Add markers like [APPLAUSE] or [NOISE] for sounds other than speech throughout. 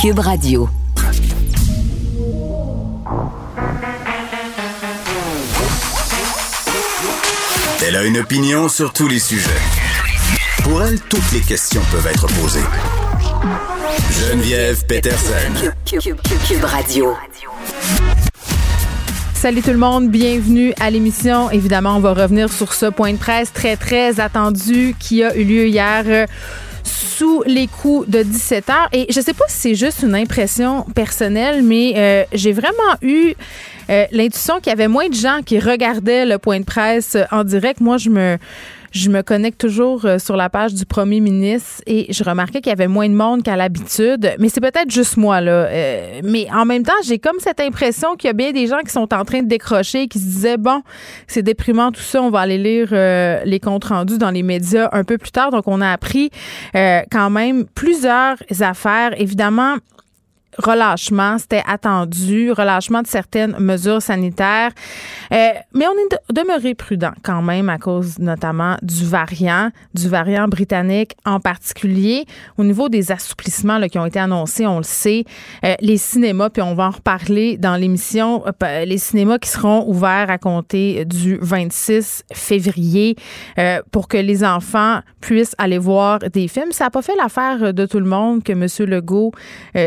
Cube Radio. Elle a une opinion sur tous les sujets. Pour elle, toutes les questions peuvent être posées. Geneviève Peterson. Cube, Radio. Salut tout le monde, bienvenue à l'émission. Évidemment, on va revenir sur ce point de presse très, très attendu qui a eu lieu hier euh, sous les coups de 17 heures. Et je sais pas si c'est juste une impression personnelle, mais euh, j'ai vraiment eu euh, l'intuition qu'il y avait moins de gens qui regardaient le point de presse en direct. Moi, je me je me connecte toujours euh, sur la page du premier ministre et je remarquais qu'il y avait moins de monde qu'à l'habitude. Mais c'est peut-être juste moi, là. Euh, mais en même temps, j'ai comme cette impression qu'il y a bien des gens qui sont en train de décrocher, qui se disaient, bon, c'est déprimant tout ça, on va aller lire euh, les comptes rendus dans les médias un peu plus tard. Donc, on a appris quand même plusieurs affaires. Évidemment, relâchement, c'était attendu, relâchement de certaines mesures sanitaires. Euh, mais on est demeuré prudent quand même à cause notamment du variant, du variant britannique en particulier. Au niveau des assouplissements là, qui ont été annoncés, on le sait, euh, les cinémas, puis on va en reparler dans l'émission, euh, les cinémas qui seront ouverts à compter du 26 février pour que les enfants puissent aller voir des films. Ça n'a pas fait l'affaire de tout le monde que M. Legault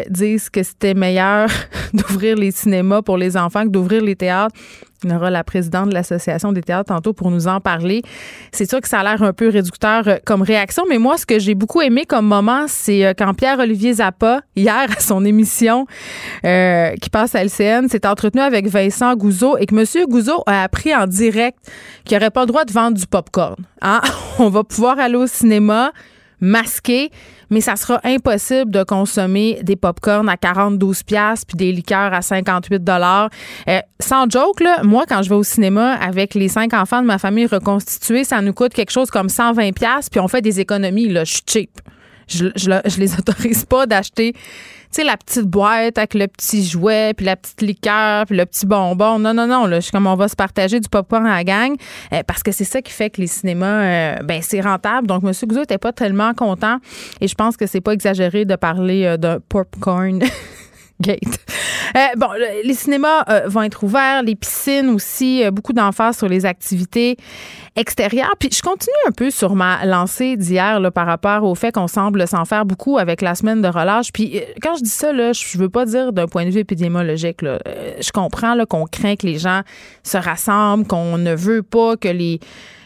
dise que c'était meilleur [LAUGHS] d'ouvrir les cinémas pour les enfants que d'ouvrir les théâtres. Il y aura la présidente de l'Association des théâtres tantôt pour nous en parler. C'est sûr que ça a l'air un peu réducteur euh, comme réaction, mais moi, ce que j'ai beaucoup aimé comme moment, c'est euh, quand Pierre-Olivier Zappa, hier à son émission euh, qui passe à LCN, s'est entretenu avec Vincent Gouzeau et que M. Gouzeau a appris en direct qu'il n'aurait pas le droit de vendre du popcorn. Hein? [LAUGHS] On va pouvoir aller au cinéma masqué mais ça sera impossible de consommer des pop-corn à 42 pièces puis des liqueurs à 58 dollars. Euh, sans joke moi quand je vais au cinéma avec les cinq enfants de ma famille reconstituée, ça nous coûte quelque chose comme 120 pièces puis on fait des économies là, je suis cheap. Je, je, les [LAUGHS] autorise pas d'acheter sais, la petite boîte avec le petit jouet, puis la petite liqueur, puis le petit bonbon. Non, non, non. Là, je suis comme on va se partager du popcorn à la gang euh, parce que c'est ça qui fait que les cinémas, euh, ben c'est rentable. Donc, M. Gouzeau n'était pas tellement content et je pense que c'est pas exagéré de parler euh, de popcorn. [LAUGHS] Gate. Euh, bon, les cinémas euh, vont être ouverts, les piscines aussi, euh, beaucoup d'emphase sur les activités extérieures. Puis je continue un peu sur ma lancée d'hier par rapport au fait qu'on semble s'en faire beaucoup avec la semaine de relâche. Puis quand je dis ça, là, je veux pas dire d'un point de vue épidémiologique. Là. je comprends qu'on craint que les gens se rassemblent, qu'on ne veut pas que les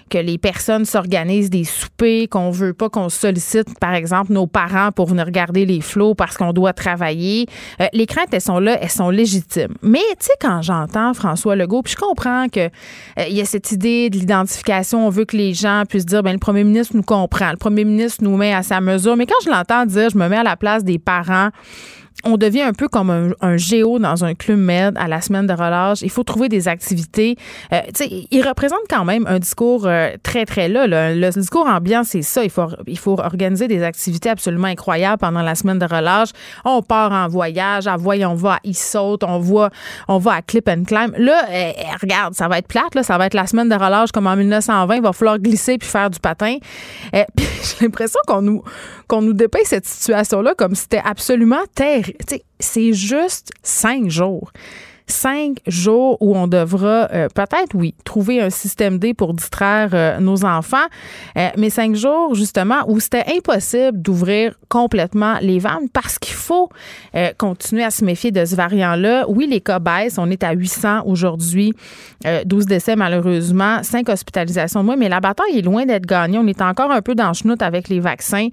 que les personnes s'organisent des soupers, qu'on veut pas qu'on sollicite, par exemple, nos parents pour venir regarder les flots parce qu'on doit travailler. Euh, les craintes, elles sont là, elles sont légitimes. Mais, tu sais, quand j'entends François Legault, puis je comprends que euh, il y a cette idée de l'identification, on veut que les gens puissent dire, ben le premier ministre nous comprend, le premier ministre nous met à sa mesure. Mais quand je l'entends dire, je me mets à la place des parents on devient un peu comme un, géo dans un club med à la semaine de relâche. Il faut trouver des activités. Euh, il représente quand même un discours euh, très, très là, Le, discours ambiant, c'est ça. Il faut, il faut organiser des activités absolument incroyables pendant la semaine de relâche. On part en voyage. À voyons, on va à Issaute, on va, on va à Clip and Climb. Là, eh, eh, regarde, ça va être plate. Là, ça va être la semaine de relâche comme en 1920. Il va falloir glisser puis faire du patin. [LAUGHS] J'ai l'impression qu'on nous, qu'on nous dépeint cette situation-là comme si c'était absolument terrible. C'est juste cinq jours cinq jours où on devra euh, peut-être, oui, trouver un système D pour distraire euh, nos enfants, euh, mais cinq jours justement où c'était impossible d'ouvrir complètement les vannes parce qu'il faut continuer à se méfier de ce variant-là. Oui, les cas baissent. On est à 800 aujourd'hui, 12 décès malheureusement, 5 hospitalisations de moins, mais la bataille est loin d'être gagnée. On est encore un peu dans le chenoute avec les vaccins.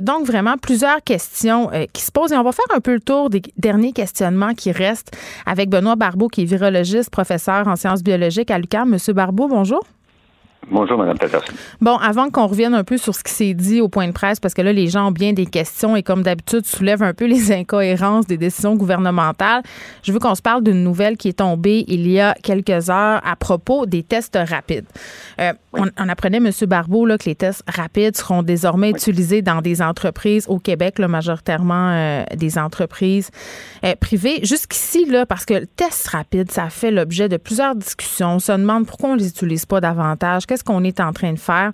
donc, vraiment, plusieurs questions qui se posent et on va faire un peu le tour des derniers questionnements qui restent avec avec Benoît Barbeau, qui est virologiste, professeur en sciences biologiques à l'UQAM. Monsieur Barbeau, bonjour. Bonjour, Mme Peterson. Bon, avant qu'on revienne un peu sur ce qui s'est dit au point de presse, parce que là, les gens ont bien des questions et comme d'habitude, soulèvent un peu les [LAUGHS] incohérences des décisions gouvernementales, je veux qu'on se parle d'une nouvelle qui est tombée il y a quelques heures à propos des tests rapides. Euh, on, apprenait, M. Barbeau, là, que les tests rapides seront désormais utilisés dans des entreprises au Québec, là, majoritairement euh, des entreprises euh, privées. Jusqu'ici, là, parce que le test rapide, ça fait l'objet de plusieurs discussions. On se demande pourquoi on ne les utilise pas davantage qu'est-ce qu'on est en train de faire.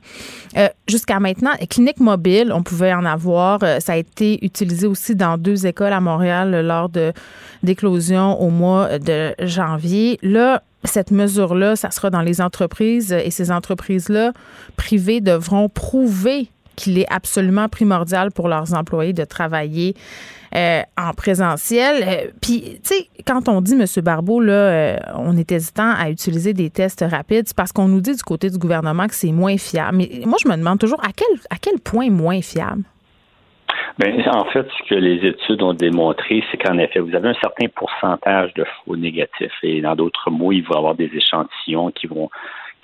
Euh, jusqu'à maintenant, clinique mobile, on pouvait en avoir. Euh, ça a été utilisé aussi dans deux écoles à Montréal lors de d'éclosion au mois de janvier. Là, cette mesure-là, ça sera dans les entreprises et ces entreprises-là privées devront prouver qu'il est absolument primordial pour leurs employés de travailler euh, en présentiel. Euh, puis, tu sais, quand on dit, M. Barbeau, là, euh, on est hésitant à utiliser des tests rapides, c'est parce qu'on nous dit du côté du gouvernement que c'est moins fiable. Mais moi, je me demande toujours à quel, à quel point moins fiable? Bien, en fait, ce que les études ont démontré, c'est qu'en effet, vous avez un certain pourcentage de faux négatifs. Et dans d'autres mots, il va y avoir des échantillons qui vont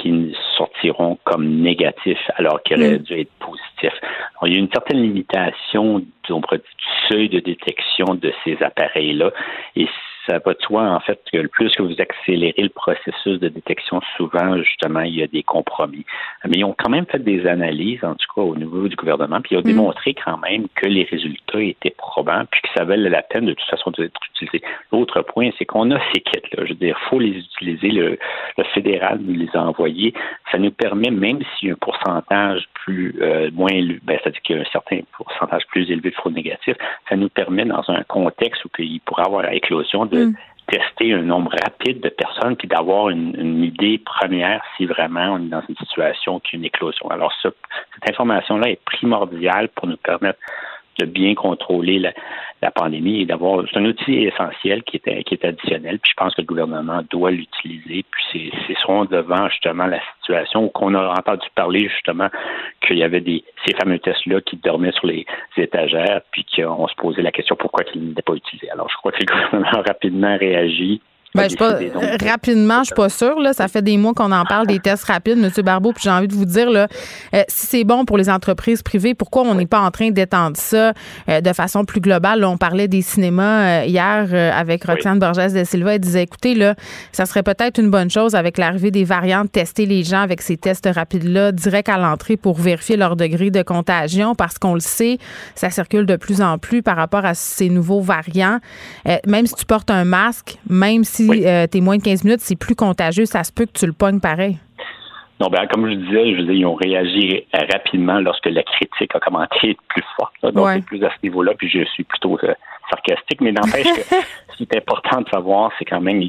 qui sortiront comme négatifs alors qu'ils auraient mm. dû être positifs. il y a une certaine limitation du seuil de détection de ces appareils-là et ça va de soi, en fait, que le plus que vous accélérez le processus de détection, souvent, justement, il y a des compromis. Mais ils ont quand même fait des analyses, en tout cas, au niveau du gouvernement, puis ils ont mm. démontré quand même que les résultats étaient probants, puis que ça valait la peine, de toute façon, d'être utilisé. L'autre point, c'est qu'on a ces kits-là. Je veux dire, il faut les utiliser. Le, fédéral nous les a envoyés. Ça nous permet, même s'il y a un pourcentage plus, euh, moins élevé, ben, c'est-à-dire qu'il y a un certain pourcentage plus élevé de fraude négative, ça nous permet, dans un contexte où il pourrait avoir l'éclosion de mm. tester un nombre rapide de personnes puis d'avoir une, idée première si vraiment on est dans une situation qui est une éclosion. Alors, cette information-là est primordiale pour nous permettre de bien contrôler la, pandémie et d'avoir c'est un outil essentiel qui est qui est additionnel puis je pense que le gouvernement doit l'utiliser puis c'est souvent devant justement la situation où qu'on a entendu parler justement qu'il y avait des ces fameux tests là qui dormaient sur les étagères puis qu'on se posait la question pourquoi ils n'étaient pas utilisés. Alors je crois que le gouvernement a rapidement réagi ben, je pas, rapidement, je suis pas sûre. Là, ça fait des mois qu'on en parle des tests rapides, M. Barbeau. Puis j'ai envie de vous dire, là, euh, si c'est bon pour les entreprises privées, pourquoi on n'est pas en train d'étendre ça euh, de façon plus globale? Là, on parlait des cinémas euh, hier avec Roxane Borges de Silva. Elle disait, écoutez, là, ça serait peut-être une bonne chose avec l'arrivée des variantes, tester les gens avec ces tests rapides-là direct à l'entrée pour vérifier leur degré de contagion parce qu'on le sait, ça circule de plus en plus par rapport à ces nouveaux variants. même si tu portes un masque, même si si euh, tu es moins de 15 minutes, c'est plus contagieux, ça se peut que tu le pognes pareil. Non, ben, comme je disais, je ils ont réagi rapidement lorsque la critique a commencé à [LAUGHS] être plus forte. donc, c'est plus à ce niveau-là, puis je suis plutôt euh, sarcastique, mais n'empêche que [LAUGHS] ce qui est important de savoir, c'est quand même,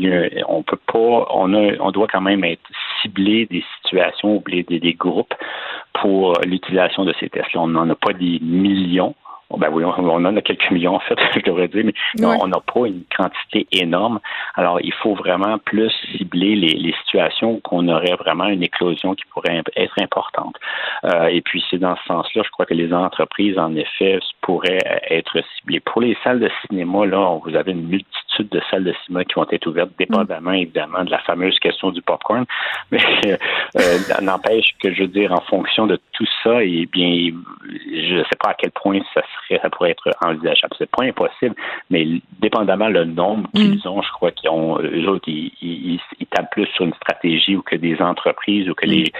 on peut pas, on, a, on doit quand même être ciblé des situations ou des, des groupes pour l'utilisation de ces tests-là. On n'en a pas des millions ben oui, on en a quelques millions, en fait, [LAUGHS] je devrais dire, mais on n'a pas une quantité énorme. Alors, il faut vraiment plus cibler les, situations où on aurait vraiment une éclosion qui pourrait être importante. Euh, et puis, c'est dans ce sens-là, je crois que les entreprises, en effet, pourraient être ciblées. Pour les salles de cinéma, là, vous avez une multitude de salles de cinéma qui vont être ouvertes, dépendamment, évidemment, de la fameuse question du popcorn. [LAUGHS] Mais euh, n'empêche que, je veux dire, en fonction de tout ça, et eh bien, je ne sais pas à quel point ça serait ça pourrait être envisageable. C'est pas impossible, mais dépendamment le nombre mm. qu'ils ont, je crois qu'ils ont, eux autres, ils, ils, tapent plus sur une stratégie ou que des entreprises ou que les,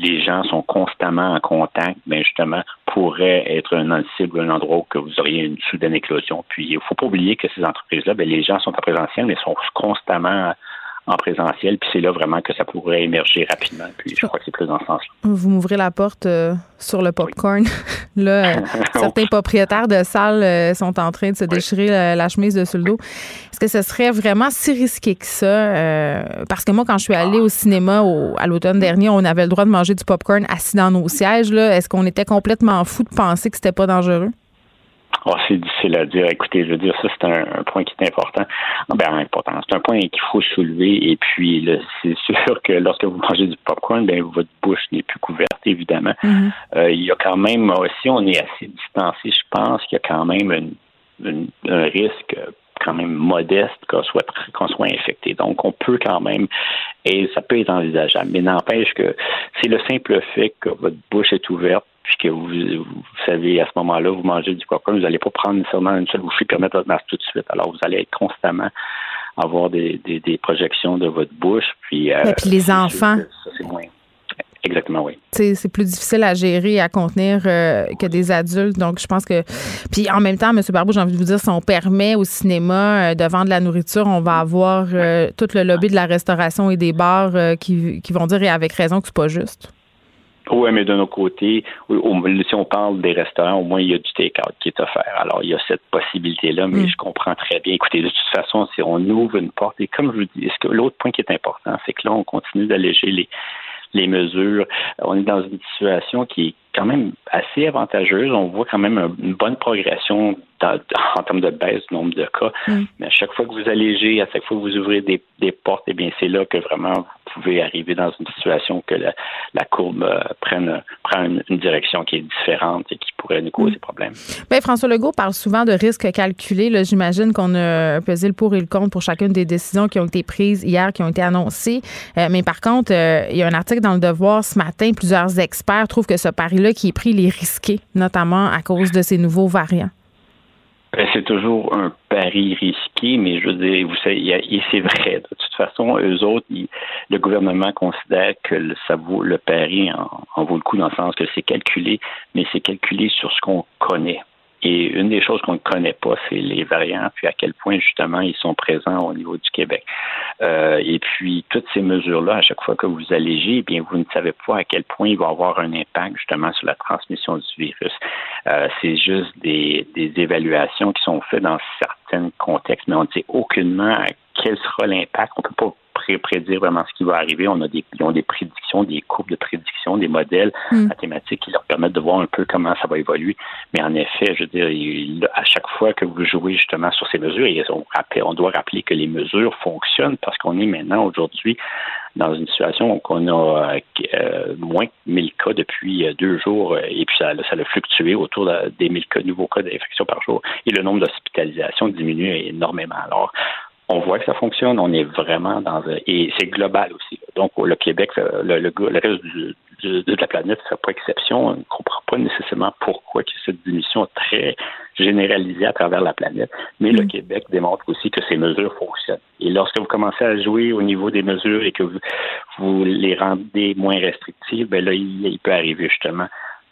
les gens sont constamment en contact, mais justement, pourrait être un cible, un endroit où vous auriez une soudaine éclosion. Puis, il ne faut pas oublier que ces entreprises-là, ben, les gens sont en présentiel, mais sont constamment en présentiel. Puis c'est là vraiment que ça pourrait émerger rapidement. Puis je crois que c'est plus dans ce sens-là. Vous m'ouvrez la porte euh, sur le popcorn. [LAUGHS] là, euh, [LAUGHS] certains propriétaires de salles euh, sont en train de se déchirer la, chemise dessus le dos. Est-ce que ce serait vraiment si risqué que ça? parce que moi, quand je suis allée au cinéma à l'automne dernier, on avait le droit de manger du popcorn assis dans nos sièges. Est-ce qu'on était complètement fou de penser que c'était pas dangereux? Oh, c'est difficile à dire. Écoutez, je veux dire, ça, c'est un, point qui est important. Ah, ben, important. C'est un point qu'il faut soulever. Et puis, c'est [LAUGHS] sûr que lorsque vous mangez du popcorn, ben, votre bouche n'est plus couverte, évidemment. Mm-hmm. Euh, il y a quand même, aussi, on est assez distancé, je pense qu'il y a quand même un risque quand même modeste qu'on soit qu'on soit infecté. Donc, on peut quand même, et ça peut être envisageable. Mais n'empêche que c'est le simple fait que votre bouche est ouverte puis que vous, vous savez, à ce moment-là, vous mangez du coca, vous n'allez pas prendre nécessairement une seule bouchée et permettre votre masse tout de suite. Alors, vous allez être constamment avoir des, des, projections de votre bouche. Puis, euh, puis les enfants. Ça, c'est moins. Exactement, oui. C'est plus difficile à gérer et à contenir euh, que des adultes. Donc, je pense que. Puis en même temps, M. Barbeau, j'ai envie de vous dire, si on permet au cinéma euh, de vendre de la nourriture, on va avoir tout le lobby de la restauration et des bars qui, qui, vont dire, et avec raison, que c'est pas juste. Oui, mais de nos côtés, si on parle des restaurants, au moins il y a du take-out qui est offert. Alors, il y a cette possibilité-là, mais mm. je comprends très bien. Écoutez, de toute façon, si on ouvre une porte, et comme je vous dis, l'autre point qui est important, c'est que là, on continue d'alléger les, les mesures. On est dans une situation qui est quand même assez avantageuse. On voit quand même une bonne progression [LAUGHS] en termes de baisse du nombre de cas. Mm. Mais à chaque fois que vous allégez, à chaque fois que vous ouvrez des, portes, eh bien, c'est là que vraiment pouvez arriver dans une situation que la, courbe euh, prenne, prend une, direction qui est différente et qui pourrait nous causer mm. problème. Bien, François Legault parle souvent de risques calculés. J'imagine qu'on a pesé le pour et le contre pour chacune des décisions qui ont été prises hier, qui ont été annoncées. Euh, mais par contre, euh, il y a un article dans le Devoir ce matin. Plusieurs experts trouvent que ce pari-là qui est pris, il est risqué, notamment à cause de ces nouveaux variants. Ben, c'est toujours un pari risqué, mais je veux dire, vous savez, c'est vrai. De toute façon, eux autres, le gouvernement considère que le, ça vaut, le pari en vaut le coup dans le sens que c'est calculé, mais c'est calculé sur ce qu'on connaît. Et une des choses qu'on ne connaît pas, c'est les variants, puis à quel point justement ils sont présents au niveau du Québec. Euh, et puis toutes ces mesures-là, à chaque fois que vous allégez, eh bien vous ne savez pas à quel point il va avoir un impact justement sur la transmission du virus. Euh, c'est juste des, des évaluations qui sont faites dans certains contextes, mais on ne sait aucunement quel sera l'impact. On ne peut pas prédire vraiment ce qui va arriver. On a des, ils ont des prédictions, des courbes de prédiction, des modèles mm. mathématiques qui leur permettent de voir un peu comment ça va évoluer. Mais en effet, je veux dire, à chaque fois que vous jouez justement sur ces mesures, et on, on doit rappeler que les mesures fonctionnent parce qu'on est maintenant aujourd'hui dans une situation où on a euh, moins de 1000 cas depuis euh, deux jours et puis ça, ça a fluctué autour des 1000 cas, nouveaux cas d'infection par jour et le nombre d'hospitalisations diminue énormément. Alors, on voit que ça fonctionne. On est vraiment dans et c'est global aussi. Donc le Québec, le, le, reste de la planète ne fait pas exception. On ne comprend pas nécessairement pourquoi cette diminution très généralisée à travers la planète. Mais le mm. Québec démontre aussi que ces mesures fonctionnent. Et lorsque vous commencez à jouer au niveau des mesures et que vous, les rendez moins restrictives, ben là, il peut arriver justement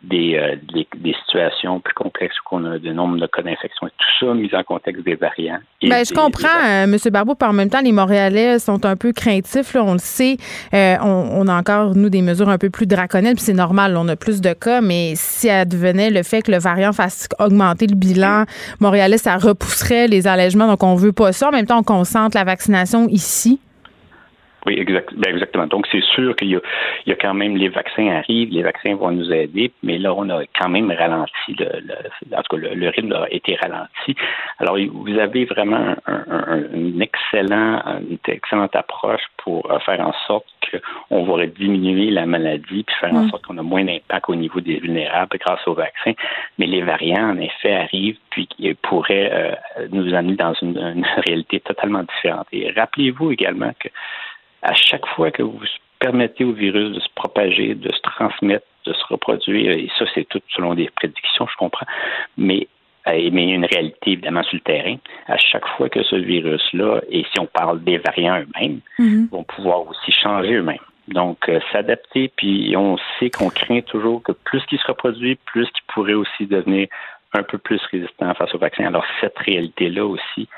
euh, des, des, situations plus complexes où on a de nombre de cas d'infection et tout ça mis en contexte des variants. Bien, je comprends, euh, M. Barbeau, par en même temps, les Montréalais sont un peu craintifs, là, on le sait. Euh, on, a encore, nous, des mesures un peu plus draconiennes, puis c'est normal, on a plus de cas, mais si advenait le fait que le variant fasse augmenter le bilan montréalais, ça repousserait les allègements, donc on veut pas ça. En même temps, on concentre la vaccination ici. Oui, exact, ben exactement. Donc, c'est sûr qu'il y, y, a quand même les vaccins arrivent, les vaccins vont nous aider, mais là, on a quand même ralenti, le, le en tout cas, le, rythme a été ralenti. Alors, vous avez vraiment un, une, excellent, une excellente approche pour euh, faire en sorte qu'on va diminuer la maladie, puis faire en mm. sorte qu'on a moins d'impact au niveau des vulnérables grâce aux vaccins. Mais les variants, en effet, arrivent, puis pourraient euh, nous amener dans une, une réalité totalement différente. Et rappelez-vous également que à chaque fois que vous permettez au virus de se propager, de se transmettre, de se reproduire, et ça, c'est tout selon des prédictions, je comprends, mais euh, mais il y a une réalité évidemment sur le terrain. À chaque fois que ce virus-là, et si on parle des variants eux-mêmes, mhm. vont pouvoir aussi changer eux-mêmes. Donc, euh, s'adapter, puis on sait qu'on craint toujours que plus qu'il se reproduit, plus qu'il pourrait aussi devenir un peu plus résistant face au vaccin. Alors, cette réalité-là aussi,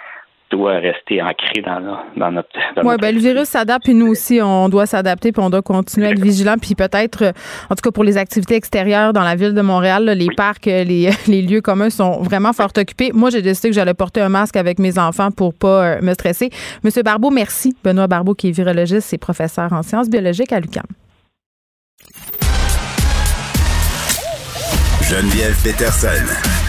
doit rester ancré dans, dans notre. Oui, ben, le virus s'adapte, puis nous aussi, on doit s'adapter, puis on doit continuer à être vigilant. Puis peut-être, euh, en tout cas pour les activités extérieures dans la ville de Montréal, les parcs, euh, les, [LAUGHS] les, lieux communs sont vraiment fort occupés. Moi, j'ai décidé que j'allais porter un masque avec mes enfants pour pas euh, me stresser. Monsieur Barbeau, merci. Benoît Barbeau, qui est virologiste et professeur en sciences biologiques à l'UQAM. Geneviève Peterson.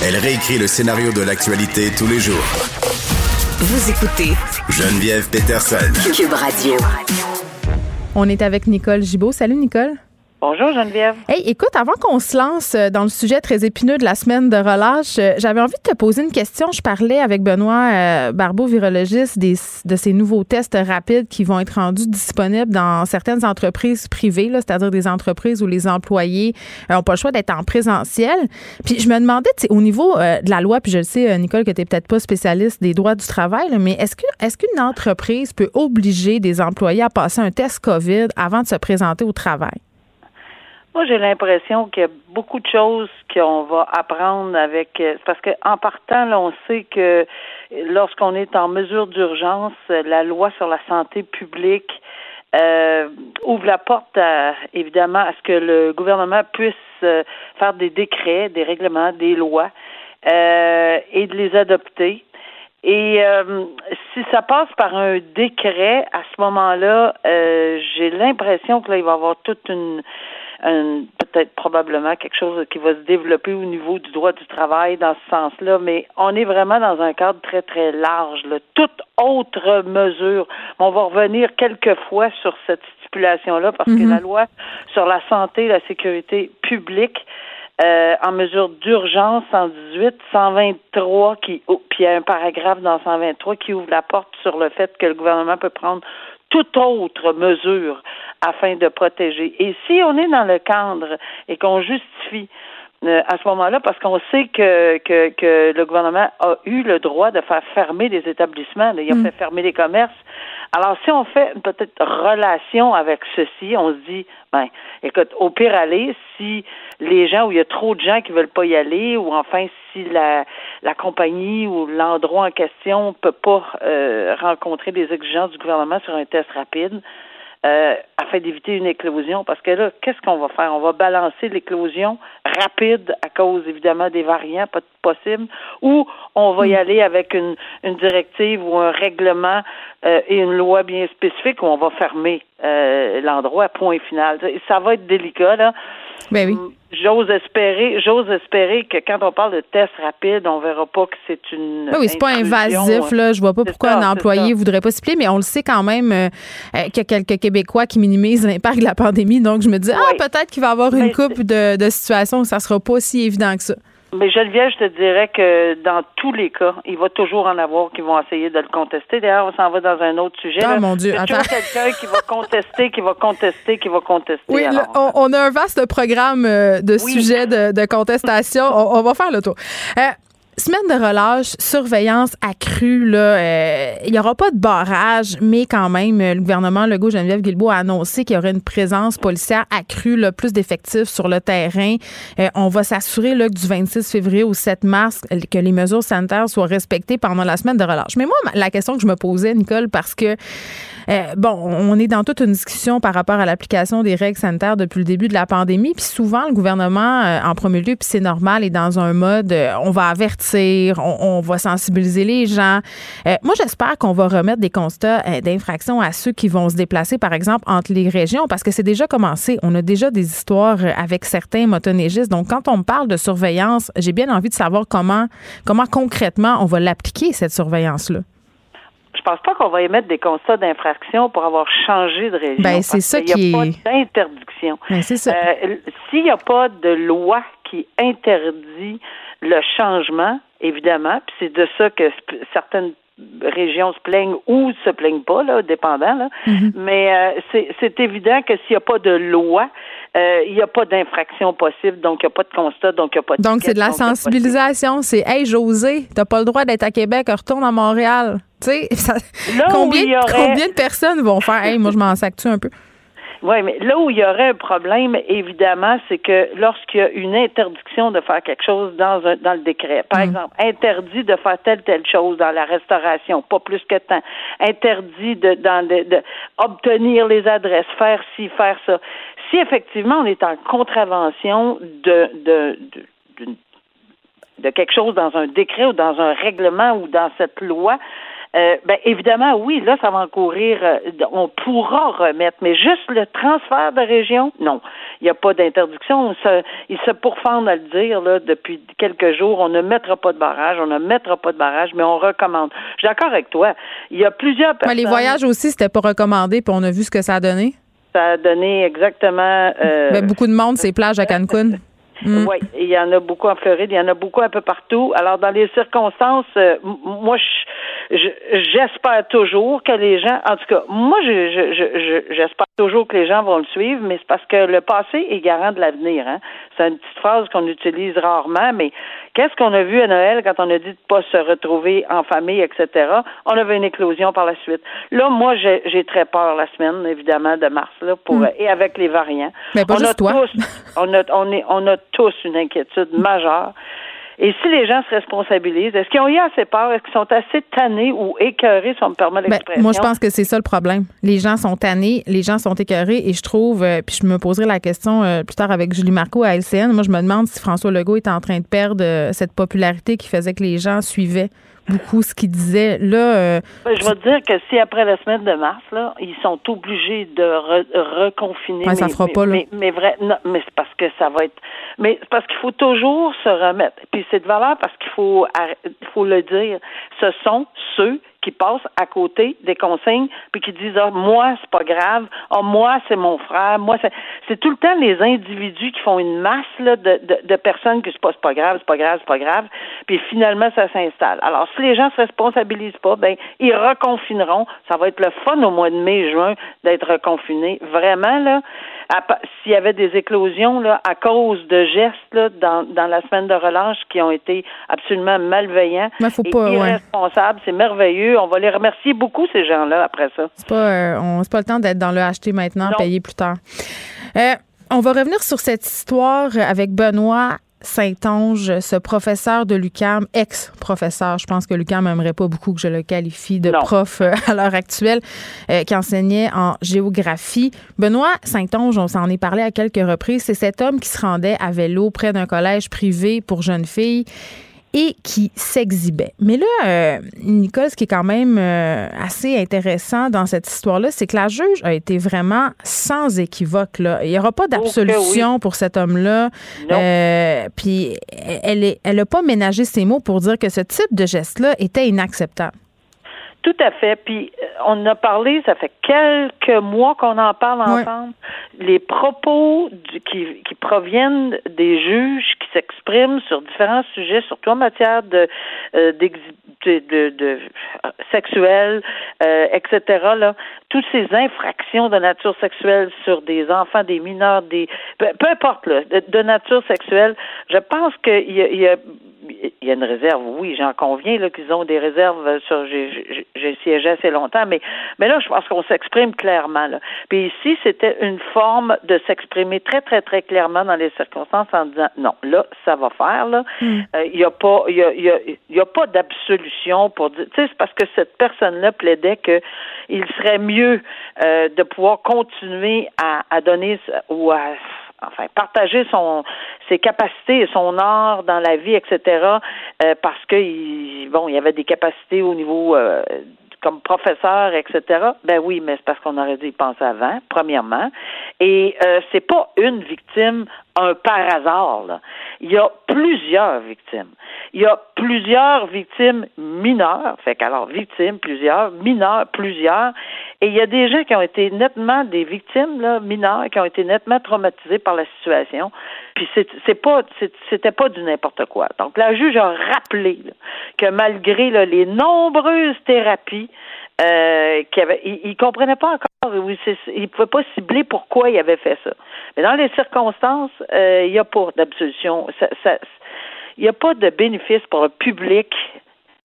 Elle réécrit le scénario de l'actualité tous les jours. Vous écoutez Geneviève Peterson. Cube Radio. On est avec Nicole Gibault. Salut Nicole. Bonjour Geneviève. Hey, écoute, avant qu'on se lance euh, dans le sujet très épineux de la semaine de relâche, euh, j'avais envie de te poser une question. Je parlais avec Benoît euh, Barbeau, virologiste, des, de ces nouveaux tests rapides qui vont être rendus disponibles dans certaines entreprises privées, c'est-à-dire des entreprises où les employés n'ont pas le choix d'être en présentiel. Puis je me demandais, au niveau de la loi, puis je le sais, Nicole, que tu n'es peut-être pas spécialiste des droits du travail, mais est-ce qu'une entreprise peut obliger des employés à passer un test COVID avant de se présenter au travail? Moi, j'ai l'impression qu'il y a beaucoup de choses qu'on va apprendre avec euh, parce que en partant, là, on sait que lorsqu'on est en mesure d'urgence, la loi sur la santé publique euh, ouvre la porte évidemment à ce que le gouvernement puisse euh, faire des décrets, des règlements, des lois et de les adopter. Et si ça passe par un décret, à ce moment-là, j'ai l'impression que là, il va y avoir toute une peut-être probablement quelque chose qui va se développer au niveau du droit du travail dans ce sens-là, mais on est vraiment dans un cadre très, très large. Là. Toute autre mesure, on va revenir quelques fois sur cette stipulation-là parce que mm-hmm. la loi sur la santé et la sécurité publique euh, en mesure d'urgence 118, 123 qui oh, puis il y a un paragraphe dans 123 qui ouvre la porte sur le fait que le gouvernement peut prendre toute autre mesure afin de protéger. Et si on est dans le cadre et qu'on justifie à ce moment-là, parce qu'on sait que, que, que, le gouvernement a eu le droit de faire fermer des établissements, il a mm. fait fermer les commerces. Alors, si on fait une petite relation avec ceci, on se dit, ben, écoute, au pire aller, si les gens où il y a trop de gens qui veulent pas y aller, ou enfin si la, la compagnie ou l'endroit en question peut pas euh, rencontrer des exigences du gouvernement sur un test rapide, euh, afin d'éviter une éclosion. Parce que là, qu'est-ce qu'on va faire? On va balancer l'éclosion rapide à cause, évidemment, des variants, pas possible, ou on va y hmm. aller avec une, une directive ou un règlement euh, et une loi bien spécifique où on va fermer euh, l'endroit, point final. Ça va être délicat, là. Ben oui. Hmm. J'ose espérer, j'ose espérer que quand on parle de test rapide, on verra pas que c'est une. Oui, c'est pas invasif là. Je vois pas pourquoi un employé voudrait pas s'y plier, mais on le sait quand même euh, euh, qu'il y a quelques Québécois qui minimisent l'impact de la pandémie. Donc je me dis ah peut-être qu'il va y avoir une coupe de, de situations où ça sera pas si évident que ça. Mais Geneviève, je te dirais que dans tous les cas, il va toujours en avoir qui vont essayer de le contester. D'ailleurs, on s'en va dans un autre sujet. Oh mon Dieu, attends. quelqu'un qui va contester, qui va contester, qui va contester. Oui, on, a un vaste programme euh, de sujets de, contestation. on, va faire le tour. Euh, Semaine de relâche, surveillance accrue, là, euh, il n'y aura pas de barrage, mais quand même, le gouvernement Legault Geneviève Guilbeault a annoncé qu'il y aurait une présence policière accrue, là, plus d'effectifs sur le terrain. Euh, on va s'assurer que du 26 février au 7 mars, que les mesures sanitaires soient respectées pendant la semaine de relâche. Mais moi, la question que je me posais, Nicole, parce que euh, bon, on est dans toute une discussion par rapport à l'application des règles sanitaires depuis le début de la pandémie, puis souvent le gouvernement, en premier lieu, puis c'est normal, est dans un mode, on va avertir on, va sensibiliser les gens. Euh, moi, j'espère qu'on va remettre des constats euh, d'infraction à ceux qui vont se déplacer, par exemple, entre les régions, parce que c'est déjà commencé. On a déjà des histoires euh, avec certains motoneigistes. Donc, quand on parle de surveillance, j'ai bien envie de savoir comment, comment concrètement on va l'appliquer, cette surveillance-là. Je pense pas qu'on va émettre des constats d'infraction pour avoir changé de région? Ben, c'est ça Il a pas d'interdiction. Ben, c'est ça. S'il n'y a pas de loi qui interdit le changement, évidemment, puis c'est de ça que certaines régions se plaignent ou se plaignent pas, là, dépendant. Là. Mm-hmm. Mais euh, c'est évident que s'il n'y a pas de loi, euh, il n'y a pas d'infraction possible, donc il n'y a pas de constat, donc il n'y a pas de Donc c'est de la sensibilisation, c'est Hey José, t'as pas le droit d'être à Québec, retourne à Montréal. [LAUGHS] Tu sais, combien, combien de personnes vont faire Hey, moi je m'en sac un peu? Oui, mais là où il y aurait un problème, évidemment, c'est que lorsqu'il y a une interdiction de faire quelque chose dans un dans le décret, par mm. exemple, interdit de faire telle telle chose dans la restauration, pas plus que tant, interdit de dans de, obtenir les adresses, faire ci, faire ça. Si effectivement on est en contravention de, de, de, de quelque chose dans un décret ou dans un règlement ou dans cette loi, euh, ben évidemment, oui, là, ça va encourir, euh, on pourra remettre, mais juste le transfert de région, non. Il n'y a pas d'interdiction. Il se pourfendent à le dire là, depuis quelques jours. On ne mettra pas de barrage, on ne mettra pas de barrage, mais on recommande. Je suis d'accord avec toi. Il y a plusieurs personnes. Mais les voyages aussi, c'était pas recommandé, puis on a vu ce que ça a donné? Ça a donné exactement. Euh, ben, beaucoup de monde, ces plages à Cancun. [LAUGHS] Mm. Oui, il y en a beaucoup en Floride, il y en a beaucoup un peu partout. Alors, dans les circonstances, euh, moi, j'espère toujours que les gens, en tout cas, moi, j'espère toujours que les gens vont le suivre, mais c'est parce que le passé est garant de l'avenir. Hein? C'est une petite phrase qu'on utilise rarement, mais qu'est-ce qu'on a vu à Noël quand on a dit de pas se retrouver en famille, etc. On avait une éclosion par la suite. Là, moi, j'ai très peur la semaine, évidemment, de mars, là, pour mm. et avec les variants. Mais pas on juste a Tous, on a, on est, on a tous une inquiétude majeure. Et si les gens se responsabilisent, est-ce qu'ils ont eu assez peur? Est-ce qu'ils sont assez tannés ou écœurés, si on me permet ben, l'expression? moi, je pense que c'est ça le problème. Les gens sont tannés, les gens sont écœurés et je trouve, euh, puis je me poserai la question euh, plus tard avec Julie Marco à LCN, moi, je me demande si François Legault est en train de perdre euh, cette popularité qui faisait que les gens suivaient beaucoup ce qu'il disait. Là, euh, je vais te dire que si après la semaine de mars, là, ils sont obligés de reconfiner. mais, ça fera pas, là. Mais, vrai, non, mais c'est parce que ça va être. Mais c'est parce qu'il faut toujours se remettre. Puis c'est de valeur parce qu'il faut, il faut le dire. Ce sont ceux qui passent à côté des consignes puis qui disent ah, moi c'est pas grave ah moi c'est mon frère moi c'est c'est tout le temps les individus qui font une masse là, de, de, de personnes que c'est pas c'est pas grave c'est pas grave c'est pas grave puis finalement ça s'installe. Alors si les gens se responsabilisent pas ben ils reconfineront. Ça va être le fun au mois de mai juin d'être reconfinés. Vraiment là s'il y avait des éclosions là, à cause de gestes là, dans, dans la semaine de relâche qui ont été absolument malveillants et irresponsables, c'est merveilleux. On va les remercier beaucoup, ces gens-là, après ça. C'est pas, euh, on, pas le temps d'être dans le acheter maintenant, payer plus tard. Euh, on va revenir sur cette histoire avec Benoît Saint-Onge, ce professeur de l'UCAM, ex-professeur, je pense que l'UCAM n'aimerait pas beaucoup que je le qualifie de prof euh, à l'heure actuelle, euh, qui enseignait en géographie. Benoît Saint-Onge, on s'en est parlé à quelques reprises, c'est cet homme qui se rendait à vélo près d'un collège privé pour jeunes filles et qui s'exhibait. Mais là, euh, Nicole, ce qui est quand même euh, assez intéressant dans cette histoire-là, c'est que la juge a été vraiment sans équivoque. Là. Il n'y aura pas oh, d'absolution pour cet homme-là. Euh, puis elle n'a elle pas ménagé ses mots pour dire que ce type de geste-là était inacceptable. Tout à fait. Puis euh, on a parlé, ça fait quelques mois qu'on en parle ensemble. Les propos qui, qui proviennent des juges qui s'expriment sur différents sujets, surtout en matière de, euh, de, de, de, sexuelle, euh, etc. Là, toutes ces infractions de nature sexuelle sur des enfants, des mineurs, des peu, importe là, de, nature sexuelle, je pense qu'il y a, il y a il y a une réserve, oui, j'en conviens là qu'ils ont des réserves sur j'ai siégé assez longtemps, mais mais là je pense qu'on s'exprime clairement là. Puis ici c'était une forme de s'exprimer très très très clairement dans les circonstances en disant non là ça va faire là. Hmm. Euh, il y a pas il y a, il y a, pas d'absolution pour dire tu sais c'est parce que cette personne là plaidait que il serait mieux euh, de pouvoir continuer à, à donner ou à enfin partager son ses capacités et son art dans la vie, etc. Euh, parce que il, bon, il y avait des capacités au niveau euh, comme professeur, etc. Ben oui, mais c'est parce qu'on aurait dû y penser avant, premièrement. Et euh, c'est pas une victime, un par hasard. Là. Il y a plusieurs victimes. Il y a plusieurs victimes mineures, fait qu'alors victimes, plusieurs, mineurs, plusieurs. Et il y a des gens qui ont été nettement des victimes là, mineures, qui ont été nettement traumatisés par la situation. Puis c'est pas c'était pas du n'importe quoi. Donc la juge a rappelé que malgré les nombreuses thérapies euh, qu'il avait, il, comprenait pas encore, il pouvait pas cibler pourquoi il avait fait ça. Mais dans les circonstances, euh, il n'y a pas d'absolution. il n'y a pas de bénéfice pour le public.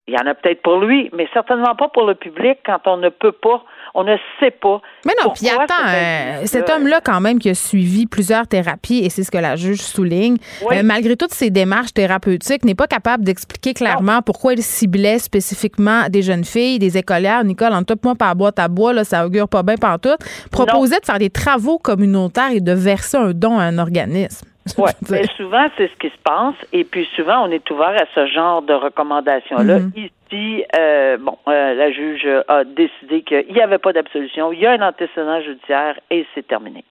Il y en a peut-être pour lui, mais certainement pas pour le public quand on ne peut pas on ne sait pas. Mais non, puis attends, euh, cet homme-là, quand même, qui a suivi plusieurs thérapies, et c'est ce que la juge souligne, euh, malgré toutes ses démarches thérapeutiques, n'est pas capable d'expliquer clairement pourquoi il ciblait spécifiquement des jeunes filles, des écolières. Nicole, en tout moi, par boîte à bois, là, ça augure pas bien tout. Proposait de faire des travaux communautaires et de verser un don à un organisme. [LAUGHS] Oui, mais souvent, c'est ce qui se passe. Et puis souvent, on est ouvert à ce genre de recommandations-là. Mm-hmm. Ici, euh, bon, euh, la juge a décidé qu'il n'y avait pas d'absolution. Il y a un antécédent judiciaire et c'est terminé.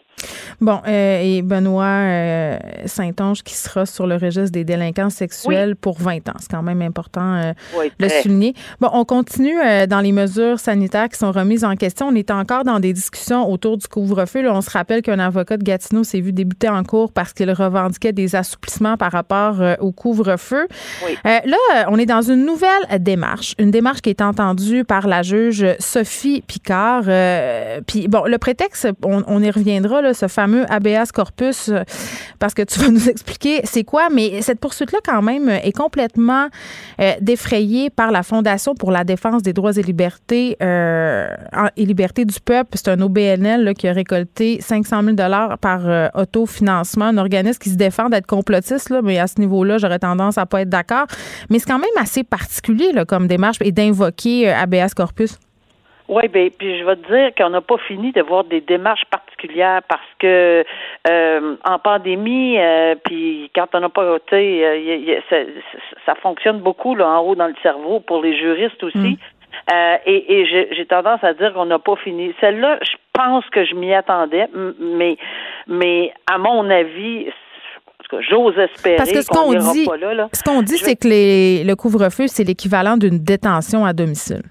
Bon, euh, et Benoît euh, Saint-Onge qui sera sur le registre des délinquants sexuels pour 20 ans. C'est quand même important euh, de le souligner. Bon, on continue dans les mesures sanitaires qui sont remises en question. On est encore dans des discussions autour du couvre-feu. on se rappelle qu'un avocat de Gatineau s'est vu débuter en cours parce qu'il revendiquait des assouplissements par rapport au couvre-feu. là, on est dans une nouvelle démarche, une démarche qui est entendue par la juge Sophie Picard. Puis, bon, le prétexte, on, on y reviendra, là, ce fameux habeas corpus, euh, parce que tu vas [LAUGHS] nous expliquer c'est quoi, mais cette poursuite-là, quand même, est complètement euh, défrayée par la Fondation pour la défense des droits et libertés euh, et libertés du peuple. C'est un OBNL qui a récolté 500 000 par autofinancement, un organisme qui se défend d'être complotiste, là, mais à ce niveau-là, j'aurais tendance à pas être d'accord. Mais c'est quand même assez particulier comme démarche et d'invoquer habeas corpus. Oui, ben, puis je vais te dire qu'on n'a pas fini de voir des démarches particulières parce que euh, en pandémie, euh, puis quand on n'a pas, tu euh, ça, ça, fonctionne beaucoup là en haut dans le cerveau pour les juristes aussi. Mm. Euh, et, et j'ai tendance à dire qu'on n'a pas fini. Celle-là, je pense que je m'y attendais, mais mais à mon avis, j'ose espérer Parce que ce qu'on dit, là, ce qu'on dit, c'est que les, le couvre-feu, c'est l'équivalent d'une détention à domicile.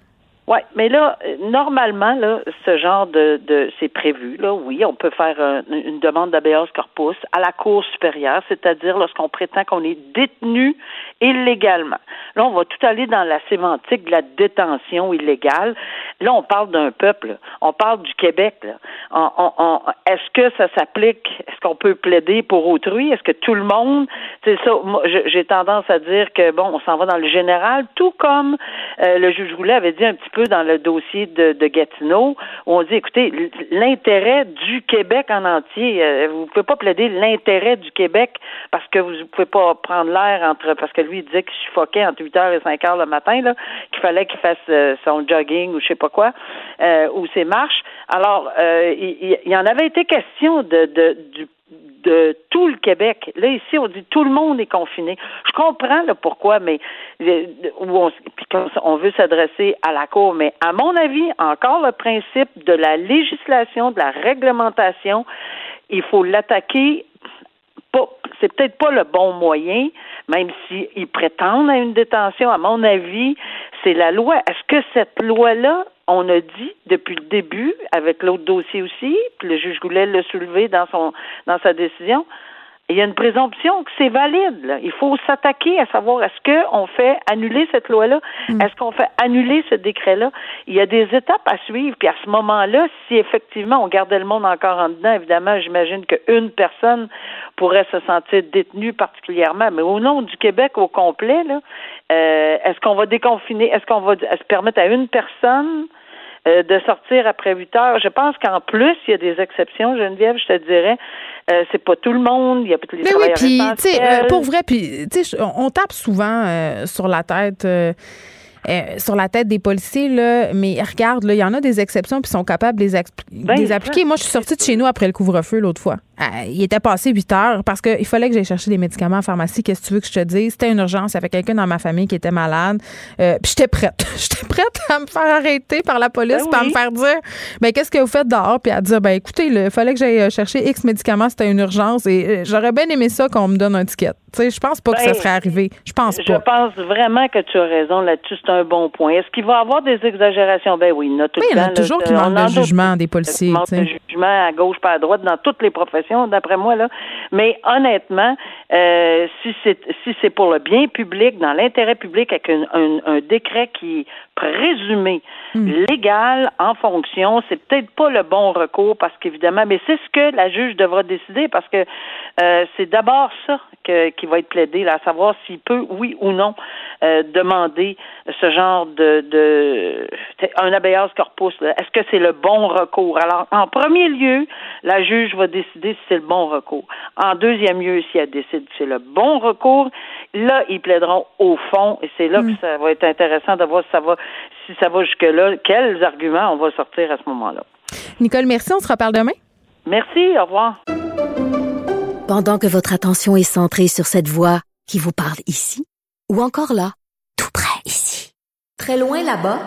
Oui, mais là, normalement, là, ce genre de, de c'est prévu, là, oui, on peut faire une demande d'habeas corpus à la Cour supérieure, c'est-à-dire lorsqu'on prétend qu'on est détenu illégalement. Là, on va tout aller dans la sémantique de la détention illégale. Là, on parle d'un peuple, on parle du Québec. est-ce que ça s'applique? Est-ce qu'on peut plaider pour autrui? Est-ce que tout le monde, c'est ça, j'ai tendance à dire que, bon, on s'en va dans le général, tout comme euh, le juge Roulet avait dit un petit peu dans le dossier de, de Gatineau, où on dit, écoutez, l'intérêt du Québec en entier, euh, vous ne pouvez pas plaider l'intérêt du Québec parce que vous ne pouvez pas prendre l'air entre, parce que lui, il disait qu'il suffoquait entre 8h et 5h le matin, là, qu'il fallait qu'il fasse euh, son jogging ou je sais pas quoi, euh, ou ses marches. Alors, il, y en avait été question de, de tout le Québec. Là, ici, on dit tout le monde est confiné. Je comprends le pourquoi, mais où on, on veut s'adresser à la Cour, mais à mon avis, encore le principe de la législation, de la réglementation, il faut l'attaquer c'est peut-être pas le bon moyen, même s'ils prétendent à une détention, à mon avis, c'est la loi. Est-ce que cette loi-là on a dit depuis le début, avec l'autre dossier aussi, puis le juge Goulet l'a soulevé dans son dans sa décision, il y a une présomption que c'est valide. Il faut s'attaquer à savoir est-ce qu'on fait annuler cette loi-là, mm. est-ce qu'on fait annuler ce décret-là. Il y a des étapes à suivre, puis à ce moment-là, si effectivement on gardait le monde encore en dedans, évidemment, j'imagine qu'une personne pourrait se sentir détenue particulièrement, mais au nom du Québec au complet, là, euh, est-ce qu'on va déconfiner, est-ce qu'on va se permettre à une personne euh, de sortir après 8 heures. Je pense qu'en plus, il y a des exceptions, Geneviève, je te dirais. Euh, c'est pas tout le monde, il y a peut-être les Mais oui, puis, tu sais, euh, pour vrai, puis, tu sais, on tape souvent sur la tête euh, sur la tête des policiers, là, mais regarde, il y en a des exceptions puis sont capables de les, ben, les appliquer. Moi, je suis sortie de chez nous après le couvre-feu l'autre fois. Euh, il était passé 8 heures parce qu'il fallait que j'aille chercher des médicaments en pharmacie. Qu'est-ce que tu veux que je te dise? C'était une urgence. Il y avait quelqu'un dans ma famille qui était malade. Euh, puis j'étais prête. [LAUGHS] j'étais prête à me faire arrêter par la police, ben à me faire dire ben, qu'est-ce que vous faites dehors? Puis à dire ben écoutez, il fallait que j'aille chercher X médicaments, c'était une urgence. Et j'aurais bien aimé ça qu'on me donne un ticket. Tu sais, je pense pas que ça ben, serait arrivé. Je pense pas. Je pense vraiment que tu as raison là-dessus. C'est un bon point. Est-ce qu'il va y avoir des exagérations? Ben oui, il y en a, tout il y en a toujours qui manquent de jugement des policiers. Il manque de jugement à gauche, pas à droite, dans toutes les professions, d'après moi. là. Mais honnêtement, euh, si c'est si c'est pour le bien public, dans l'intérêt public, avec un, un, décret qui présumé hmm. légal en fonction, c'est peut-être pas le bon recours parce qu'évidemment, mais c'est ce que la juge devra décider parce que euh, c'est d'abord ça que, qui va être plaidé, là, à savoir s'il peut, oui ou non, euh, demander ce genre de, de un habeas corpus. Est-ce que c'est le bon recours? Alors, en premier lieu, la juge va décider si c'est le bon recours. En deuxième lieu, si elle décide que c'est le bon recours, là, ils plaideront au fond, et c'est là que hmm. ça va être intéressant de voir si ça va, si ça va jusque-là, quels arguments on va sortir à ce moment-là. Nicole, merci. On se reparle demain. Merci. Au revoir. Pendant que votre attention est centrée sur cette voix qui vous parle ici, ou encore là, tout près ici, très loin là-bas,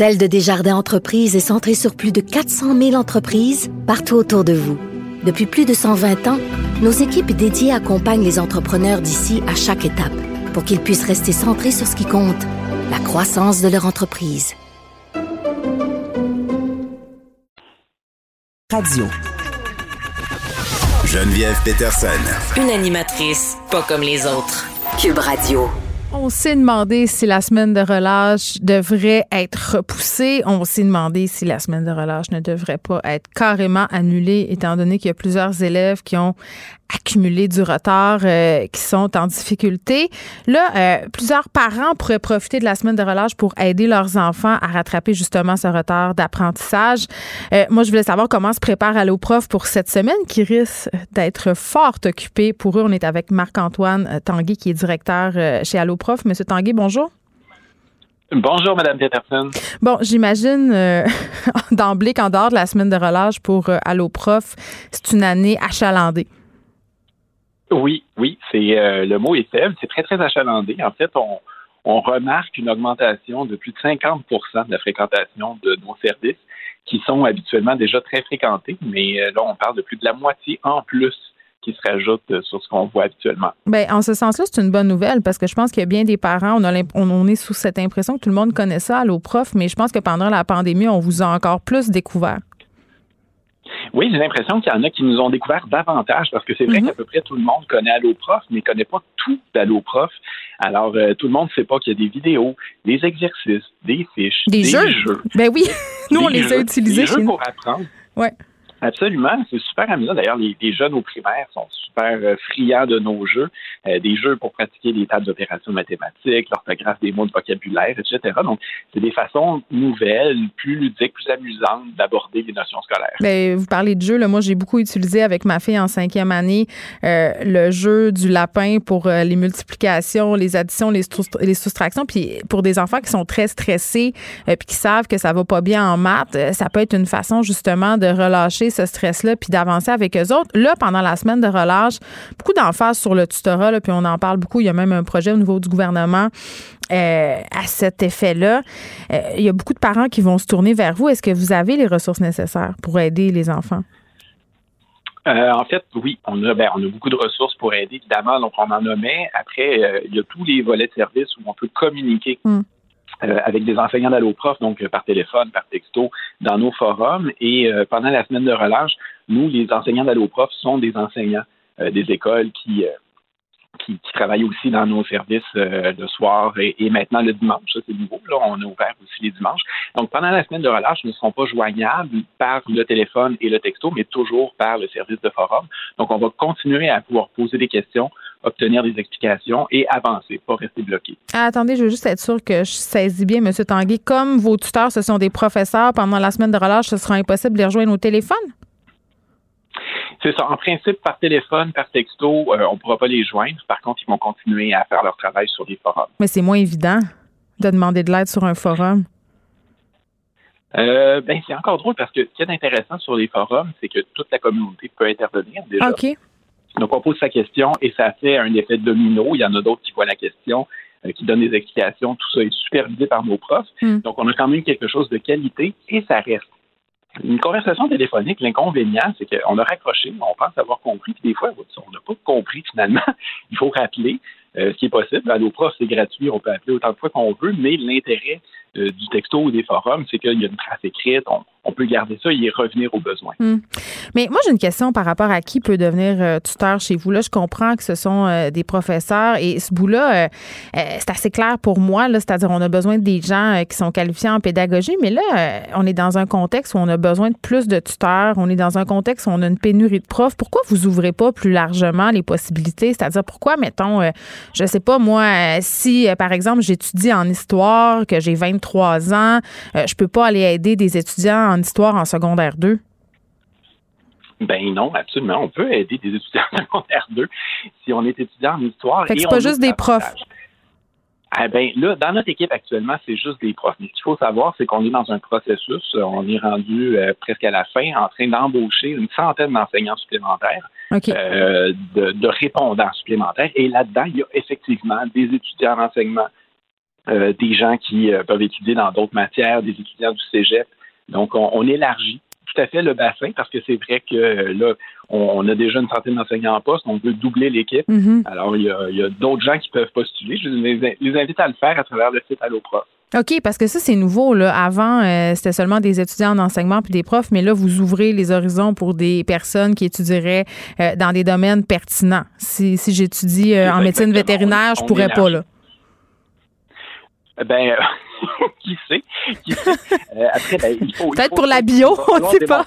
Celle de Desjardins Entreprises est centrée sur plus de 400 000 entreprises partout autour de vous. Depuis plus de 120 ans, nos équipes dédiées accompagnent les entrepreneurs d'ici à chaque étape pour qu'ils puissent rester centrés sur ce qui compte, la croissance de leur entreprise. Radio. Geneviève Peterson. Une animatrice pas comme les autres. Cube Radio. On s'est demandé si la semaine de relâche devrait être repoussée. On s'est demandé si la semaine de relâche ne devrait pas être carrément annulée, étant donné qu'il y a plusieurs élèves qui ont accumulé du retard, euh, qui sont en difficulté. Là, euh, plusieurs parents pourraient profiter de la semaine de relâche pour aider leurs enfants à rattraper justement ce retard d'apprentissage. Euh, moi, je voulais savoir comment se prépare Alloprof pour cette semaine qui risque d'être fort occupée. Pour eux, on est avec Marc-Antoine Tanguy, qui est directeur chez Alloprof. Monsieur Tanguy, bonjour. Bonjour, Madame Peterson. Bon, j'imagine [LAUGHS] d'emblée qu'en dehors de la semaine de relâche pour Alloprof, c'est une année achalandée. Oui, oui, c'est euh, le mot est faible, c'est très très achalandé. En fait, on, on remarque une augmentation de plus de 50% de la fréquentation de nos services qui sont habituellement déjà très fréquentés, mais euh, là on parle de plus de la moitié en plus qui se rajoute euh, sur ce qu'on voit habituellement. Bien, en ce sens-là, c'est une bonne nouvelle parce que je pense qu'il y a bien des parents, on, a on, est sous cette impression que tout le monde connaît ça, à prof, mais je pense que pendant la pandémie, on vous a encore plus découvert. Oui, j'ai l'impression qu'il y en a qui nous ont découvert davantage parce que c'est vrai mhm. qu'à peu près tout le monde connaît Alloprof, mais ne connaît pas tout d'Alloprof. Alors, euh, tout le monde ne sait pas qu'il y a des vidéos, des exercices, des fiches, des, jeux. Ben oui, nous, on les a utilisés des jeux pour apprendre. Ouais. Absolument, c'est super amusant. D'ailleurs, les, jeunes au primaire sont super euh, friands de nos jeux, euh, des jeux pour pratiquer des tables d'opérations mathématiques, l'orthographe des mots de vocabulaire, etc. Donc, c'est des façons nouvelles, plus ludiques, plus amusantes d'aborder les notions scolaires. Ben, vous parlez de jeux, là, moi j'ai beaucoup utilisé avec ma fille en cinquième année euh, le jeu du lapin pour les multiplications, les additions, les, les, soustractions. Puis pour des enfants qui sont très stressés puis qui savent que ça va pas bien en maths, ça peut être une façon justement de relâcher ce stress-là puis d'avancer avec eux autres. Là, pendant la semaine de relâche, beaucoup d'emphase sur le tutorat, là, puis on en parle beaucoup. Il y a même un projet au niveau du gouvernement euh, à cet effet-là. Euh, il y a beaucoup de parents qui vont se tourner vers vous. Est-ce que vous avez les ressources nécessaires pour aider les enfants? Euh, en fait, oui, on a, ben, on a beaucoup de ressources pour aider, évidemment, donc on en nommait. Après, il y a tous les volets de service où on peut communiquer hmm. Euh, avec des enseignants d'alloprof, donc euh, par téléphone, par texto, dans nos forums. Et euh, pendant la semaine de relâche, nous, les enseignants d'alloprof sont des enseignants des écoles qui, qui, travaillent aussi dans nos services le soir et, maintenant le dimanche. Ça, c'est nouveau. Là, on a ouvert aussi les dimanches. Donc, pendant la semaine de relâche, nous ne serons pas joignables par le téléphone et le texto, mais toujours par le service de forum. Donc, on va continuer à pouvoir poser des questions obtenir des explications et avancer, pas rester bloqué. Ah, attendez, je veux juste être sûr que je saisis bien, M. Tanguy. Comme vos tuteurs, ce sont des professeurs, pendant la semaine de relâche, ce sera impossible de les rejoindre au téléphone? C'est ça. En principe, par téléphone, par texto, euh, on ne pourra pas les joindre. Par contre, ils vont continuer à faire leur travail sur des forums. Mais c'est moins évident de demander de l'aide sur un forum. Euh, ben, c'est encore drôle parce que ce qui est intéressant sur les forums, c'est que toute la communauté peut intervenir déjà. OK. Donc, on pose sa question et ça fait un effet domino. Il y en a d'autres qui voient la question, euh, qui donnent des explications. Tout ça est supervisé par nos profs. Hmm. Donc, on a quand même quelque chose de qualité et ça reste. Une conversation téléphonique, l'inconvénient, c'est qu'on a raccroché, on pense avoir compris, puis des fois, on n'a pas compris finalement. [LAUGHS] Il faut rappeler euh, ce qui est possible. À nos profs, c'est gratuit, on peut appeler autant de fois qu'on veut, mais l'intérêt euh, du texto ou des forums, c'est qu'il y a une trace écrite, on, peut garder ça et y revenir aux besoins. Hmm. Mais moi, j'ai une question par rapport à qui peut devenir euh, tuteur chez vous. Là, je comprends que ce sont euh, des professeurs et ce bout-là, c'est assez clair pour moi. C'est-à-dire, on a besoin des gens qui sont qualifiés en pédagogie, mais là, on est dans un contexte où on a besoin de plus de tuteurs. On est dans un contexte où on a une pénurie de profs. Pourquoi vous ouvrez pas plus largement les possibilités? C'est-à-dire, pourquoi, mettons, je sais pas, moi, si, par exemple, j'étudie en histoire, que j'ai 23 ans, je peux pas aller aider des étudiants en histoire en secondaire 2? Ben non, absolument. On peut aider des étudiants en secondaire 2 si on est étudiant en histoire. Fait que c'est pas juste des profs. Ah ben là, dans notre équipe actuellement, c'est juste des profs. Mais ce qu'il faut savoir, c'est qu'on est dans un processus, on est rendu euh, presque à la fin, en train d'embaucher une centaine d'enseignants supplémentaires, euh, de, de, répondants supplémentaires. Et là-dedans, il y a effectivement des étudiants en enseignement des gens qui peuvent étudier dans d'autres matières, des étudiants du cégep. Donc, on élargit tout à fait le bassin parce que c'est vrai que euh, là, on, a déjà une centaine d'enseignants en poste, on veut doubler l'équipe. Mm-hmm. Alors, il y a, d'autres gens qui peuvent postuler. Je les, invite à le faire à travers le site AlloProf. OK, parce que ça, c'est nouveau. Là. Avant, euh, c'était seulement des étudiants en enseignement puis des profs, mais là, vous ouvrez les horizons pour des personnes qui étudieraient euh, dans des domaines pertinents. Si, j'étudie en médecine vétérinaire, je pourrais pas, là. Ben, [LAUGHS] qui sait? Euh, après, ben, il faut. Peut-être pour la bio, on ne sait pas.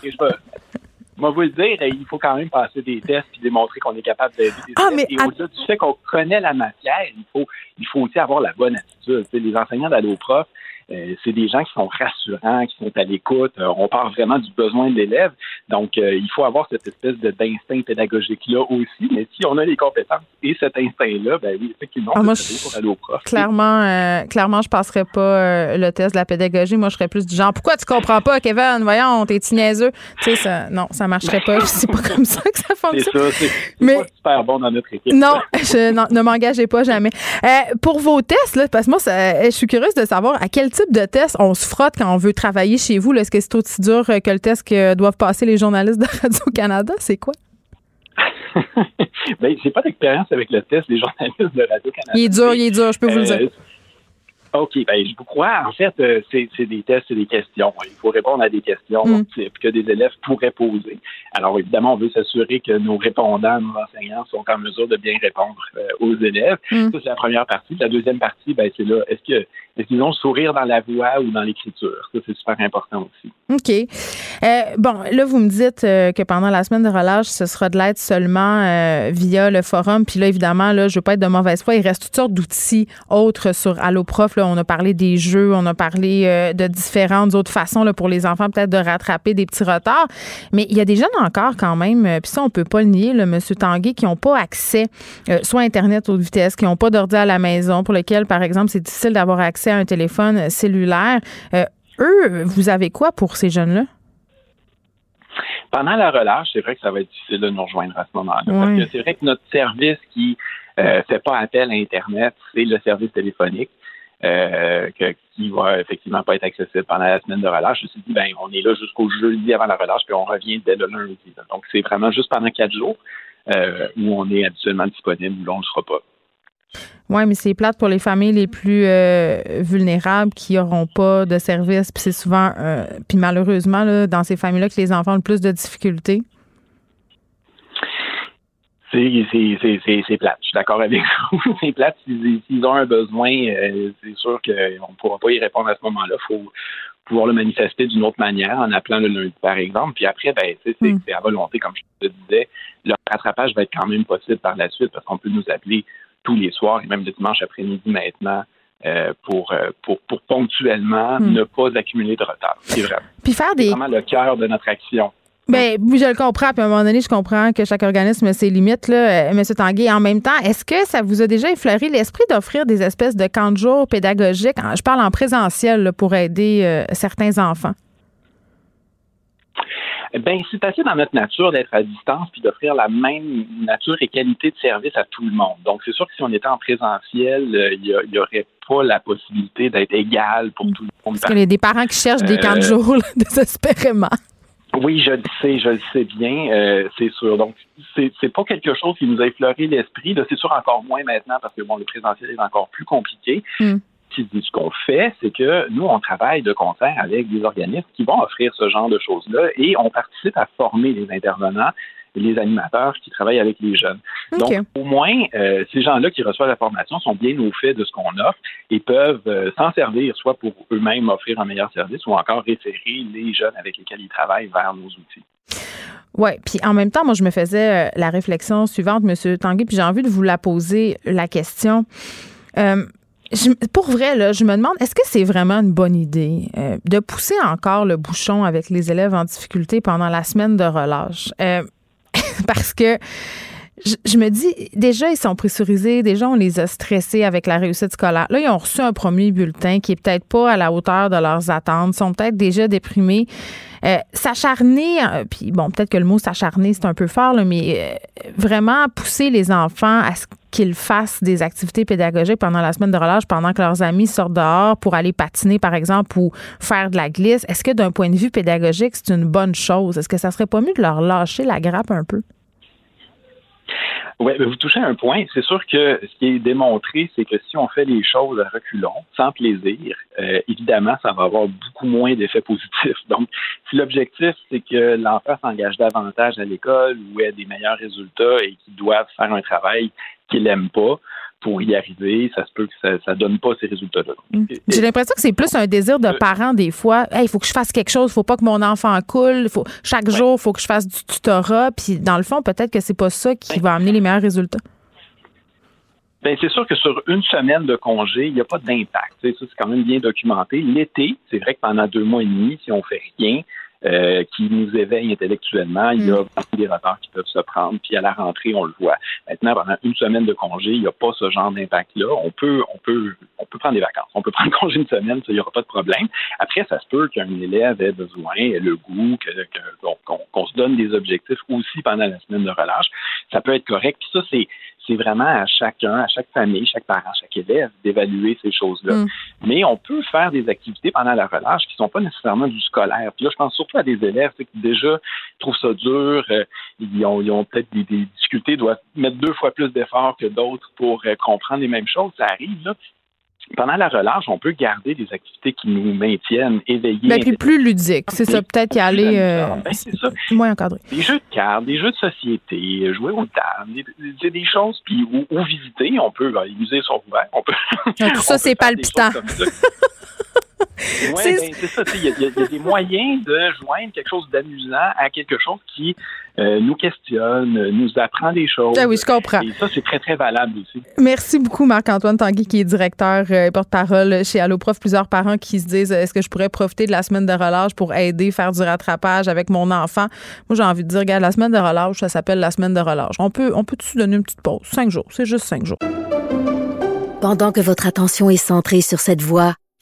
Moi, vous le dire, il faut quand même passer des tests et démontrer qu'on est capable d'aider des ah, Mais et au-delà du fait qu'on connaît la matière, il faut, il faut aussi avoir la bonne attitude. les enseignants euh, c'est des gens qui sont rassurants, qui sont à l'écoute. Euh, on parle vraiment du besoin de l'élève. Donc, euh, il faut avoir cette espèce d'instinct pédagogique-là aussi. Mais si on a les compétences et cet instinct-là, ben oui, effectivement, ah, moi, pour aller au prof. Clairement, clairement, je passerais pas le test de la pédagogie. Moi, je serais plus du genre, pourquoi tu comprends pas, Kevin? Voyons, t'es [LAUGHS] niaiseux. Tu sais, ça, non, ça marcherait pas. c'est pas [LAUGHS] comme ça que ça fonctionne. C'est ça, c'est pas super bon dans notre équipe. Non, [LAUGHS] je, ne m'engagez pas jamais. pour vos tests, là, parce que moi, je suis curieuse de savoir à quel type de test on se frotte quand on veut travailler chez vous? Est-ce que c'est aussi dur que le test que doivent passer les journalistes de [LAUGHS] Radio-Canada? C'est quoi? [LAUGHS] ben, j'ai pas d'expérience avec le test des journalistes de Radio-Canada. Il est dur, il est dur, je peux vous le dire. OK, ben je vous crois. En fait, euh, c'est des tests, c'est des questions. Il faut répondre à des questions mm. que des élèves pourraient poser. Alors évidemment, on veut s'assurer que nos répondants, nos enseignants sont en mesure de bien répondre euh, aux élèves. Mm. Ça, c'est la première partie. La deuxième partie, ben, c'est là, est-ce que est-ce qu'ils ont le sourire dans la voix ou dans l'écriture? Ça, c'est super important aussi. OK. Euh, bon, là, vous me dites que pendant la semaine de relâche, ce sera de l'aide seulement via le forum. Puis là, évidemment, là, je veux pas être de mauvaise foi. Il reste toutes sortes d'outils autres sur AlloProf. Là, on a parlé des jeux, on a parlé euh, de différentes autres façons là, pour les enfants peut-être de rattraper des petits retards. Mais il y a des jeunes encore quand même, euh, puis ça, on peut pas le nier, le monsieur Tanguy, qui n'ont pas accès euh, soit à Internet haute vitesse, qui n'ont pas d'ordi à la maison, pour lesquels, par exemple, c'est difficile d'avoir accès à un téléphone cellulaire. eux, vous avez quoi pour ces jeunes-là? Pendant la relâche, c'est vrai que ça va être difficile de nous rejoindre à ce moment-là. Parce que c'est vrai que notre service qui ne fait pas appel à Internet, c'est le service téléphonique euh, qui va effectivement pas être accessible pendant la semaine de relâche. Je me suis dit, ben, on est là jusqu'au jeudi avant la relâche, puis on revient dès le lundi. Donc, c'est vraiment juste pendant quatre jours euh, où on est habituellement disponible, où l'on ne sera pas. Oui, mais c'est plate pour les familles les plus euh, vulnérables qui n'auront pas de service. Puis c'est souvent, puis malheureusement, là, dans ces familles-là, que les enfants ont le plus de difficultés. C'est plate. Je suis d'accord avec [LAUGHS] vous. c'est plate. S'ils ont un besoin, euh, c'est sûr qu'on ne pourra pas y répondre à ce moment-là. Il faut pouvoir le manifester d'une autre manière, en appelant le lundi, par exemple. Puis après, ben, mm. c'est à volonté, comme je te disais. Le rattrapage va être quand même possible par la suite parce qu'on peut nous appeler tous les soirs et même le dimanche après-midi maintenant. Euh, pour, euh, pour, pour ponctuellement mm. ne pas accumuler de retard. C'est vrai. Puis faire des... vraiment le cœur de notre action. Oui, je le comprends. Puis à un moment donné, je comprends que chaque organisme a ses limites, là, euh, M. Tanguay. En même temps, est-ce que ça vous a déjà effleuré l'esprit d'offrir des espèces de camps de jour pédagogiques? Je parle en présentiel pour aider euh, certains enfants. Ben, c'est assez dans notre nature d'être à distance puis d'offrir la même nature et qualité de service à tout le monde. Donc, c'est sûr que si on était en présentiel, euh, il n'y aurait pas la possibilité d'être égal pour mm. tout le monde. Parce qu'il y a des parents qui cherchent des camps de jour [LAUGHS] désespérément. Oui, je le sais, je le sais bien, euh, c'est sûr. Donc, c'est, c'est pas quelque chose qui nous a effleuré l'esprit. c'est sûr encore moins maintenant parce que bon, le présentiel est encore plus compliqué. Mm. Ce qu'on fait, c'est que nous, on travaille de concert avec des organismes qui vont offrir ce genre de choses-là et on participe à former les intervenants les animateurs qui travaillent avec les jeunes. Donc, au moins, euh, ces gens-là qui reçoivent la formation sont bien au fait de ce qu'on offre et peuvent euh, s'en servir, soit pour eux-mêmes offrir un meilleur service ou encore référer les jeunes avec lesquels ils travaillent vers nos outils. Oui, puis en même temps, moi, je me faisais euh, la réflexion suivante, M. Tanguy, puis j'ai envie de vous la poser, la question. pour vrai, là, je me demande, est-ce que c'est vraiment une bonne idée de pousser encore le bouchon avec les élèves en difficulté pendant la semaine de relâche? [LAUGHS] parce que je, me dis, déjà, ils sont pressurisés, déjà, on les a stressés avec la réussite scolaire. Là, ils ont reçu un premier bulletin qui est peut-être pas à la hauteur de leurs attentes, sont peut-être déjà déprimés. Euh, s'acharner, euh, puis bon, peut-être que le mot s'acharner, c'est un peu fort, mais euh, vraiment pousser les enfants à ce qu'ils fassent des activités pédagogiques pendant la semaine de relâche, pendant que leurs amis sortent dehors pour aller patiner, par exemple, ou faire de la glisse. Est-ce que d'un point de vue pédagogique, c'est une bonne chose? Est-ce que ça serait pas mieux de leur lâcher la grappe un peu? Oui, vous touchez un point. C'est sûr que ce qui est démontré, c'est que si on fait les choses à reculons, sans plaisir, euh, évidemment, ça va avoir beaucoup moins d'effets positifs. [LAUGHS] Donc, si l'objectif, c'est que l'enfant s'engage davantage à l'école ou ait des meilleurs résultats et qu'il doit faire un travail qu'il n'aime pas, pour y arriver, ça se peut que ça, ne donne pas ces résultats-là. Mm. J'ai l'impression que c'est plus un désir de euh, parents des fois. Il faut que je fasse quelque chose, il faut pas que mon enfant coule, faut, chaque jour, il faut que je fasse du tutorat. Puis dans le fond, peut-être que c'est pas ça qui va amener les meilleurs résultats. Ben, c'est sûr que sur une semaine de congé, il n'y a pas d'impact. Ça, c'est quand même bien documenté. L'été, c'est vrai que pendant deux mois et demi, si on fait rien, euh, qui nous éveille intellectuellement. Il y a mm. des retards qui peuvent se prendre, puis à la rentrée, on le voit. Maintenant, pendant une semaine de congé, il n'y a pas ce genre d'impact-là. On peut, on peut, on peut prendre des vacances. On peut [LAUGHS] prendre congé une semaine, ça, il n'y aura pas de problème. Après, ça se peut qu'un élève ait besoin, ait le goût, qu'on se donne des objectifs aussi pendant la semaine de relâche. Ça peut être correct. Puis ça, c'est c'est vraiment à chacun, à chaque famille, chaque parent, chaque élève d'évaluer ces choses-là. Mm. Mais on peut faire des activités pendant la relâche qui ne sont pas nécessairement du scolaire. Puis là, je pense surtout à des élèves qui déjà trouvent ça dur, euh, ils ont, ont peut-être des, difficultés, doivent mettre deux fois plus d'efforts que d'autres pour euh, comprendre les mêmes choses. Ça arrive, là pendant la relâche, on peut garder des activités qui nous maintiennent éveillés. Mais ben, puis plus ludiques, c'est ça, peut-être y aller euh, ben, ça. [LAUGHS] moins encadré. Des jeux de cartes, des jeux de société, jouer au tables, des, des, choses, puis ou, visiter, on peut, ben, les musées sont ouverts, on peut. Ah, tout ça, [LAUGHS] c'est palpitant. Oui, ben, c'est ça. Il y, a des moyens de joindre quelque chose d'amusant à quelque chose qui euh, nous questionne, nous apprend des choses. Ah oui, je comprends. Et ça, c'est très, très valable aussi. Merci beaucoup, Marc-Antoine Tanguy, qui est directeur et euh, porte-parole chez Alloprof. Plusieurs parents qui se disent est-ce que je pourrais profiter de la semaine de relâche pour aider, faire du rattrapage avec mon enfant? Moi, j'ai envie de dire, regarde, la semaine de relâche, ça s'appelle la semaine de relâche. On peut, on peut se donner une petite pause? Cinq jours. C'est juste cinq jours. Pendant que votre attention est centrée sur cette voix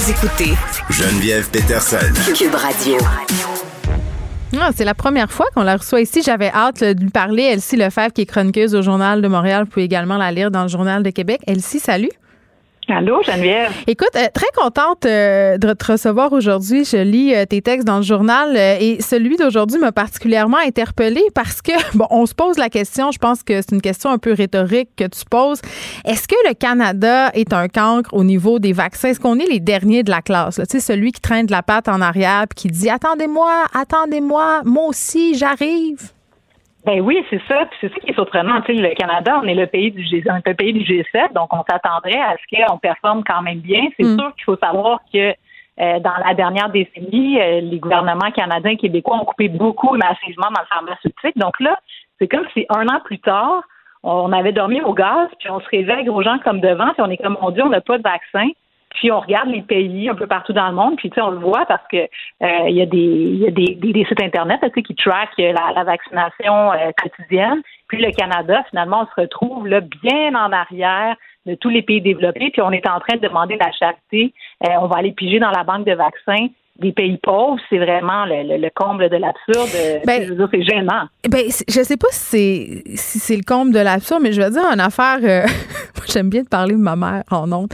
Vous écoutez Geneviève Peterson. Cube Radio. Ah, c'est la première fois qu'on la reçoit ici. J'avais hâte de lui parler. Elsie Lefebvre, qui est chroniqueuse au Journal de Montréal. Vous pouvez également la lire dans le Journal de Québec. Elsie, salut. Allô, Geneviève? Écoute, euh, très contente euh, de te recevoir aujourd'hui. Je lis euh, tes textes dans le journal et celui d'aujourd'hui m'a particulièrement interpellée parce que, [LAUGHS] bon, on se pose la question, je pense que c'est une question un peu rhétorique que tu poses. Est-ce que le Canada est un cancre au niveau des vaccins? Est-ce qu'on est les derniers de la classe? Tu sais, celui qui traîne de la patte en arrière et qui dit Attendez-moi, attendez-moi, moi aussi, j'arrive. Ben oui, c'est ça. Puis c'est ça qui est surprenant. Tu sais, le Canada, on est le pays du G, on pays du G7, donc on s'attendrait à ce qu'on performe quand même bien. C'est mm. sûr qu'il faut savoir que euh, dans la dernière décennie, euh, les gouvernements canadiens et québécois ont coupé beaucoup massivement dans le pharmaceutique. Donc là, c'est comme si un an plus tard, on avait dormi au gaz, puis on se réveille gros gens comme devant, puis on est comme, mon Dieu, on n'a pas de vaccin. Puis on regarde les pays un peu partout dans le monde, puis tu sais, on le voit parce que euh, il y a des y a des, des, sites internet tu sais, qui traquent la, la vaccination euh, quotidienne. Puis le Canada, finalement, on se retrouve là bien en arrière de tous les pays développés, puis on est en train de demander la charité. Euh, on va aller piger dans la banque de vaccins des pays pauvres, c'est vraiment le, comble de l'absurde. Ben, c'est gênant. Ben, je sais pas si c'est le comble de l'absurde, mais je veux dire une affaire. Euh, [LAUGHS] moi, j'aime bien te parler de ma mère en nom.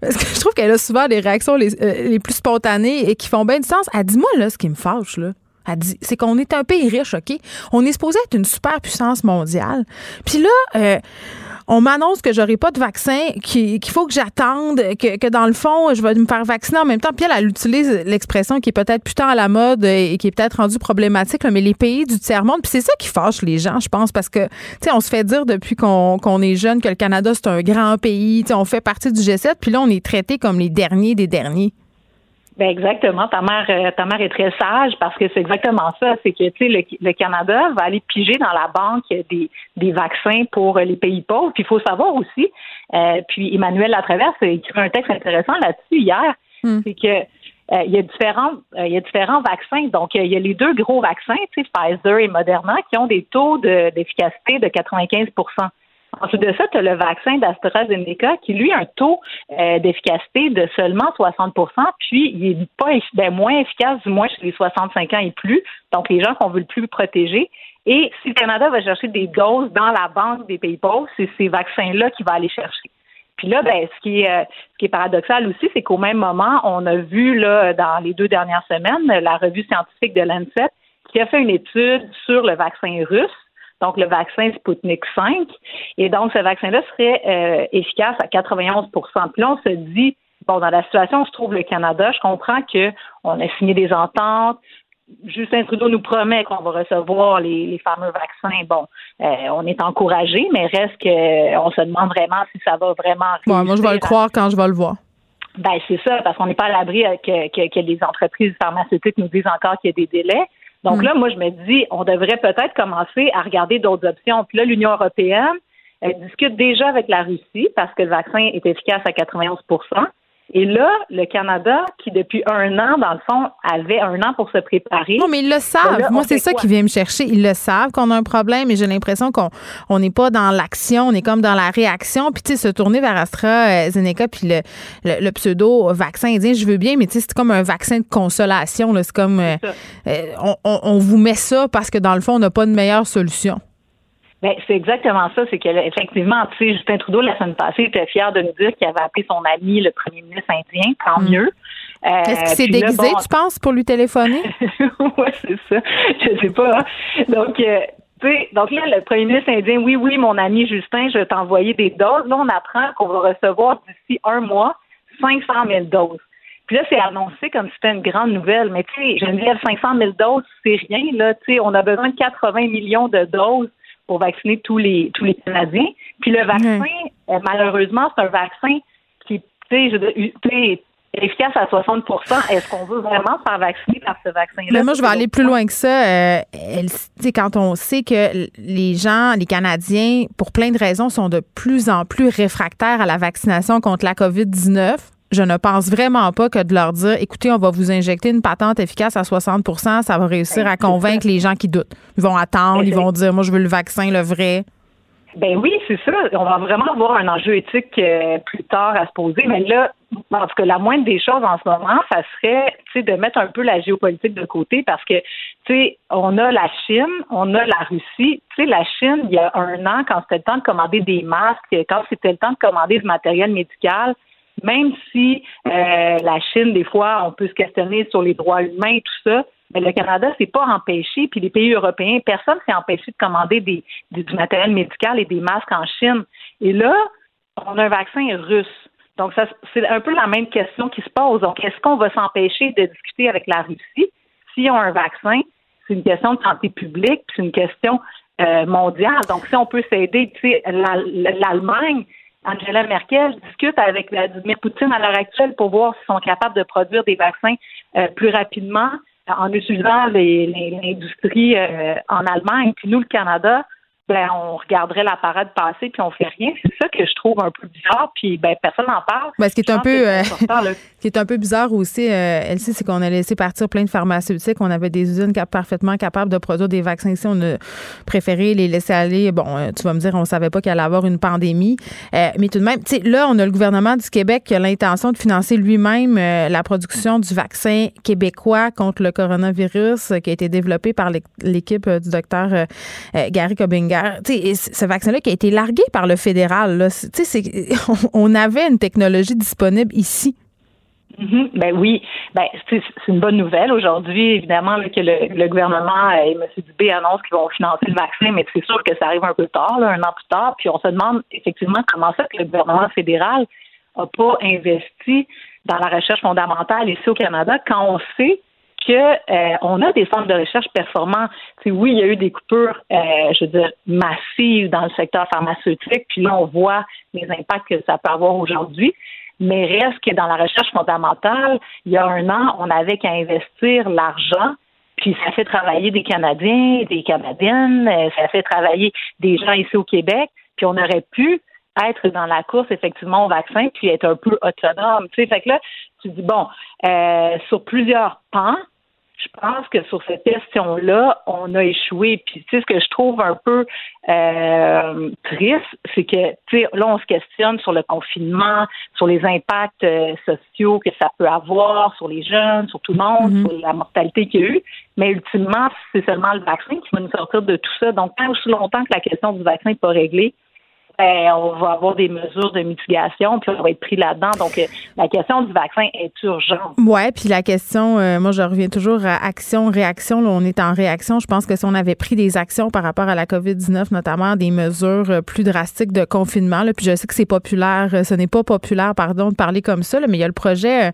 parce que je trouve qu'elle a souvent des réactions les, euh, les, plus spontanées et qui font bien du sens. Elle dit moi là, ce qui me fâche là. Elle dit, c'est qu'on est un pays riche, OK? On est supposé être une super puissance mondiale. Puis là, euh, on m'annonce que j'aurai pas de vaccin, qu'il faut que j'attende, que, dans le fond, je vais me faire vacciner en même temps. Puis elle, utilise l'expression qui est peut-être plus à la mode et qui est peut-être rendue problématique, mais les pays du tiers-monde. Puis c'est ça qui fâche les gens, je pense, parce que, tu sais, on se fait dire depuis qu'on est jeune que le Canada, c'est un grand pays, tu sais, on fait partie du G7, puis là, on est traité comme les derniers des derniers. Ben exactement. Ta mère, euh, ta mère est très sage parce que c'est exactement ça. C'est que tu sais, le, Canada va aller piger dans la banque des, des vaccins pour les pays pauvres. Puis il faut savoir aussi. Euh, puis Emmanuel Latraverse a écrit un texte intéressant là-dessus hier. Hmm. C'est que euh, il y a différents il y a différents vaccins. Donc il y a les deux gros vaccins, tu sais, Pfizer et Moderna, qui ont des taux d'efficacité de 95 Ensuite de ça, tu as le vaccin d'AstraZeneca qui, lui, a un taux euh, d'efficacité de seulement 60% puis il est pas ben, moins efficace, du moins chez les 65 ans et plus, donc les gens qu'on veut le plus protéger. Et si le Canada va chercher des doses dans la banque des pays pauvres, c'est ces vaccins-là qu'il va aller chercher. Puis là, ben, ce qui est, euh, ce qui est paradoxal aussi, c'est qu'au même moment, on a vu là, dans les deux dernières semaines, la revue scientifique de l'ANSET qui a fait une étude sur le vaccin russe donc le vaccin Sputnik 5. Et donc, ce vaccin-là serait euh, efficace à 91% Puis là, on se dit, bon, dans la situation où se trouve le Canada, je comprends qu'on a signé des ententes. Justin Trudeau nous promet qu'on va recevoir les, fameux vaccins. Bon, euh, on est encouragé, mais reste qu'on se demande vraiment si ça va vraiment. Bon, moi, je vais le croire quand je vais le voir. Ben, c'est ça, parce qu'on n'est pas à l'abri que, que, que les entreprises pharmaceutiques nous disent encore qu'il y a des délais. Donc hmm. là, moi, je me dis, on devrait peut-être commencer à regarder d'autres options. Puis là, l'Union européenne elle discute déjà avec la Russie parce que le vaccin est efficace à 91 et là, le Canada, qui depuis un an, dans le fond, avait un an pour se préparer. Non, mais ils le savent. Moi, c'est ça qui vient me chercher. Ils le savent qu'on a un problème et j'ai l'impression qu'on on n'est pas dans l'action, on est comme dans la réaction. Puis, tu sais, se tourner vers AstraZeneca puis le, le, pseudo-vaccin indien, je veux bien, mais tu sais, c'est comme un vaccin de consolation. C'est comme, euh, euh, on, on vous met ça parce que dans le fond, on n'a pas de meilleure solution. Ben, c'est exactement ça. C'est qu'effectivement, tu sais, Justin Trudeau, la semaine passée, était fier de nous dire qu'il avait appelé son ami, le premier ministre indien. Tant mm. mieux. Euh, Est-ce qu'il s'est déguisé, tu penses, pour lui téléphoner? [LAUGHS] oui, c'est ça. Je sais pas. Hein. Donc, euh, tu sais, donc là, le premier ministre indien, oui, oui, mon ami Justin, je vais t'envoyer des doses. Là, on apprend qu'on va recevoir d'ici un mois 500 000 doses. Puis là, c'est annoncé comme si c'était une grande nouvelle. Mais tu sais, Geneviève, 500 000 doses, c'est rien. Là, tu sais, on a besoin de 80 millions de doses pour vacciner tous les tous les Canadiens. Puis le vaccin, euh, malheureusement, c'est un vaccin qui est efficace à 60% Est-ce qu'on veut vraiment se faire vacciner par ce vaccin-là? Mais moi, je vais aller plus loin que ça. Euh, quand on sait que les gens, les Canadiens, pour plein de raisons, sont de plus en plus réfractaires à la vaccination contre la COVID-19, je ne pense vraiment pas que de leur dire, écoutez, on va vous injecter une patente efficace à 60% ça va réussir à convaincre les gens qui doutent. Ils vont attendre, ils vont dire, moi, je veux le vaccin, le vrai. Ben oui, c'est ça. On va vraiment avoir un enjeu éthique euh, plus tard à se poser. Mais là, en tout cas, la moindre des choses en ce moment, ça serait de mettre un peu la géopolitique de côté parce que, tu sais, on a la Chine, on a la Russie. Tu sais, la Chine, il y a un an, quand c'était le temps de commander des masques, quand c'était le temps de commander du matériel médical, même si euh, la Chine, des fois, on peut se questionner sur les droits humains et tout ça, mais le Canada s'est pas empêché, puis les pays européens, personne s'est empêché de commander du matériel médical et des masques en Chine. Et là, on a un vaccin russe. Donc, c'est un peu la même question qui se pose. Donc, est-ce qu'on va s'empêcher de discuter avec la Russie si on a un vaccin? C'est une question de santé publique, c'est une question euh, mondiale. Donc, si on peut s'aider, tu sais, l'Allemagne, Angela Merkel discute avec Vladimir Poutine à l'heure actuelle pour voir s'ils sont capables de produire des vaccins euh, plus rapidement en utilisant l'industrie euh, en Allemagne. Puis nous, le Canada, ben, on regarderait la parade passer puis on fait rien. C'est ça que je trouve un peu bizarre. Puis ben, personne n'en parle. Ben, ce qui est un peu, euh, [LAUGHS] qui est un peu bizarre aussi, euh, Elsie, c'est qu'on a laissé partir plein de pharmaceutiques. On avait des usines parfaitement capables de produire des vaccins ici. On a préféré les laisser aller. Bon, euh, tu vas me dire, on savait pas qu'il allait avoir une pandémie. Euh, mais tout de même, tu sais, là, on a le gouvernement du Québec qui a l'intention de financer lui-même la production du vaccin québécois contre le coronavirus qui a été développé par l'équipe du docteur Gary Ce vaccin-là qui a été largué par le fédéral, [LAUGHS] on avait une technologie disponible ici. Mm-hmm. Ben oui, ben c'est une bonne nouvelle aujourd'hui, évidemment que le, gouvernement et M. Dubé annoncent qu'ils vont financer le vaccin, mais c'est sûr que ça arrive un peu tard, un an plus tard, puis on se demande effectivement comment ça que le gouvernement fédéral n'a pas investi dans la recherche fondamentale ici au Canada quand on sait que euh, on a des centres de recherche performants. oui, il y a eu des coupures, euh, je veux dire, massives dans le secteur pharmaceutique, puis là, on voit les impacts que ça peut avoir aujourd'hui. Mais reste que dans la recherche fondamentale, il y a un an, on avait qu'à investir l'argent puis ça fait travailler des Canadiens, des Canadiennes, euh, ça fait travailler des gens ici au Québec, puis on aurait pu être dans la course effectivement au vaccin puis être un peu autonome. Tu sais, fait que là, tu dis bon, sur plusieurs pans, je pense que sur cette question-là, on a échoué. Puis, tu sais, ce que je trouve un peu euh, triste, c'est que, tu sais, là, on se questionne sur le confinement, sur les impacts euh, sociaux que ça peut avoir sur les jeunes, sur tout le monde, mm-hmm. sur la mortalité qu'il y a eu. Mais ultimement, c'est seulement le vaccin qui va nous sortir de tout ça. Donc, tant aussi longtemps que la question du vaccin n'est pas réglée, ben, on va avoir des mesures de mitigation, puis on va être pris là-dedans. Donc, euh, la question du vaccin est urgente. Oui, puis la question, euh, moi, je reviens toujours à action, réaction. Là, on est en réaction. Je pense que si on avait pris des actions par rapport à la COVID-19, notamment des mesures euh, plus drastiques de confinement, là, puis je sais que c'est populaire, ce n'est pas populaire, pardon, de parler comme ça, mais il y a le projet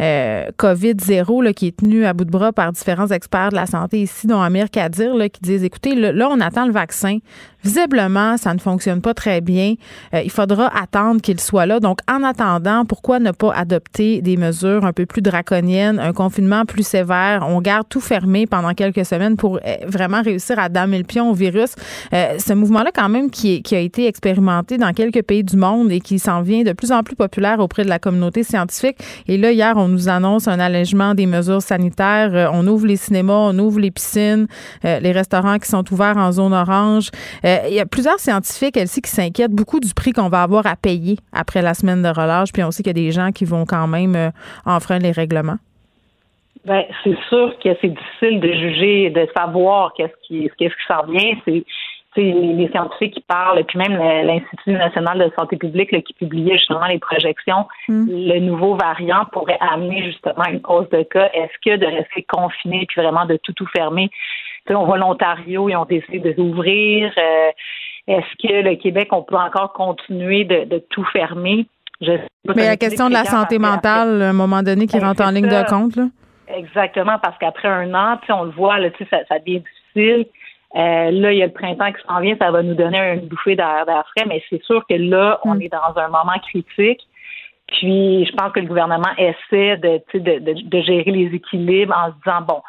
COVID-0 qui est tenu à bout de bras par différents experts de la santé ici, dont Amir Kadir, là, qui disent, écoutez, là, on attend le vaccin. Visiblement, ça ne fonctionne pas très bien. Euh, il faudra attendre qu'il soit là. Donc, en attendant, pourquoi ne pas adopter des mesures un peu plus draconiennes, un confinement plus sévère? On garde tout fermé pendant quelques semaines pour euh, vraiment réussir à damer le pion au virus. Euh, ce mouvement-là, quand même, qui, a été expérimenté dans quelques pays du monde et qui s'en vient de plus en plus populaire auprès de la communauté scientifique. Et là, hier, on nous annonce un allègement des mesures sanitaires. on ouvre les cinémas, on ouvre les piscines, les restaurants qui sont ouverts en zone orange. Euh, il y a plusieurs scientifiques, elles qui s'inquiètent beaucoup du prix qu'on va avoir à payer après la semaine de relâche. Puis on sait qu'il y a des gens qui vont quand même euh, enfreindre les règlements. Ben, c'est sûr que c'est difficile de juger, de savoir qu'est-ce qui, qu'est-ce qui s'en vient. C'est, les, scientifiques qui parlent, puis même l'Institut national de santé publique qui publiait justement les projections, mm. le nouveau variant pourrait amener justement une cause de cas. Est-ce que de rester confiné puis vraiment de tout tout fermer, on voit l'Ontario, ils ont décidé d'ouvrir. Euh, est-ce que le Québec, on peut encore continuer de, tout fermer? Mais la question de la santé mentale, à un moment donné, qui ben, rentre en ligne de compte, là? Exactement, parce qu'après un an, on le voit, là, ça, ça devient difficile. Euh, là, il y a le printemps qui s'en vient, ça va nous donner une bouffée d'air frais, mais c'est sûr que là, on mm. est dans un moment critique. Puis, je pense que le gouvernement essaie de, de, de, gérer les équilibres en se disant, bon,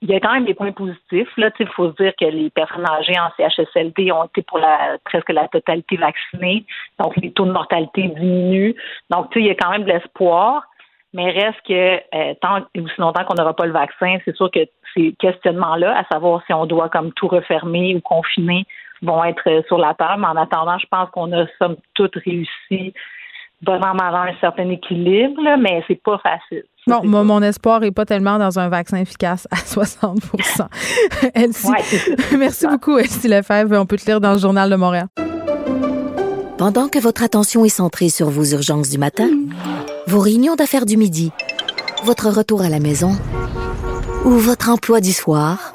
il y a quand même des points positifs. Là, il faut se dire que les personnes âgées en CHSLD ont été pour la presque la totalité vaccinées. Donc, les taux de mortalité diminuent. Donc, il y a quand même de l'espoir. Mais reste que euh, tant aussi longtemps qu'on n'aura pas le vaccin, c'est sûr que ces questionnements-là, à savoir si on doit comme tout refermer ou confiner, vont être sur la table. Mais en attendant, je pense qu'on a somme toute réussi bon an, mal un certain équilibre, mais c'est pas facile. Non, moi, mon espoir n'est pas tellement dans un vaccin efficace à [LAUGHS] 60 [LAUGHS] Elsie, [LAUGHS] merci beaucoup, Elsie Lefebvre. On peut te lire dans le Journal de Montréal. Pendant que votre attention est centrée sur vos urgences du matin, vos réunions d'affaires du midi, votre retour à la maison ou votre emploi du soir,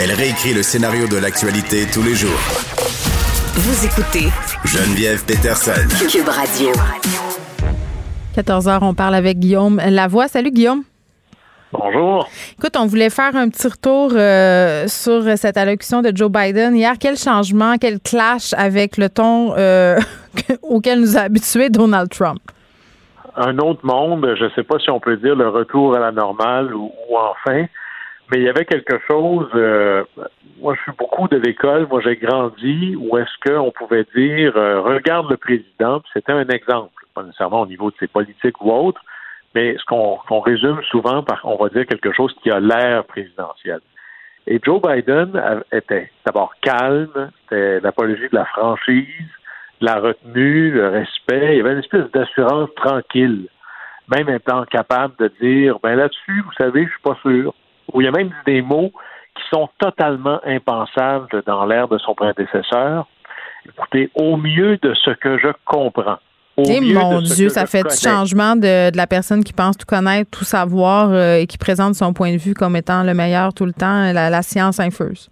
Elle réécrit le scénario de l'actualité tous les jours. Vous écoutez Geneviève Peterson. Cube Radio. 14 h on parle avec Guillaume Lavoie. Salut Guillaume. Bonjour. Écoute, on voulait faire un petit retour euh, sur cette allocution de Joe Biden hier. Quel changement, quel clash avec le ton euh, [LAUGHS] auquel nous a habitués Donald Trump? Un autre monde, je ne sais pas si on peut dire le retour à la normale ou enfin, mais il y avait quelque chose. Euh, moi, je suis beaucoup de l'école. Moi, j'ai grandi où est-ce qu'on pouvait dire euh, regarde le président. C'était un exemple, pas nécessairement au niveau de ses politiques ou autres, mais ce qu'on résume souvent par, on va dire quelque chose qui a l'air présidentiel. Et Joe Biden était d'abord calme, c'était l'apologie de la franchise, la retenue, le respect. Il y avait une espèce d'assurance tranquille, même étant capable de dire ben là-dessus, vous savez, je suis pas sûr où il y a même des mots qui sont totalement impensables dans l'ère de son prédécesseur. Écoutez, au mieux de ce que je comprends. Et eh, mon Dieu, ça fait du changement de, la personne qui pense tout connaître, tout savoir euh, et qui présente son point de vue comme étant le meilleur tout le temps, la, science infuse.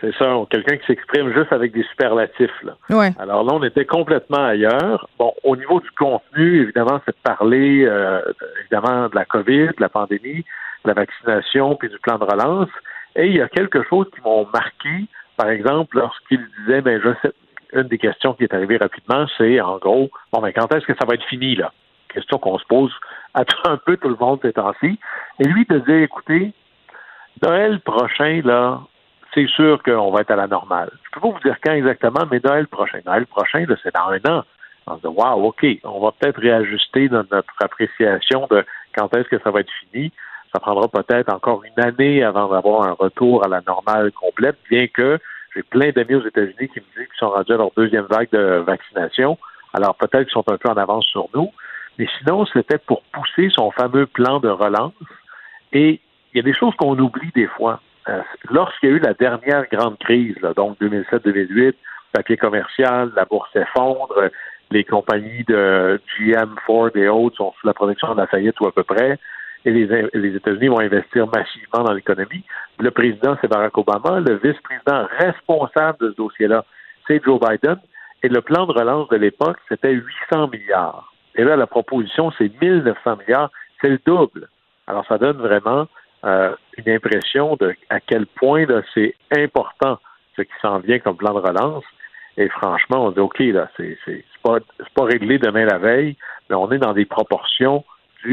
C'est ça, quelqu'un qui s'exprime juste avec des superlatifs. Là. Ouais. Alors là, on était complètement ailleurs. Bon, au niveau du contenu, évidemment, c'est de parler euh, évidemment de la COVID, de la pandémie, de la vaccination, puis du plan de relance. Et il y a quelque chose qui m'ont marqué, par exemple, lorsqu'il disait, ben, je sais, une des questions qui est arrivée rapidement, c'est en gros, bon, ben, quand est-ce que ça va être fini, là? Question qu'on se pose à un peu tout le monde ces temps-ci. Et lui te dit, écoutez, Noël prochain, là, c'est sûr qu'on va être à la normale. Je peux pas vous dire quand exactement, mais Noël prochain. Noël prochain, c'est dans un an. On se dit, wow, OK, on va peut-être réajuster notre appréciation de quand est-ce que ça va être fini. Ça prendra peut-être encore une année avant d'avoir un retour à la normale complète, bien que j'ai plein d'amis aux États-Unis qui me disent qu'ils sont rendus à leur deuxième vague de vaccination. Alors peut-être qu'ils sont un peu en avance sur nous. Mais sinon, c'était pour pousser son fameux plan de relance. Et il y a des choses qu'on oublie des fois. Euh, lorsqu'il y a eu la dernière grande crise, donc 2007-2008, papier commercial, la bourse s'effondre, les compagnies de GM, Ford et autres sont sous la protection de la faillite ou à peu près et les, États-Unis vont investir massivement dans l'économie. Le président, c'est Barack Obama. Le vice-président responsable de ce dossier-là, c'est Joe Biden. Et le plan de relance de l'époque, c'était 800 milliards. Et là, la proposition, c'est 1900 milliards. C'est le double. Alors, ça donne vraiment euh, une impression de à quel point c'est important ce qui s'en vient comme plan de relance. Et franchement, on dit OK, là, c'est, pas, pas réglé demain la veille, mais on est dans des proportions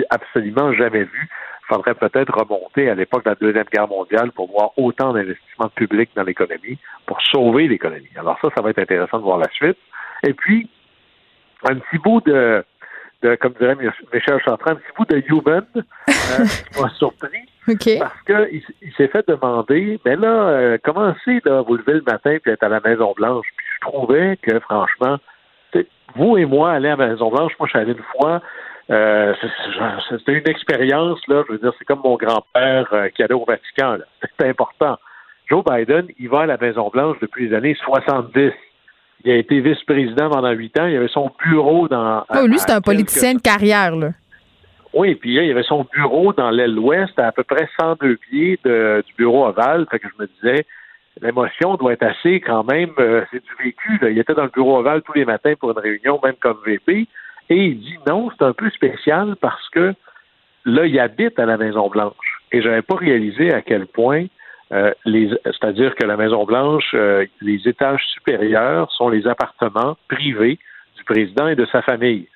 absolument jamais vu. Il faudrait peut-être remonter à l'époque de la Deuxième Guerre mondiale pour voir autant d'investissements publics dans l'économie, pour sauver l'économie. Alors ça, ça va être intéressant de voir la suite. Et puis, un petit bout de, de comme dirait Michel Chantran, un petit bout de human euh, qui m'a surpris. Parce qu'il il, s'est fait demander, mais là, euh, comment c'est, là, vous levez le matin puis être à la Maison-Blanche? Puis je trouvais que, franchement, vous et moi, aller à la Maison-Blanche, moi, je suis allé une fois, euh, c'était une expérience, là. Je veux dire, c'est comme mon grand-père euh, qui allait au Vatican, [LAUGHS] C'est important. Joe Biden, il va à la Maison-Blanche depuis les années 70. Il a été vice-président pendant huit ans. Il avait son bureau dans. Oh, lui, c'est un politicien de carrière, là. Oui, puis là, il avait son bureau dans l'aile ouest, à, à peu près 102 pieds du bureau ovale. Fait que je me disais, l'émotion doit être assez quand même. Euh, c'est du vécu. Il était dans le bureau ovale tous les matins pour une réunion, même comme VP. Et il dit non, c'est un peu spécial parce que là, il habite à la Maison-Blanche. Et je n'avais pas réalisé à quel point, euh, c'est-à-dire que la Maison-Blanche, euh, les étages supérieurs sont les appartements privés du président et de sa famille.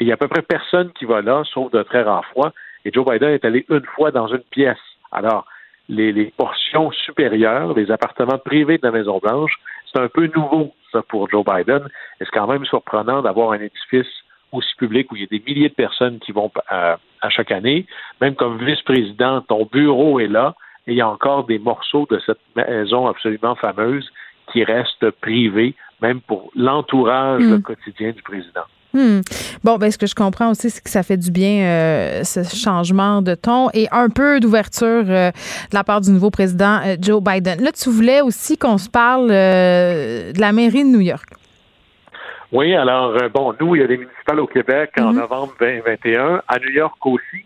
Et il y a à peu près personne qui va là, sauf de très rares fois. Et Joe Biden est allé une fois dans une pièce. Alors, les, les portions supérieures, les appartements privés de la Maison-Blanche, c'est un peu nouveau, ça, pour Joe Biden. Et c'est quand même surprenant d'avoir un édifice aussi public où il y a des milliers de personnes qui vont à, chaque année. Même comme vice-président, ton bureau est là et il y a encore des morceaux de cette maison absolument fameuse qui restent privés, même pour l'entourage hmm. quotidien du président. Hmm. Bon, ben, ce que je comprends aussi, c'est que ça fait du bien, euh, ce changement de ton et un peu d'ouverture euh, de la part du nouveau président euh, Joe Biden. Là, tu voulais aussi qu'on se parle de la mairie de New York. Oui, alors, bon, nous, il y a des municipales au Québec en mhm. novembre 2021, à New York aussi.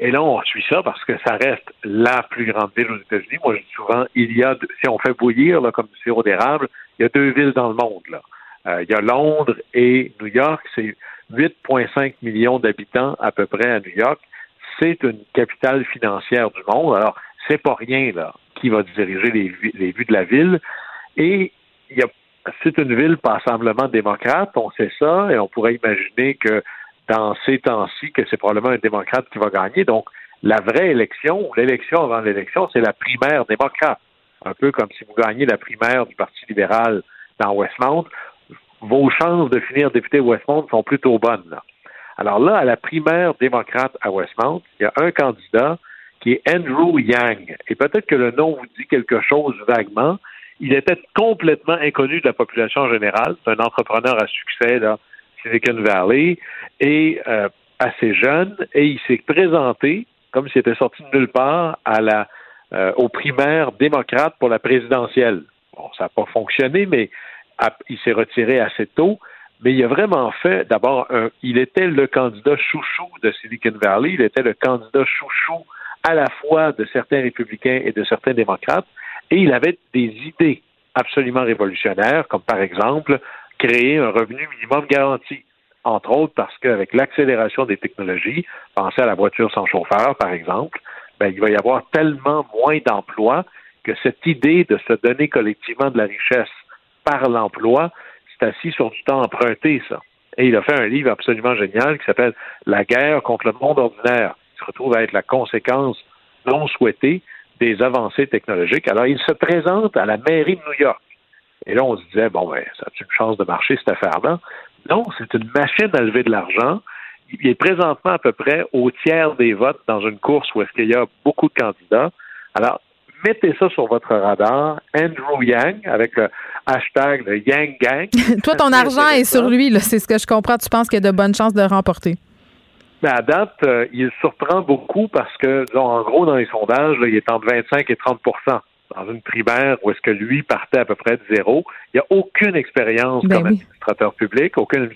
Et là, on suit ça parce que ça reste la plus grande ville aux États-Unis. Moi, je dis souvent, il y a, si on fait bouillir, là, comme du sirop d'érable, il y a deux villes dans le monde, là. Euh, il y a Londres et New York. C'est 8,5 millions d'habitants à peu près à New York. C'est une capitale financière du monde. Alors, c'est pas rien, là, qui va diriger les, vues de la ville. Et c'est une ville passablement démocrate, on sait ça, et on pourrait imaginer que dans ces temps-ci, que c'est probablement un démocrate qui va gagner. Donc, la vraie élection, ou l'élection avant l'élection, c'est la primaire démocrate. Un peu comme si vous gagnez la primaire du Parti libéral dans Westmount, vos chances de finir député Westmount sont plutôt bonnes. Alors là, à la primaire démocrate à Westmount, il y a un candidat qui est Andrew Yang. Et peut-être que le nom vous dit quelque chose vaguement, il était complètement inconnu de la population générale. C'est un entrepreneur à succès, là, Silicon Valley, et euh, assez jeune, et il s'est présenté comme s'il était sorti de nulle part à la euh, aux primaires démocrates pour la présidentielle. Bon, ça n'a pas fonctionné, mais il s'est retiré assez tôt. mais il a vraiment fait, d'abord, il était le candidat chouchou de Silicon Valley, il était le candidat chouchou à la fois de certains républicains et de certains démocrates, et il avait des idées absolument révolutionnaires, comme par exemple créer un revenu minimum garanti, entre autres parce qu'avec l'accélération des technologies, pensez à la voiture sans chauffeur, par exemple, ben, il va y avoir tellement moins d'emplois que cette idée de se donner collectivement de la richesse par l'emploi, c'est assis sur du temps emprunté, ça. Et il a fait un livre absolument génial qui s'appelle La guerre contre le monde ordinaire, qui se retrouve à être la conséquence non souhaitée des avancées technologiques. Alors, il se présente à la mairie de New York. Et là, on se disait, bon, ben, ça a une chance de marcher, cette affaire-là? Non, c'est une machine à lever de l'argent. Il est présentement à peu près au tiers des votes dans une course où est-ce qu'il y a beaucoup de candidats. Alors, mettez ça sur votre radar. Andrew Yang, avec le hashtag le Yang Gang. [LAUGHS] Toi, ton argent est sur lui, c'est ce que je comprends. Tu penses qu'il y a de bonnes chances de remporter? Mais à date, euh, il surprend beaucoup parce que, en gros, dans les sondages, il est entre 25 et 30% dans une primaire où est-ce que lui partait à peu près de zéro. Il n'y a aucune expérience ben comme administrateur public, aucune,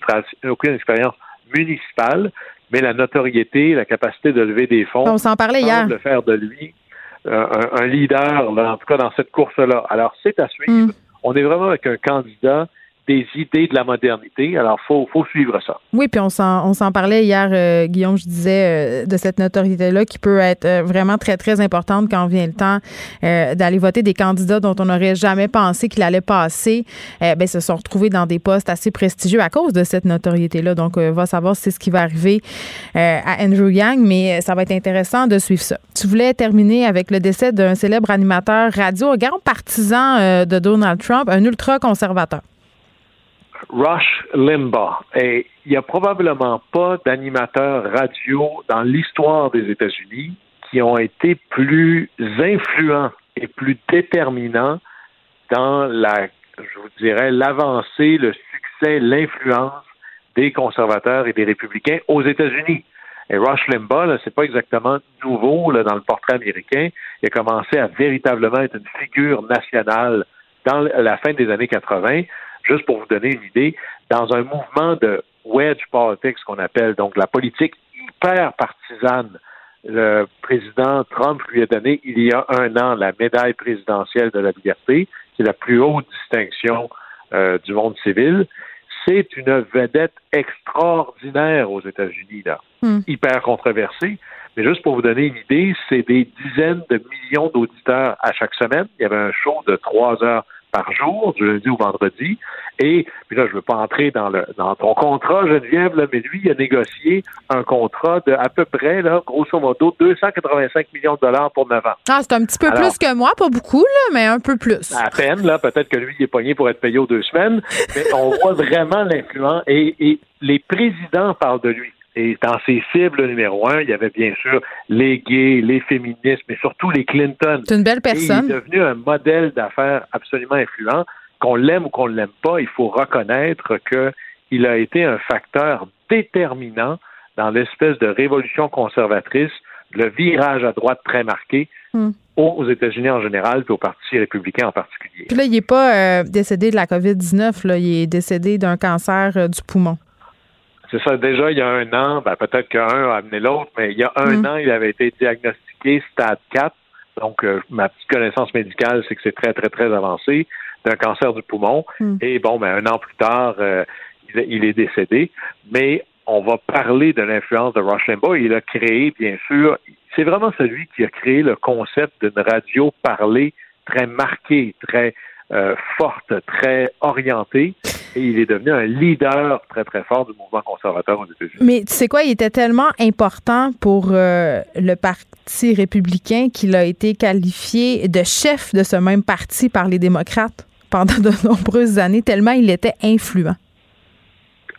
aucune expérience municipale, mais la notoriété, la capacité de lever des fonds, on s'en parlait hier, de faire de lui euh, un, leader, en tout cas dans cette course-là. Alors c'est à suivre. Mm. On est vraiment avec un candidat des idées de la modernité. Alors, faut, faut suivre ça. Oui, puis on s'en, on s'en parlait hier, euh, Guillaume, je disais, euh, de cette notoriété-là qui peut être euh, vraiment très, très importante quand vient le temps d'aller voter des candidats dont on n'aurait jamais pensé qu'il allait passer. ben, se sont retrouvés dans des postes assez prestigieux à cause de cette notoriété-là. Donc, on va savoir si c'est ce qui va arriver à Andrew Yang, mais ça va être intéressant de suivre ça. Tu voulais terminer avec le décès d'un célèbre animateur radio, un grand partisan de Donald Trump, un ultra-conservateur. Rush Limbaugh. Et il n'y a probablement pas d'animateurs radio dans l'histoire des États-Unis qui ont été plus influents et plus déterminants dans la, je vous dirais, l'avancée, le succès, l'influence des conservateurs et des républicains aux États-Unis. Et Rush Limbaugh, c'est pas exactement nouveau là, dans le portrait américain. Il a commencé à véritablement être une figure nationale dans la fin des années 80 juste pour vous donner une idée, dans un mouvement de wedge politics qu'on appelle, donc la politique hyper partisane, le président Trump lui a donné il y a un an la médaille présidentielle de la liberté, qui est la plus haute distinction euh, du monde civil. C'est une vedette extraordinaire aux États-Unis, là, hmm. hyper controversée. Mais juste pour vous donner une idée, c'est des dizaines de millions d'auditeurs à chaque semaine. Il y avait un show de trois heures par jour, du lundi au vendredi. Et puis là, je ne veux pas entrer dans le dans ton contrat, Geneviève, là, mais lui, il a négocié un contrat de à peu près, là, grosso modo, 285 millions de dollars pour 9 ans. Ah, c'est un petit peu plus que moi, pas beaucoup, là, mais un peu plus. À peine, là, peut-être que lui, il est pogné pour être payé aux deux semaines, mais on voit vraiment l'influence et, et les présidents parlent de lui. Et dans ses cibles numéro un, il y avait bien sûr les gays, les féministes, mais surtout les Clinton. C'est une belle personne. il est devenu un modèle d'affaires absolument influent. Qu'on l'aime ou qu'on ne l'aime pas, il faut reconnaître qu'il a été un facteur déterminant dans l'espèce de révolution conservatrice, le virage à droite très marqué hmm. aux États-Unis en général, puis au Parti républicain en particulier. Puis là, il n'est pas euh, décédé de la COVID-19, il est décédé d'un cancer euh, du poumon. C'est ça, déjà, il y a un an, ben, peut-être qu'un a amené l'autre, mais il y a un mm. an, il avait été diagnostiqué stade 4. Donc, euh, ma petite connaissance médicale, c'est que c'est très, très, très avancé d'un cancer du poumon. Mm. Et bon, ben, un an plus tard, euh, il, est décédé. Mais on va parler de l'influence de Rush Limbaugh. Il a créé, bien sûr, c'est vraiment celui qui a créé le concept d'une radio parlée très marquée, très euh, forte, très orientée, et il est devenu un leader très, très fort du mouvement conservateur aux États-Unis. Mais tu sais quoi, il était tellement important pour euh, le Parti républicain qu'il a été qualifié de chef de ce même parti par les démocrates pendant de nombreuses années, tellement il était influent.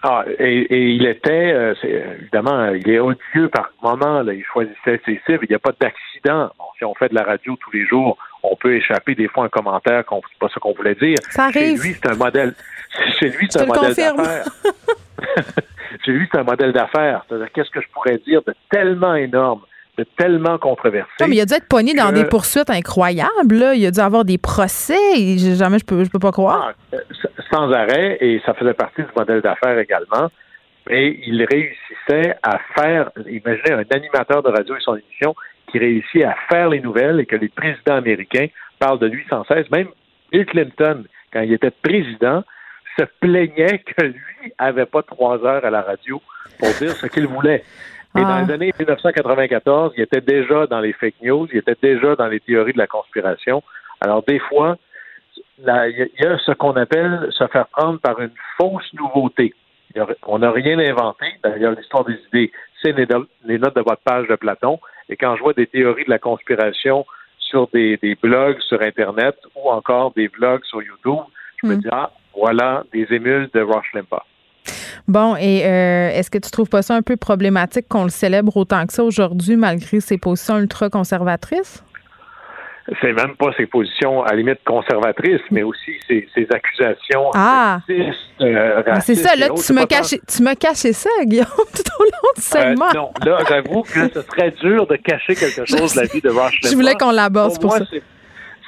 Ah, et, il était, euh, évidemment, il est odieux par moment. Là, il choisissait ses cibles. Il n'y a pas d'accident. si on fait de la radio tous les jours, on peut échapper des fois un commentaire qu'on pas ce qu'on voulait dire. Ça arrive. Chez lui, c'est un modèle. [LAUGHS] Chez lui, c'est un modèle d'affaires. [LAUGHS] [LAUGHS] Chez lui, c'est un modèle d'affaires. C'est-à-dire, qu'est-ce que je pourrais dire de tellement énorme? Tellement controversé. Non, mais il a dû être pogné dans des poursuites incroyables. Là. Il a dû avoir des procès. jamais je peux, je peux pas croire. Ah, sans arrêt, et ça faisait partie du modèle d'affaires également. Mais il réussissait à faire, imaginez un animateur de radio et son émission qui réussit à faire les nouvelles et que les présidents américains parlent de lui sans cesse. Même Bill Clinton, quand il était président, se plaignait que lui avait pas trois heures à la radio pour dire ce qu'il voulait. Et dans ah. les années 1994, il était déjà dans les fake news, il était déjà dans les théories de la conspiration. Alors des fois, il y a ce qu'on appelle se faire prendre par une fausse nouveauté. On n'a rien inventé. D'ailleurs, l'histoire des idées, c'est les, notes de votre page de Platon. Et quand je vois des théories de la conspiration sur des, blogs sur Internet ou encore des blogs sur YouTube, je me hmm. dis, ah, voilà des émules de Roche Limpa. Bon, et euh, est-ce que tu trouves pas ça un peu problématique qu'on le célèbre autant que ça aujourd'hui, malgré ses positions ultra-conservatrices? c'est même pas ses positions à la limite conservatrices, mais aussi ses, accusations ah. Euh, c'est ça, là, tu me, caches, tu me cachais ça, Guillaume, [LAUGHS] tout au long du euh, segment. non, là, j'avoue que ce serait dur de cacher quelque chose de la vie de Rush [LAUGHS] Je voulais qu'on l'aborde, pour, pour ça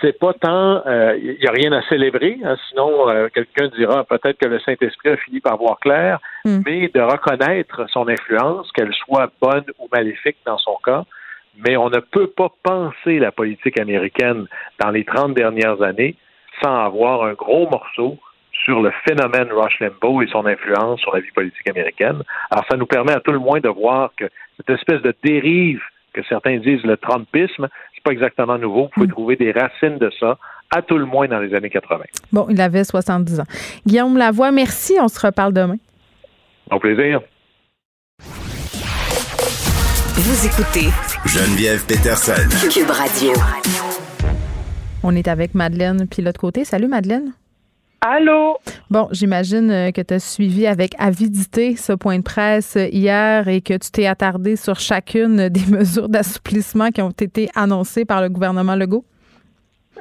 c'est pas tant, il euh, n'y a rien à célébrer, hein, sinon euh, quelqu'un dira peut-être que le Saint-Esprit a fini par voir clair, hmm. mais de reconnaître son influence, qu'elle soit bonne ou maléfique dans son cas, mais on ne peut pas penser la politique américaine dans les 30 dernières années sans avoir un gros morceau sur le phénomène Rush Limbaugh et son influence sur la vie politique américaine. Alors, ça nous permet à tout le moins de voir que cette espèce de dérive que certains disent le Trumpisme, pas exactement nouveau. Vous pouvez hmm. trouver des racines de ça à tout le moins dans les années 80. Bon, il avait 70 ans. Guillaume Lavoie, merci. On se reparle demain. Au plaisir. Vous écoutez Geneviève Peterson. Cube Radio. On est avec Madeleine, puis l'autre côté. Salut, Madeleine. Allô? Bon, j'imagine euh, que tu as suivi avec avidité ce point de presse euh, hier et que tu t'es attardé sur chacune des [LAUGHS] mesures d'assouplissement qui ont été annoncées par le gouvernement Legault?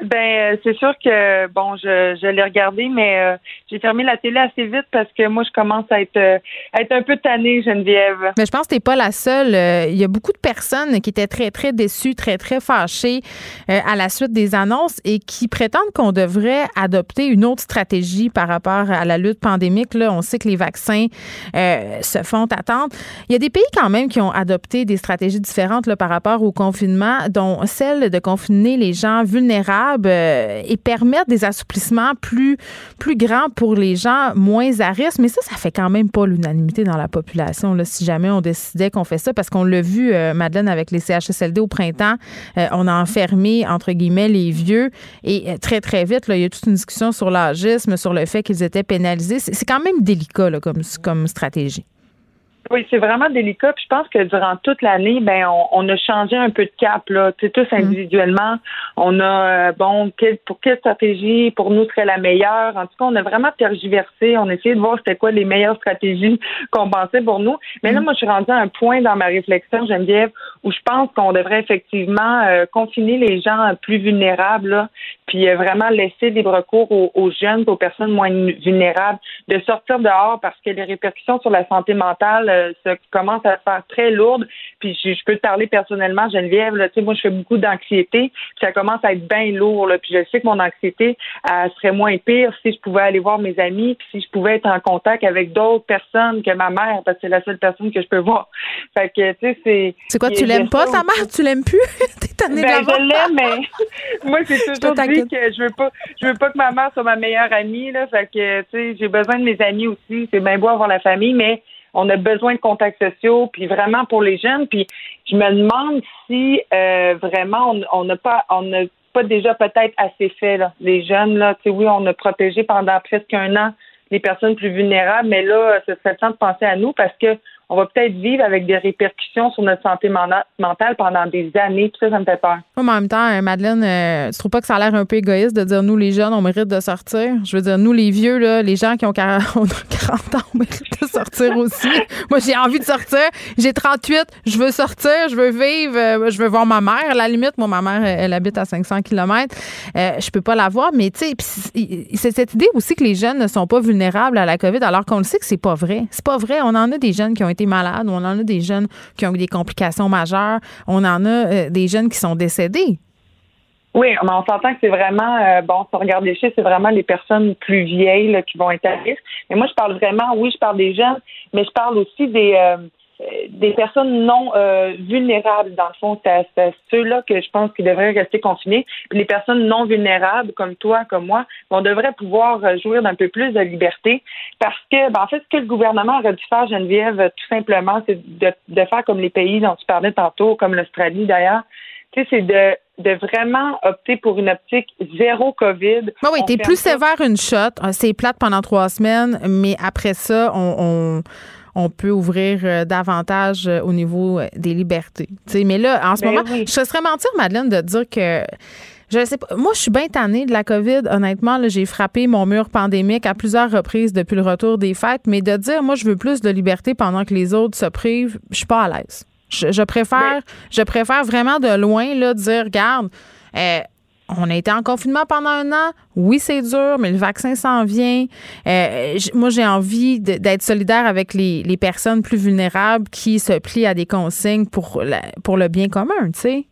Ben, euh, c'est sûr que bon, je, je l'ai regardé, mais euh, j'ai fermé la télé assez vite parce que moi, je commence à être, euh, être un peu tannée, Geneviève. Mais je pense que t'es pas la seule. Il y a beaucoup de personnes qui étaient très, très déçues, très, très fâchées à la suite des annonces et qui prétendent qu'on devrait adopter une autre stratégie par rapport à la lutte pandémique. Là, on sait que les vaccins se font attendre. Il y a des pays quand même qui ont adopté des stratégies différentes là, par rapport au confinement, dont celle de confiner les gens vulnérables euh, et permettre des assouplissements plus, grands pour les gens moins à risque. Mais ça, ça fait quand même pas l'unanimité dans la population, si jamais on décidait qu'on fait ça, parce qu'on l'a vu, euh, Madeleine, avec les CHSLD au printemps, euh, on a enfermé, entre guillemets, les vieux. Et très, très vite, là, il y a toute une discussion sur l'agisme, sur le fait qu'ils étaient pénalisés. C'est quand même délicat là, comme, comme stratégie. Oui, c'est vraiment délicat. Puis je pense que durant toute l'année, ben on, a changé un peu de cap là. Tu sais, tous mm. individuellement, on a euh, bon pour quelle stratégie pour nous serait la meilleure. En tout cas, on a vraiment tergiversé. On a essayé de voir c'était quoi les meilleures stratégies [LAUGHS] qu'on pensait pour nous. Mais là, mm. moi, je suis rendue à un point dans ma réflexion, Geneviève, où je pense qu'on devrait effectivement euh, confiner les gens plus vulnérables, là, puis euh, vraiment laisser libre cours aux, jeunes, aux personnes moins vulnérables, de sortir dehors parce que les répercussions sur la santé mentale euh, ça commence à se faire très lourde. Puis je, peux te parler personnellement, Geneviève, là, moi je fais beaucoup d'anxiété, puis ça commence à être bien lourd. Là, puis je sais que mon anxiété serait moins pire si je pouvais aller voir mes amis, puis si je pouvais être en contact avec d'autres personnes que ma mère, parce que c'est la seule personne que je peux voir. Fait que tu sais, c'est. C'est quoi, tu l'aimes pas, ta mère? Tu l'aimes plus? [LAUGHS] T'es ben, je l'aime, mais [LAUGHS] moi c'est toujours dit que je veux pas je veux pas que ma mère soit ma meilleure amie. Là, fait que tu sais, j'ai besoin de mes amis aussi. C'est bien beau avoir la famille, mais on a besoin de contacts sociaux, puis vraiment pour les jeunes. Puis je me demande si euh, vraiment on n'a pas on n'a pas déjà peut-être assez fait là. Les jeunes là, tu oui, on a protégé pendant presque un an les personnes plus vulnérables, mais là, ce serait le temps de penser à nous parce que on va peut-être vivre avec des répercussions sur notre santé mentale pendant des années. Ça, ça me fait peur. en même temps, euh, Madeleine, euh, tu trouves pas que ça a l'air un peu égoïste de dire nous, les jeunes, on mérite de sortir? Je veux dire, nous, les vieux, là, les gens qui ont 40, [LAUGHS] ans, on mérite de sortir aussi. [LAUGHS] Moi, j'ai envie de sortir. J'ai 38, je veux sortir, je veux vivre, euh, je veux voir ma mère. À la limite, moi, ma mère, elle, habite à 500 km. je peux pas la voir, mais tu sais, c'est cette idée aussi que les jeunes ne sont pas vulnérables à la COVID, alors qu'on le sait que c'est pas vrai. C'est pas vrai. On en a des jeunes qui ont été malades, on en a des jeunes qui ont eu des complications majeures, on en a euh, des jeunes qui sont décédés. Oui, mais on s'entend que c'est vraiment, euh, bon, si on regarde les chiffres, c'est vraiment les personnes plus vieilles qui vont être à risque. Mais moi, je parle vraiment, oui, je parle des jeunes, mais je parle aussi des, euh, des personnes non euh, vulnérables, dans le fond. C'est ceux-là que je pense qu'ils devraient rester confinés. Puis les personnes non vulnérables, comme toi, comme moi, on devrait pouvoir jouir d'un peu plus de liberté parce que, ben, en fait, ce que le gouvernement aurait dû faire, Geneviève, tout simplement, c'est de, de faire comme les pays dont tu parlais tantôt, comme l'Australie d'ailleurs, tu sais, c'est de de vraiment opter pour une optique zéro COVID. Ben oui, t'es plus sévère une shot. Ah, c'est plate pendant trois semaines, mais après ça, on, on, peut ouvrir euh, davantage euh, au niveau euh, des libertés. mais là, en ce ben moment, je serais mentir, Madeleine, de dire que je sais pas. Moi, je suis bien tannée de la COVID. Honnêtement, j'ai frappé mon mur pandémique à plusieurs reprises depuis le retour des fêtes. Mais de dire, moi, je veux plus de liberté pendant que les autres se privent, je suis pas à l'aise. Je, préfère, je préfère vraiment de loin là, dire, regarde, euh, on a été en confinement pendant un an. Oui, c'est dur, mais le vaccin s'en vient. Euh, moi, j'ai envie d'être solidaire avec les, personnes plus vulnérables qui se plient à des consignes pour, pour le bien commun, tu sais.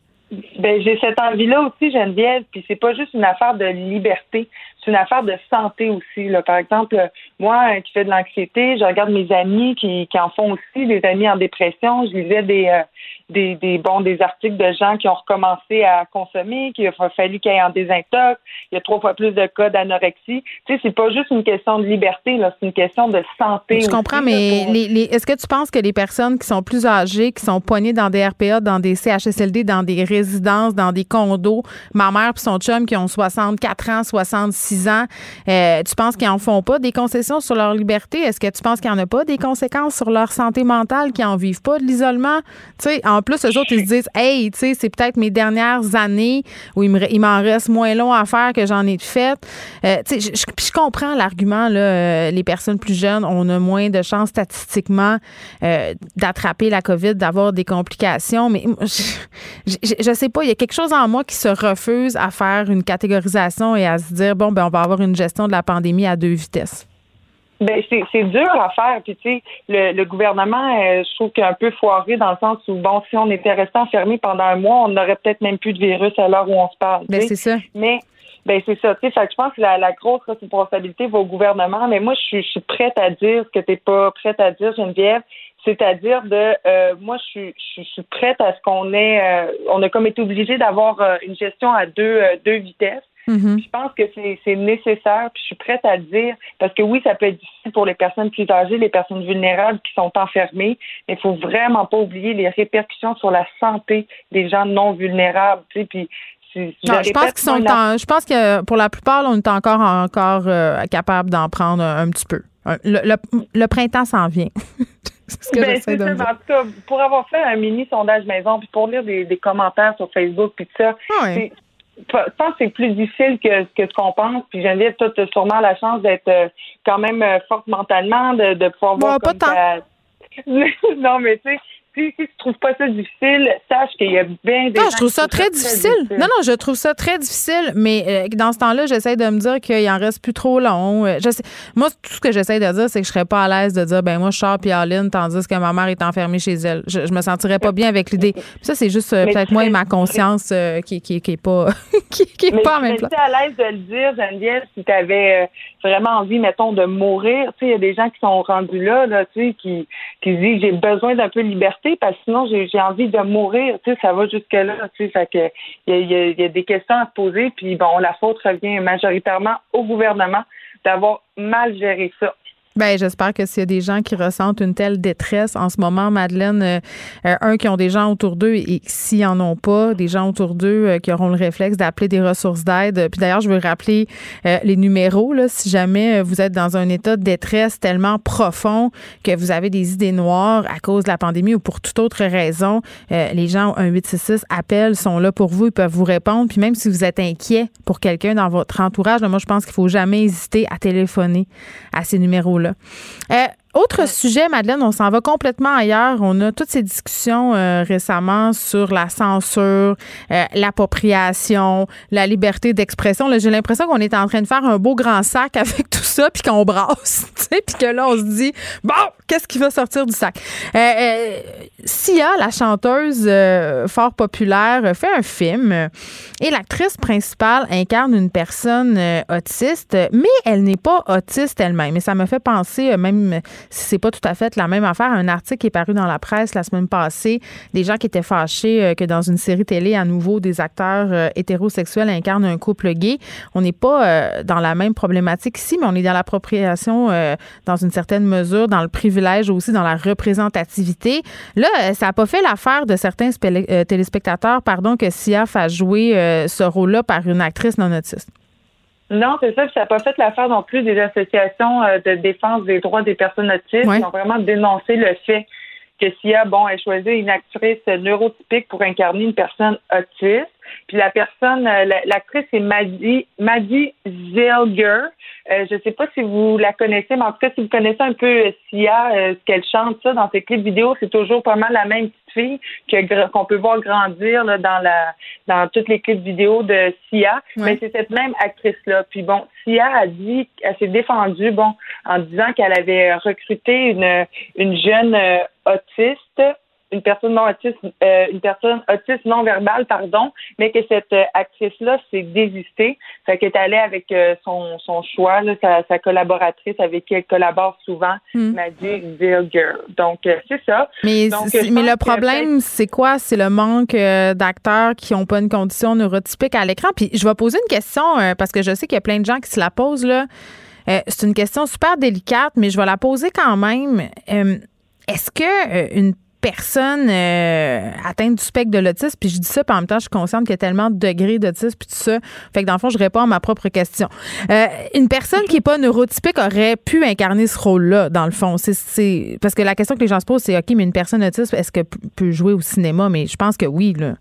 Ben, j'ai cette envie-là aussi, Geneviève, puis c'est pas juste une affaire de liberté, c'est une affaire de santé aussi. Par exemple, moi qui fais de l'anxiété, je regarde mes amis qui, qui en font aussi, des amis en dépression. Je lisais des, euh, des, des, bon, des articles de gens qui ont recommencé à consommer, qu'il a fallu qu'il y ait en désintox. Il y a trois fois plus de cas d'anorexie. Tu sais, c'est pas juste une question de liberté, là, c'est une question de santé. Je comprends, mais les, les, est-ce que tu penses que les personnes qui sont plus âgées, qui sont poignées dans des RPA, dans des CHSLD, dans des résidences, dans des condos, ma mère et son chum qui ont 64 ans, 66 ans, euh, tu penses qu'ils en font pas des concessions sur leur liberté? Est-ce que tu penses qu'il n'y en a pas des conséquences sur leur santé mentale, qui en vivent pas de l'isolement? Tu sais, en plus, eux autres, ils se disent, hey, tu sais, c'est peut-être mes dernières années où il m'en reste moins long à faire que j'en ai de fait. Euh, tu sais, je, comprends l'argument, là, euh, les personnes plus jeunes, on a moins de chances statistiquement euh, d'attraper la COVID, d'avoir des complications, mais je, je, sais pas, il y a quelque chose en moi qui se refuse à faire une catégorisation et à se dire, bon, ben, on va avoir une gestion de la pandémie à deux vitesses. Ben c'est dur à faire. Puis tu sais, le, le gouvernement, euh, je trouve qu'il est un peu foiré dans le sens où bon, si on était resté enfermé pendant un mois, on n'aurait peut-être même plus de virus à l'heure où on se parle. Ben c'est ça. Mais ben c'est ça. Tu sais, je pense que la, la, grosse responsabilité va au gouvernement. Mais moi, je suis, je suis prête à dire ce que t'es pas prête à dire, Geneviève. C'est-à-dire de, euh, moi, je suis, je suis prête à ce qu'on ait, euh, on a comme été obligé d'avoir une gestion à deux, deux vitesses. Mm-hmm. Je pense que c'est nécessaire, puis je suis prête à le dire, parce que oui, ça peut être difficile pour les personnes plus âgées, les personnes vulnérables qui sont enfermées, mais il faut vraiment pas oublier les répercussions sur la santé des gens non vulnérables, tu sais, puis non, je pense qu'ils sont je pense que pour la plupart, on est encore encore euh, capable d'en prendre un, petit peu. Le, le, printemps s'en vient. [LAUGHS] c'est ce que ben, j'essaie de ça, En tout cas, pour avoir fait un mini sondage maison, puis pour lire des, des commentaires sur Facebook, puis tout ça, ah je pense que c'est plus difficile que, que ce qu'on pense. Puis Geneviève, toi, tu as sûrement la chance d'être euh, quand même euh, forte mentalement, de, de pouvoir voir comme pas [LAUGHS] non, mais tu sais, si, si tu trouves pas ça difficile, sache qu'il y a bien des. Non, je trouve ça très difficile. Non, non, je trouve ça très difficile, mais euh, dans ce temps-là, j'essaie de me dire qu'il en reste plus trop long. Euh, je sais, moi, tout ce que j'essaie de dire, c'est que je serais pas à l'aise de dire, ben moi, je sors puis Aline, tandis que ma mère est enfermée chez elle. Je, je me sentirais pas bien avec l'idée. Ça, c'est juste euh, peut-être moi et ma conscience qui, qui, qui est pas, [LAUGHS] qui, qui est pas en même à l'aise de le dire, Geneviève, si tu avais vraiment envie, mettons, de mourir. Tu sais, il y a des gens qui sont rendus là, là tu sais, qui, qui disent j'ai besoin d'un peu de liberté parce que sinon j'ai, envie de mourir. Tu sais, ça va jusque là. Tu sais, fait que il y a, y a, des questions à se poser. Puis bon, la faute revient majoritairement au gouvernement d'avoir mal géré ça. Ben, j'espère que s'il y a des gens qui ressentent une telle détresse en ce moment, Madeleine, euh, euh, un, qui ont des gens autour d'eux et s'ils en ont pas, des gens autour d'eux euh, qui auront le réflexe d'appeler des ressources d'aide. Puis d'ailleurs, je veux rappeler les numéros, là, si jamais vous êtes dans un état de détresse tellement profond que vous avez des idées noires à cause de la pandémie ou pour toute autre raison, les gens un 866 appellent, sont là pour vous, ils peuvent vous répondre. Puis même si vous êtes inquiet pour quelqu'un dans votre entourage, moi, je pense qu'il faut jamais hésiter à téléphoner à ces numéros-là. Euh, autre sujet, Madeleine, on s'en va complètement ailleurs. On a toutes ces discussions euh, récemment sur la censure, euh, l'appropriation, la liberté d'expression. J'ai l'impression qu'on est en train de faire un beau grand sac [LAUGHS] avec tout ça, puis qu'on brasse, [LAUGHS] puis que là, on se dit, bon, qu'est-ce qui va sortir du sac? Euh, Sia, la chanteuse fort populaire, fait un film et l'actrice principale incarne une personne autiste, mais elle n'est pas autiste elle-même. Et ça me fait penser, même si c'est pas tout à fait la même affaire. Un article qui est paru dans la presse la semaine passée, des gens qui étaient fâchés euh, que dans une série télé, à nouveau, des acteurs euh, hétérosexuels incarnent un couple gay. On n'est pas euh, dans la même problématique ici, mais on est dans l'appropriation dans une certaine mesure, dans le privilège aussi, dans la représentativité. Là, ça n'a pas fait l'affaire de certains téléspectateurs, pardon, que Sia a joué ce rôle-là par une actrice non autiste. Non, c'est ça. Ça n'a pas fait l'affaire non plus des associations euh, de défense des droits des personnes autistes qui ont vraiment dénoncé le fait que Sia, bon, ait choisi une actrice neurotypique pour incarner une personne autiste. Puis la personne, euh, l'actrice c'est Maddie, Maddie Zilger. Euh, je ne sais pas si vous la connaissez, mais en tout cas, si vous connaissez un peu Sia, ce qu'elle chante ça dans ses clips vidéo, c'est toujours pas mal la même fille qu'on peut voir grandir dans la dans toutes les clips vidéo de Sia. Mais c'est cette même actrice-là. Puis bon, Sia a dit, elle s'est défendue, bon, en disant qu'elle avait recruté une, une jeune euh, autiste une personne non autiste, euh, une personne autiste non verbale, pardon, mais que cette euh, actrice-là s'est désistée. Fait qu'elle est allée avec euh, son, son choix, là, sa, collaboratrice avec qui elle collabore souvent, hmm. Maddie Zilger. Donc, c'est ça. Mais, mais le problème, c'est quoi? C'est le manque d'acteurs qui n'ont pas une condition neurotypique à l'écran. Puis je vais poser une question parce que je sais qu'il y a plein de gens qui se la posent là. c'est une question super délicate, mais je vais la poser quand même. Est-ce que une personne euh, atteinte du spectre de l'autisme, puis je dis ça, puis en même temps, je suis consciente qu'il y a tellement de degrés d'autisme, puis tout ça. Fait que dans le fond, je réponds à ma propre question. Euh, une personne qui n'est pas neurotypique aurait pu incarner ce rôle-là, dans le fond. C'est, Parce que la question que les gens se posent, c'est OK, mais une personne autiste, est-ce qu'elle peut jouer au cinéma? Mais je pense que oui, là.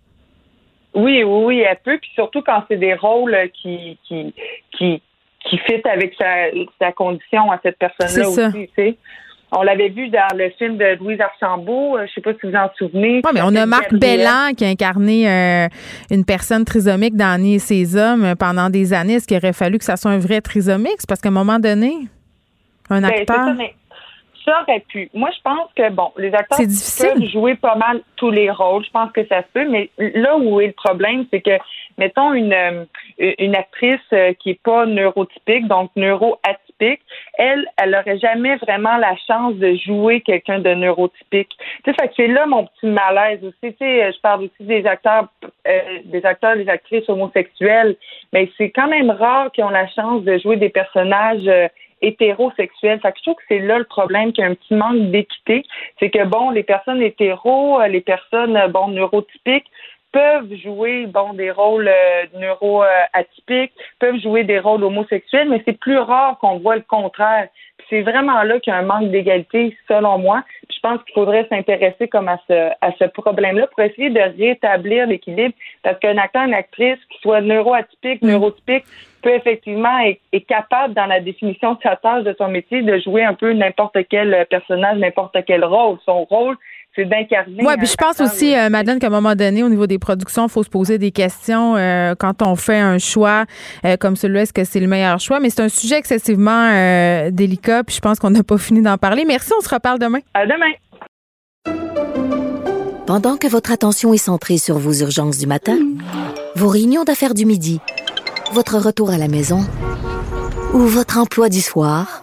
Oui, oui, oui, elle peut, puis surtout quand c'est des rôles qui, qui, qui, qui fit avec sa, sa condition à cette personne-là aussi, tu sais. On l'avait vu dans le film de Louise Archambault. Euh, je sais pas si vous vous en souvenez. Oui, mais on a Marc Bellan qui a incarné euh, une personne trisomique dans Annie et ses hommes euh, pendant des années. Est-ce qu'il aurait fallu que ça soit un vrai trisomique? Parce qu'à un moment donné, un ben, acteur. Ça, aurait pu. Moi, je pense que, bon, les acteurs peuvent jouer pas mal tous les rôles. Je pense que ça se peut. Mais là où est le problème, c'est que, mettons, une, une actrice qui est pas neurotypique, donc neuroatypique, elle, elle n'aurait jamais vraiment la chance de jouer quelqu'un de neurotypique. Tu sais, c'est là mon petit malaise aussi. Tu sais, je parle aussi des acteurs, euh, des acteurs, des actrices homosexuels, mais c'est quand même rare qu'ils ont la chance de jouer des personnages euh, hétérosexuels. Fait que je trouve que c'est là le problème, qu'il y a un petit manque d'équité. C'est que, bon, les personnes hétéros, euh, les personnes, bon, neurotypiques, peuvent jouer bon des rôles euh, neuro-atypiques, peuvent jouer des rôles homosexuels, mais c'est plus rare qu'on voit le contraire. C'est vraiment là qu'il y a un manque d'égalité, selon moi. je pense qu'il faudrait s'intéresser comme à ce, à ce problème-là pour essayer de rétablir l'équilibre, parce qu'un acteur, une actrice, qui soit neuroatypique, mm. neurotypique, peut effectivement être, est capable, dans la définition de sa tâche, de son métier, de jouer un peu n'importe quel personnage, n'importe quel rôle. Son rôle, c'est d'incarner. Oui, puis je pense aussi, euh, Madeleine, qu'à un moment donné, au niveau des productions, il faut se poser des questions euh, quand on fait un choix euh, comme celui-là, est-ce que c'est le meilleur choix? Mais c'est un sujet excessivement délicat, puis je pense qu'on n'a pas [LAUGHS] fini d'en parler. Merci, on se reparle demain. À demain. Pendant que votre attention est centrée sur vos urgences du matin, vos réunions d'affaires du midi, votre retour à la maison ou votre emploi du soir,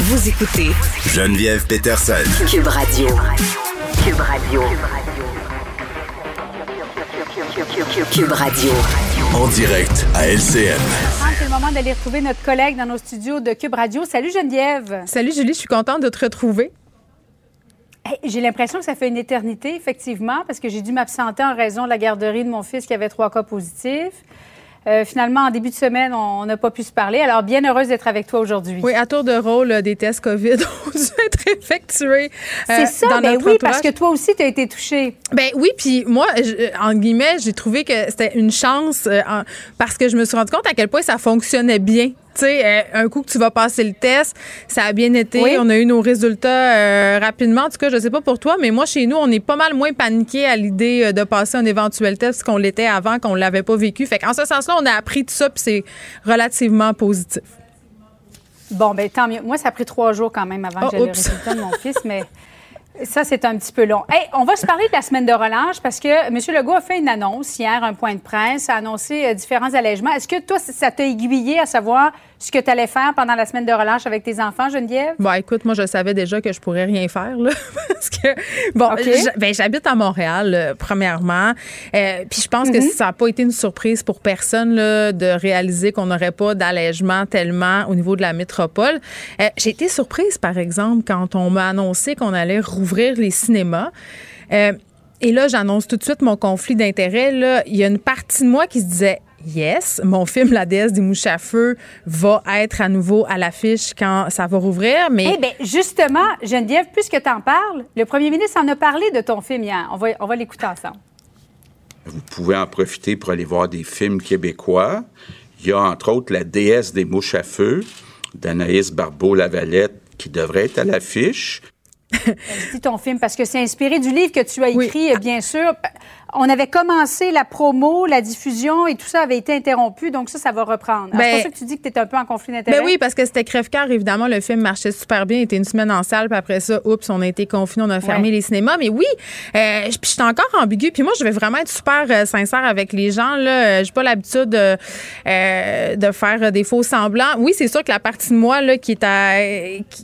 Vous écoutez Geneviève Peterson. Cube Radio. Cube Radio. Cube Radio. En direct à LCN. C'est le moment d'aller retrouver notre collègue dans nos studios de Cube Radio. Salut Geneviève. Salut Julie, je suis contente de te retrouver. J'ai l'impression que ça fait une éternité, effectivement, parce que j'ai dû m'absenter en raison de la garderie de mon fils qui avait trois cas positifs. Euh, finalement, en début de semaine, on n'a pas pu se parler. Alors, bien heureuse d'être avec toi aujourd'hui. Oui, à tour de rôle, des tests COVID [LAUGHS] ont dû être effectués. Euh, C'est ça, ben oui, parce que toi aussi, tu as été touchée. Ben oui, puis moi, en guillemets, j'ai trouvé que c'était une chance euh, parce que je me suis rendu compte à quel point ça fonctionnait bien tu sais, euh, un coup que tu vas passer le test, ça a bien été. On a eu nos résultats euh, rapidement. En tout cas, je sais pas pour toi, mais moi, chez nous, on est pas mal moins paniqué à l'idée euh, de passer un éventuel test qu'on l'était avant, qu'on l'avait pas vécu. Fait qu'en ce sens-là, on a appris tout ça, puis c'est relativement positif. Bon, ben tant mieux. Moi, ça a pris trois jours quand même avant que oh, j'aie le résultat de mon [LAUGHS] fils, mais ça, c'est un petit peu long. Hey, on va se parler de la semaine de relâche parce que M. Legault a fait une annonce hier, un point de presse, a annoncé différents allègements. Est-ce que toi, ça t'a aiguillé à savoir ce que tu allais faire pendant la semaine de relâche avec tes enfants, Geneviève? Bon, écoute, moi, je savais déjà que je pourrais rien faire, là. [LAUGHS] parce que, bon, ben, j'habite à Montréal, premièrement. Euh, puis je pense que mm-hmm. ça n'a pas été une surprise pour personne, là, de réaliser qu'on n'aurait pas d'allègement tellement au niveau de la métropole. Euh, j'ai été surprise, par exemple, quand on m'a annoncé qu'on allait rouvrir les cinémas. Euh, et là, j'annonce tout de suite mon conflit d'intérêts. Il y a une partie de moi qui se disait Yes, mon film La déesse des mouches à feu va être à nouveau à l'affiche quand ça va rouvrir. Mais eh bien, justement, Geneviève, puisque tu en parles, le premier ministre en a parlé de ton film hier. On va, on va l'écouter ensemble. Vous pouvez en profiter pour aller voir des films québécois. Il y a entre autres La déesse des mouches à feu d'Anaïs Barbeau-Lavalette qui devrait être à l'affiche. [LAUGHS] Dis ton film parce que c'est inspiré du livre que tu as écrit, bien sûr on avait commencé la promo, la diffusion et tout ça avait été interrompu. Donc ça, ça va reprendre. c'est pour ben, ça que tu dis que tu étais un peu en conflit d'intérêt. Ben oui, parce que c'était crève-cœur. Évidemment, le film marchait super bien. Il était une semaine en salle. Puis après ça, oups, on a été confinés, on a fermé les cinémas. Mais oui, euh, puis je suis encore ambigu. Puis moi, je vais vraiment être super euh, sincère avec les gens. Là, j'ai pas l'habitude de, euh, de faire des faux semblants. Oui, c'est sûr que la partie de moi là qui est à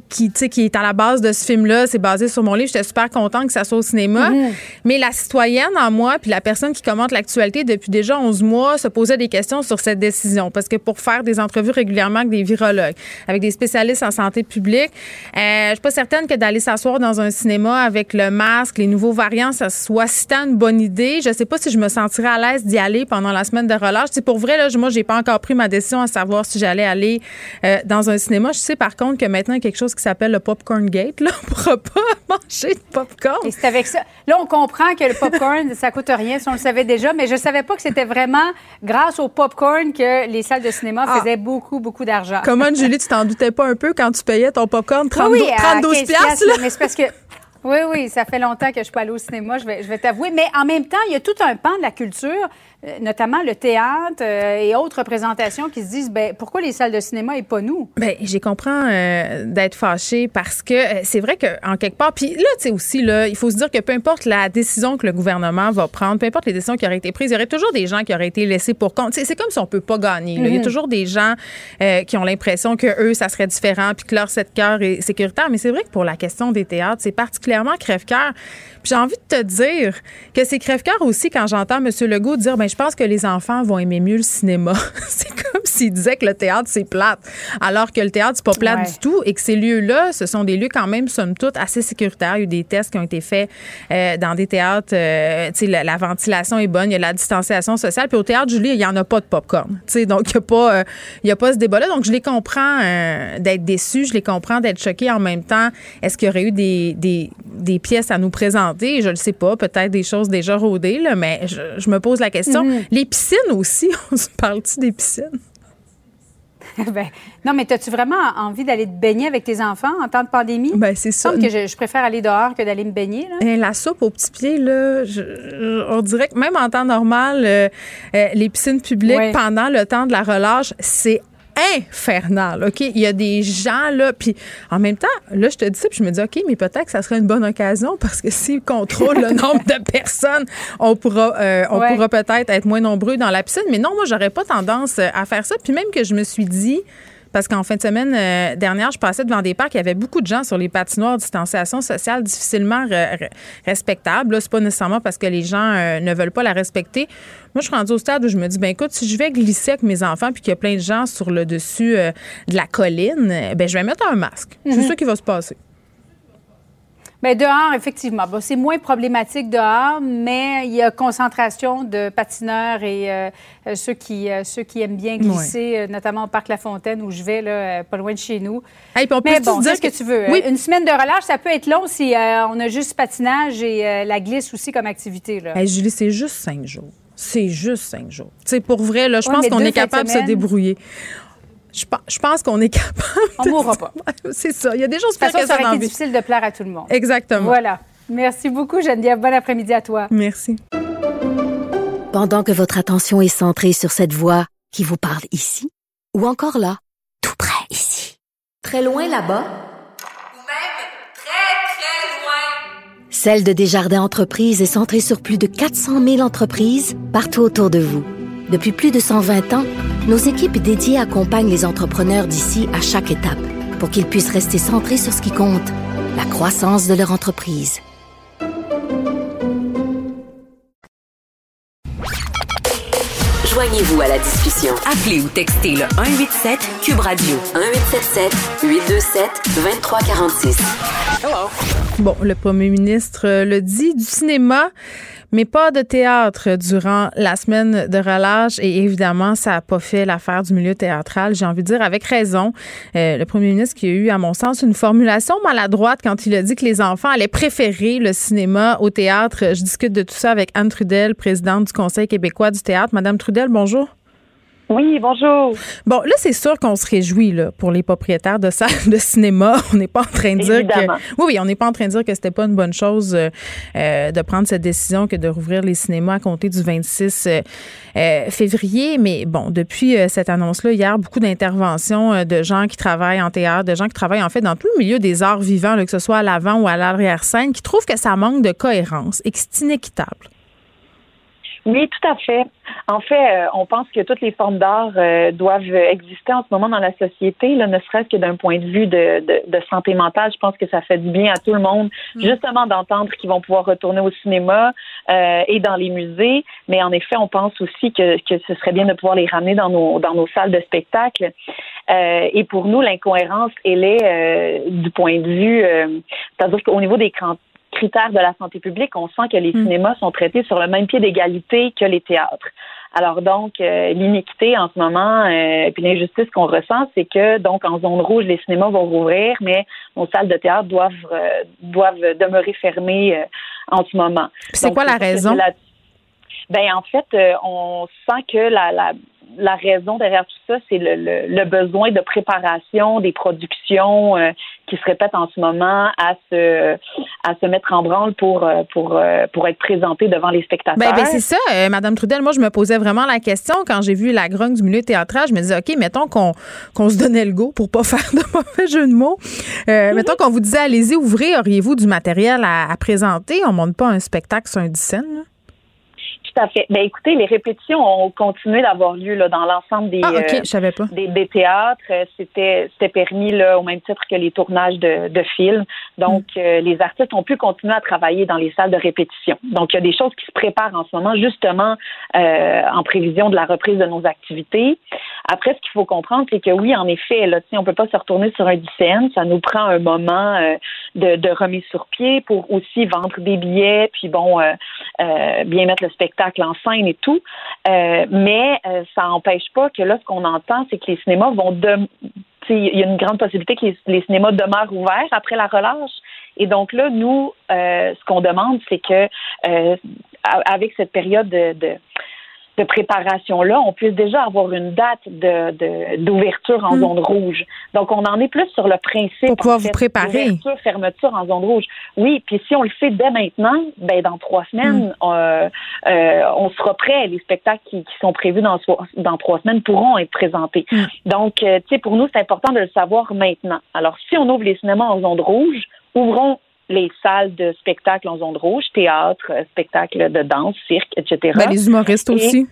qui, qui, qui est à la base de ce film-là, c'est basé sur mon livre. J'étais super contente que ça soit au cinéma. Mm-hmm. Mais la citoyenne en moi puis la personne qui commente l'actualité depuis déjà 11 mois se posait des questions sur cette décision. Parce que pour faire des entrevues régulièrement avec des virologues, avec des spécialistes en santé publique, euh, je suis pas certaine que d'aller s'asseoir dans un cinéma avec le masque, les nouveaux variants, ça soit si tant une bonne idée. Je sais pas si je me sentirais à l'aise d'y aller pendant la semaine de relâche. C'est pour vrai, là, moi, j'ai pas encore pris ma décision à savoir si j'allais aller euh, dans un cinéma. Je sais par contre que maintenant, il y a quelque chose qui s'appelle le Popcorn Gate. Là, [LAUGHS] on pourra pas [LAUGHS] manger de popcorn. Et c'est avec ça. Là, on comprend que le popcorn, ça coûte rien si on le savait déjà, mais je savais pas que c'était vraiment grâce au popcorn que les salles de cinéma ah. faisaient beaucoup, beaucoup d'argent. Comment, Julie, tu t'en doutais pas un peu quand tu payais ton popcorn 32, oui, 32 piastres, mais c'est parce que oui, oui, ça fait longtemps que je suis pas allée au cinéma, je vais, je vais t'avouer. Mais en même temps, il y a tout un pan de la culture notamment le théâtre euh, et autres représentations qui se disent ben pourquoi les salles de cinéma et pas nous? Ben j'ai comprends euh, d'être fâché parce que c'est vrai que en quelque part puis là tu sais aussi là il faut se dire que peu importe la décision que le gouvernement va prendre, peu importe les décisions qui auraient été prises, il y aurait toujours des gens qui auraient été laissés pour compte. c'est comme si on peut pas gagner. Il y a mhm. toujours des gens qui ont l'impression que eux ça serait différent puis que leur cette cœur est sécuritaire, mais c'est vrai que pour la question des théâtres, c'est particulièrement crève-cœur. J'ai envie de te dire que c'est crève-cœur aussi quand j'entends M. Legault dire ben je pense que les enfants vont aimer mieux le cinéma. [LAUGHS] c'est comme s'il disait que le théâtre, c'est plate. Alors que le théâtre, c'est pas plate du tout et que ces lieux-là, ce sont des lieux quand même, somme toute, assez sécuritaires. Il y a eu des tests qui ont été faits euh, dans des théâtres. Euh, tu sais, la, ventilation est bonne, il y a la distanciation sociale. Puis au théâtre, Julie, il n'y en a pas de popcorn. Tu sais, donc il n'y a, pas, euh, y a pas ce débat-là. Donc je les comprends d'être déçus, je les comprends d'être choqués en même temps. Est-ce qu'il y aurait eu des, des, des, pièces à nous présenter? Je ne sais pas. Peut-être des choses déjà rodées, là, mais je, me pose la question. Mm-hmm. [LAUGHS] Les piscines aussi, [LAUGHS] on se parle-tu des piscines? [LAUGHS] ben, non, mais as-tu vraiment envie d'aller te baigner avec tes enfants en temps de pandémie? Ben, c'est ça. que je, préfère aller dehors que d'aller me baigner. Là. Eh, la soupe aux petits pieds, là, on dirait que même en temps normal, euh, euh, les piscines publiques, pendant le temps de la relâche, c'est infernal, OK? Il y a des gens, là, puis en même temps, là, je te dis ça, puis je me dis, OK, mais peut-être que ça serait une bonne occasion parce que s'ils contrôlent le [LAUGHS] nombre de personnes, on pourra, euh, on pourra peut-être être moins nombreux dans la piscine. Mais non, moi, j'aurais pas tendance à faire ça. Puis même que je me suis dit, parce qu'en fin de semaine euh, dernière, je passais devant des parcs, il y avait beaucoup de gens sur les patinoires, distanciation sociale difficilement respectable. C'est pas nécessairement parce que les gens euh, ne veulent pas la respecter. Moi, je suis rendue au stade où je me dis, ben écoute, si je vais glisser avec mes enfants puis qu'il y a plein de gens sur le dessus euh, de la colline, ben je vais mettre un masque. C'est ça qui va se passer. Bien, dehors, effectivement. c'est moins problématique dehors, mais il y a concentration de patineurs et euh, euh, ceux, qui, euh, ceux qui aiment bien glisser, notamment au Parc La Fontaine où je vais, là, pas loin de chez nous. mais bon, ce que... tu veux? Une semaine de relâche, ça peut être long si on a juste patinage et la glisse aussi comme activité. Là. Julie, c'est juste cinq jours. C'est juste cinq jours. C'est pour vrai, là, je pense qu'on est capable de se débrouiller. Je, pense qu'on est capable. On ne mourra pas. [LAUGHS] C'est ça. Il y a des choses pires que ça. Ça difficile de plaire à tout le monde. Exactement. Voilà. Merci beaucoup, Geneviève. Bon après-midi à toi. Merci. Pendant que votre attention est centrée sur cette voix qui vous parle ici, ou encore là, tout près ici, très loin là-bas, ou même très, très loin, Celle de Desjardins Entreprises est centrée sur plus de 400 000 entreprises partout autour de vous. Depuis plus de 120 ans, nos équipes dédiées accompagnent les entrepreneurs d'ici à chaque étape pour qu'ils puissent rester centrés sur ce qui compte, la croissance de leur entreprise. Joignez-vous à la discussion. Appelez ou textez le 187 Cube Radio 1877 827 2346. Hello. Bon, le premier ministre le dit du cinéma mais pas de théâtre durant la semaine de relâche. Et évidemment, ça n'a pas fait l'affaire du milieu théâtral. J'ai envie de dire avec raison. Euh, le premier ministre qui a eu, à mon sens, une formulation maladroite quand il a dit que les enfants allaient préférer le cinéma au théâtre. Je discute de tout ça avec Anne Trudel, présidente du Conseil québécois du théâtre. Madame Trudel, bonjour. Oui, bonjour. Bon, là, c'est sûr qu'on se réjouit là, pour les propriétaires de salles de cinéma. [LAUGHS] On n'est pas en train de dire que. Oui, oui, on n'est pas en train de dire que c'était pas une bonne chose euh, euh, de prendre cette décision que de rouvrir les cinémas à compter du 26 euh, février. Mais bon, depuis cette annonce-là, hier, beaucoup d'interventions de gens qui travaillent en théâtre, de gens qui travaillent en fait dans tout le milieu des arts vivants, que ce soit à l'avant ou à l'arrière-scène, qui trouvent que ça manque de cohérence et que c'est inéquitable. Oui, tout à fait. En fait, euh, on pense que toutes les formes d'art euh, doivent exister en ce moment dans la société, là, ne serait-ce que d'un point de vue de, de, santé mentale. Je pense que ça fait du bien à tout le monde, mm. justement, d'entendre qu'ils vont pouvoir retourner au cinéma euh, et dans les musées. Mais en effet, on pense aussi que, que ce serait bien de pouvoir les ramener dans nos, dans nos salles de spectacle. et pour nous, l'incohérence, elle est du point de vue, c'est-à-dire qu'au niveau des critères de la santé publique, on sent que les hmm. cinémas sont traités sur le même pied d'égalité que les théâtres. Alors donc, euh, l'iniquité en ce moment, euh, puis l'injustice qu'on ressent, c'est que donc en zone rouge, les cinémas vont rouvrir, mais nos salles de théâtre doivent euh, doivent demeurer fermées en ce moment. C'est quoi la raison? Ben en fait, on sent que la, la la raison derrière tout ça, c'est le, le, besoin de préparation des productions euh, qui se répètent en ce moment à se, à se mettre en branle pour, euh, pour, euh, pour être présentées devant les spectateurs. Ben, ben c'est ça, Madame Trudel. Moi, je me posais vraiment la question quand j'ai vu la grogne du milieu théâtral. Je me disais, OK, mettons qu'on qu'on se donnait le go pour pas [LAUGHS] faire de mauvais jeu de mots. Mm-hmm. Mettons qu'on vous disait, allez-y, ouvrez, auriez-vous du matériel à, présenter? On monte pas un spectacle sur un dix scènes, tout à fait. Ben, écoutez, les répétitions ont continué d'avoir lieu là, dans l'ensemble des, ah, euh, des, des, théâtres. Euh, c'était, c'était permis là, au même titre que les tournages de, de films. Donc, mm. euh, les artistes ont pu continuer à travailler dans les salles de répétition. Donc, il y a des choses qui se préparent en ce moment, justement euh, en prévision de la reprise de nos activités. Après, ce qu'il faut comprendre, c'est que oui, en effet, là, on peut pas se retourner sur un scène. Ça nous prend un moment de, de remise sur pied pour aussi vendre des billets, puis bon, bien mettre le spectacle en scène et tout. Euh, mais euh, ça n'empêche pas que là, ce qu'on entend, c'est que les cinémas vont de il y a une grande possibilité que les, cinémas demeurent ouverts après la relâche. Et donc là, nous, euh, ce qu'on demande, c'est que avec cette période de de préparation-là, on puisse déjà avoir une date de, d'ouverture en hmm. zone rouge. Donc, on en est plus sur le principe. Pour pouvoir vous préparer. Ouverture, fermeture en zone rouge. Oui, puis si on le fait dès maintenant, ben dans trois semaines, hmm. euh, euh, on sera prêt. Les spectacles qui, sont prévus dans, dans trois semaines pourront être présentés. Hmm. Donc, euh, tu sais, pour nous, c'est important de le savoir maintenant. Alors, si on ouvre les cinémas en zone rouge, ouvrons les salles de spectacle en zone rouge, théâtre, euh, spectacle de danse, cirque, etc. Ben, les humoristes aussi.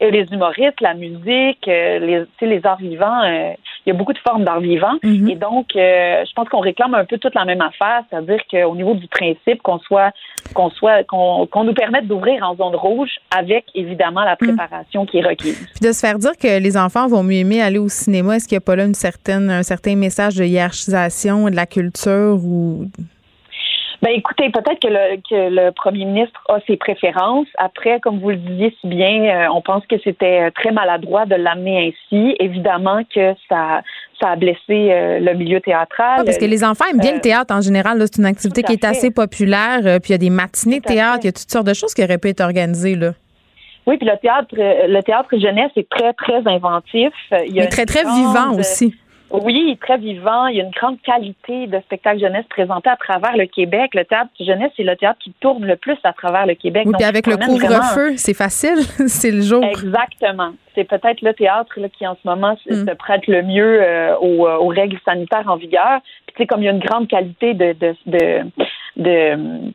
Et les humoristes, la musique, euh, les, les arts vivants, euh, il y a beaucoup de formes d'arts vivants. Mhm. Et donc, je pense qu'on réclame un peu toute la même affaire, c'est-à-dire qu'au niveau du principe, qu'on soit, qu'on soit, qu'on nous permette d'ouvrir en zone rouge avec évidemment la mhm. préparation qui est requise. Puis de se faire dire que les enfants vont mieux aimer aller au cinéma, est-ce qu'il n'y a pas là une certaine, un certain message de hiérarchisation de la culture ou Ben écoutez, peut-être que le, que le premier ministre a ses préférences. Après, comme vous le disiez si bien, euh, on pense que c'était très maladroit de l'amener ainsi. Évidemment que ça, ça a blessé euh, le milieu théâtral. parce que les enfants aiment bien le théâtre en général. C'est une activité qui est assez populaire. puis il y a des matinées de théâtre, il y a toutes sortes de choses qui auraient pu être organisées là. Oui, puis le théâtre, le théâtre jeunesse est très très inventif. Il, est très très vivant aussi. Oui, très vivant. Il y a une grande qualité de spectacle jeunesse présenté à travers le Québec. Le théâtre jeunesse, c'est le théâtre qui tourne le plus à travers le Québec. Oui, puis avec le couvre-feu, c'est facile. [LAUGHS] c'est le jour. Exactement. C'est peut-être le théâtre qui, en ce moment, se mm. prête le mieux euh, aux, aux, règles sanitaires en vigueur. Puis, tu sais, comme il y a une grande qualité de, de, de, de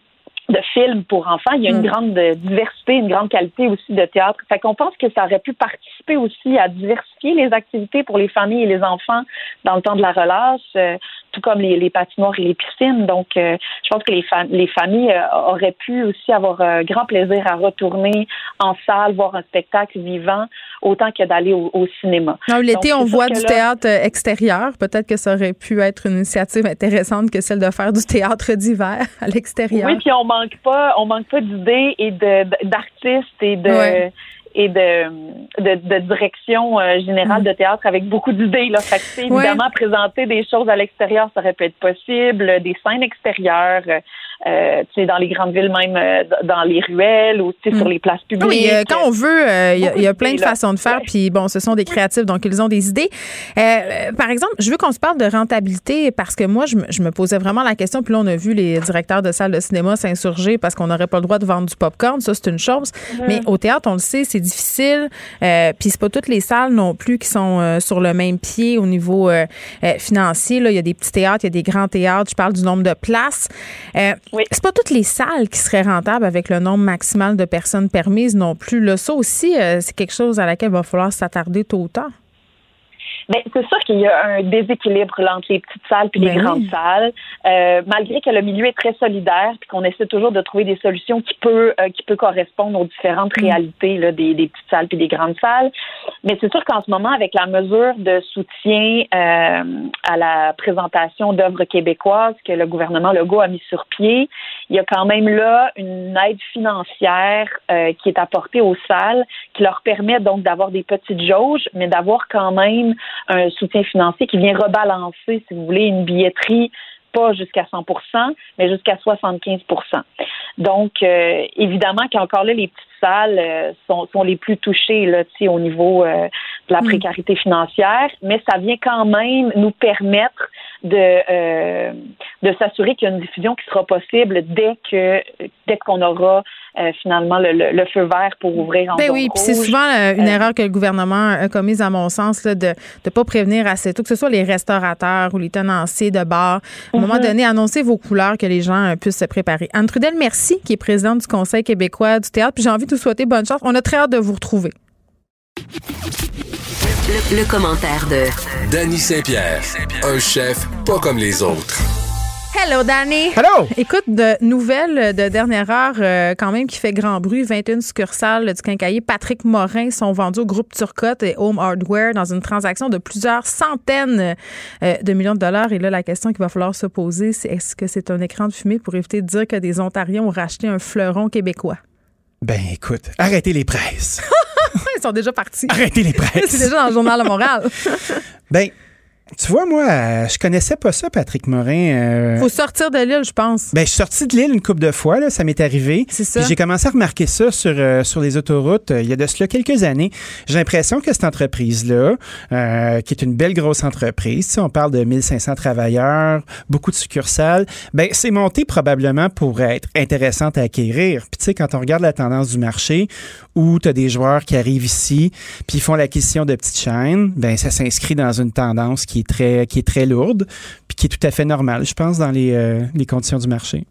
de films pour enfants. Il y a une mm. grande diversité, une grande qualité aussi de théâtre. Fait qu'on pense que ça aurait pu participer aussi à diversifier les activités pour les familles et les enfants dans le temps de la relâche. Euh, tout comme les, les, patinoires et les piscines. Donc, euh, je pense que les, les familles euh, auraient pu aussi avoir un grand plaisir à retourner en salle, voir un spectacle vivant, autant que d'aller au, cinéma. L'été, on voit du théâtre euh, extérieur. Peut-être que ça aurait pu être une initiative intéressante que celle de faire du théâtre d'hiver [LAUGHS] à l'extérieur. Oui, puis on manque pas, on manque pas d'idées et d'artistes et de et de, de, de direction euh, générale mm. de théâtre avec beaucoup d'idées. Là. Fait évidemment, présenter des choses à l'extérieur, ça aurait pu être possible, des scènes extérieures, euh, euh, dans les grandes villes, même euh, dans les ruelles ou sur mm. les places publiques. Oui, euh, quand on veut, il y, a plein de façons de faire. Puis bon, ce sont des créatifs, donc ils ont des idées. par exemple, je veux qu'on se parle de rentabilité parce que moi, je me, je me, posais vraiment la question. Puis là, on a vu les directeurs de salles de cinéma s'insurger parce qu'on n'aurait pas le droit de vendre du popcorn. Ça, c'est une chose. Mm-hmm. Mais au théâtre, on le sait, c'est difficile. puis c'est pas toutes les salles non plus qui sont sur le même pied au niveau financier. Là, il y a des petits théâtres, il y a des grands théâtres. Je parle du nombre de places. Oui. C'est pas toutes les salles qui seraient rentables avec le nombre maximal de personnes permises non plus. Là, ça aussi, euh, c'est quelque chose à laquelle il va falloir s'attarder tôt ou tard. Ben, c'est sûr qu'il y a un déséquilibre entre les petites salles et les ben grandes salles. Euh, malgré que le milieu est très solidaire puis qu'on essaie toujours de trouver des solutions qui peut euh, qui peut correspondre aux différentes mm. réalités là, des, des, petites salles et des grandes salles. Mais c'est sûr qu'en ce moment, avec la mesure de soutien euh, à la présentation d'œuvres québécoises que le gouvernement Legault a mis sur pied, il y a quand même là une aide financière euh, qui est apportée aux salles qui leur permet donc d'avoir des petites jauges, mais d'avoir quand même un soutien financier qui vient rebalancer, si vous voulez, une billetterie pas jusqu'à 100% mais jusqu'à 75% Donc, euh, évidemment qu'encore là, les petites salles euh, sont, sont, les plus touchées là, au niveau euh, de la mm. précarité financière, mais ça vient quand même nous permettre de, de s'assurer qu'il y a une diffusion qui sera possible dès que dès qu'on aura euh, finalement le, feu vert pour ouvrir en ben oui, puis c'est souvent euh, une euh, erreur que le gouvernement a commise, à mon sens, là, de ne pas prévenir assez tôt, que ce soit les restaurateurs ou les tenanciers de bar. À un moment mhm. donné, annoncer vos couleurs que les gens puissent se préparer. Anne Trudel, merci, qui est présidente du Conseil québécois du théâtre. Puis j'ai envie de vous souhaiter bonne chance. On a très hâte de vous retrouver. Le, le commentaire de Danny Saint-Pierre, un chef pas comme les autres. Hello, Danny. Hello. Écoute, de nouvelles de dernière heure, euh, quand même, qui fait grand bruit. 21 succursales du quincailler Patrick Morin sont vendues au groupe Turcotte et Home Hardware dans une transaction de plusieurs centaines euh, de millions de dollars. Et là, la question qu'il va falloir se poser, c'est est-ce que c'est un écran de fumée pour éviter de dire que des Ontariens ont racheté un fleuron québécois? Ben, écoute, arrêtez les presses. [LAUGHS] [LAUGHS] Ils sont déjà partis. Arrêtez les [LAUGHS] presses. c'est déjà dans le journal de Montréal. ben, tu vois, moi, euh, je connaissais pas ça, Patrick Morin. Euh... Faut sortir de l'île, je pense. Ben, je suis sorti de l'île une couple de fois, là, ça m'est arrivé. C'est ça. J'ai commencé à remarquer ça sur, euh, sur les autoroutes euh, il y a de cela quelques années. J'ai l'impression que cette entreprise-là, qui est une belle grosse entreprise, on parle de 1500 travailleurs, beaucoup de succursales, ben, c'est monté probablement pour être intéressante à acquérir. Puis, tu sais, quand on regarde la tendance du marché, où tu as des joueurs qui arrivent ici, puis ils font l'acquisition de petites chaînes, ben, ça s'inscrit dans une tendance qui qui est très lourde, puis qui est tout à fait normale, je pense, dans les, euh, les conditions du marché.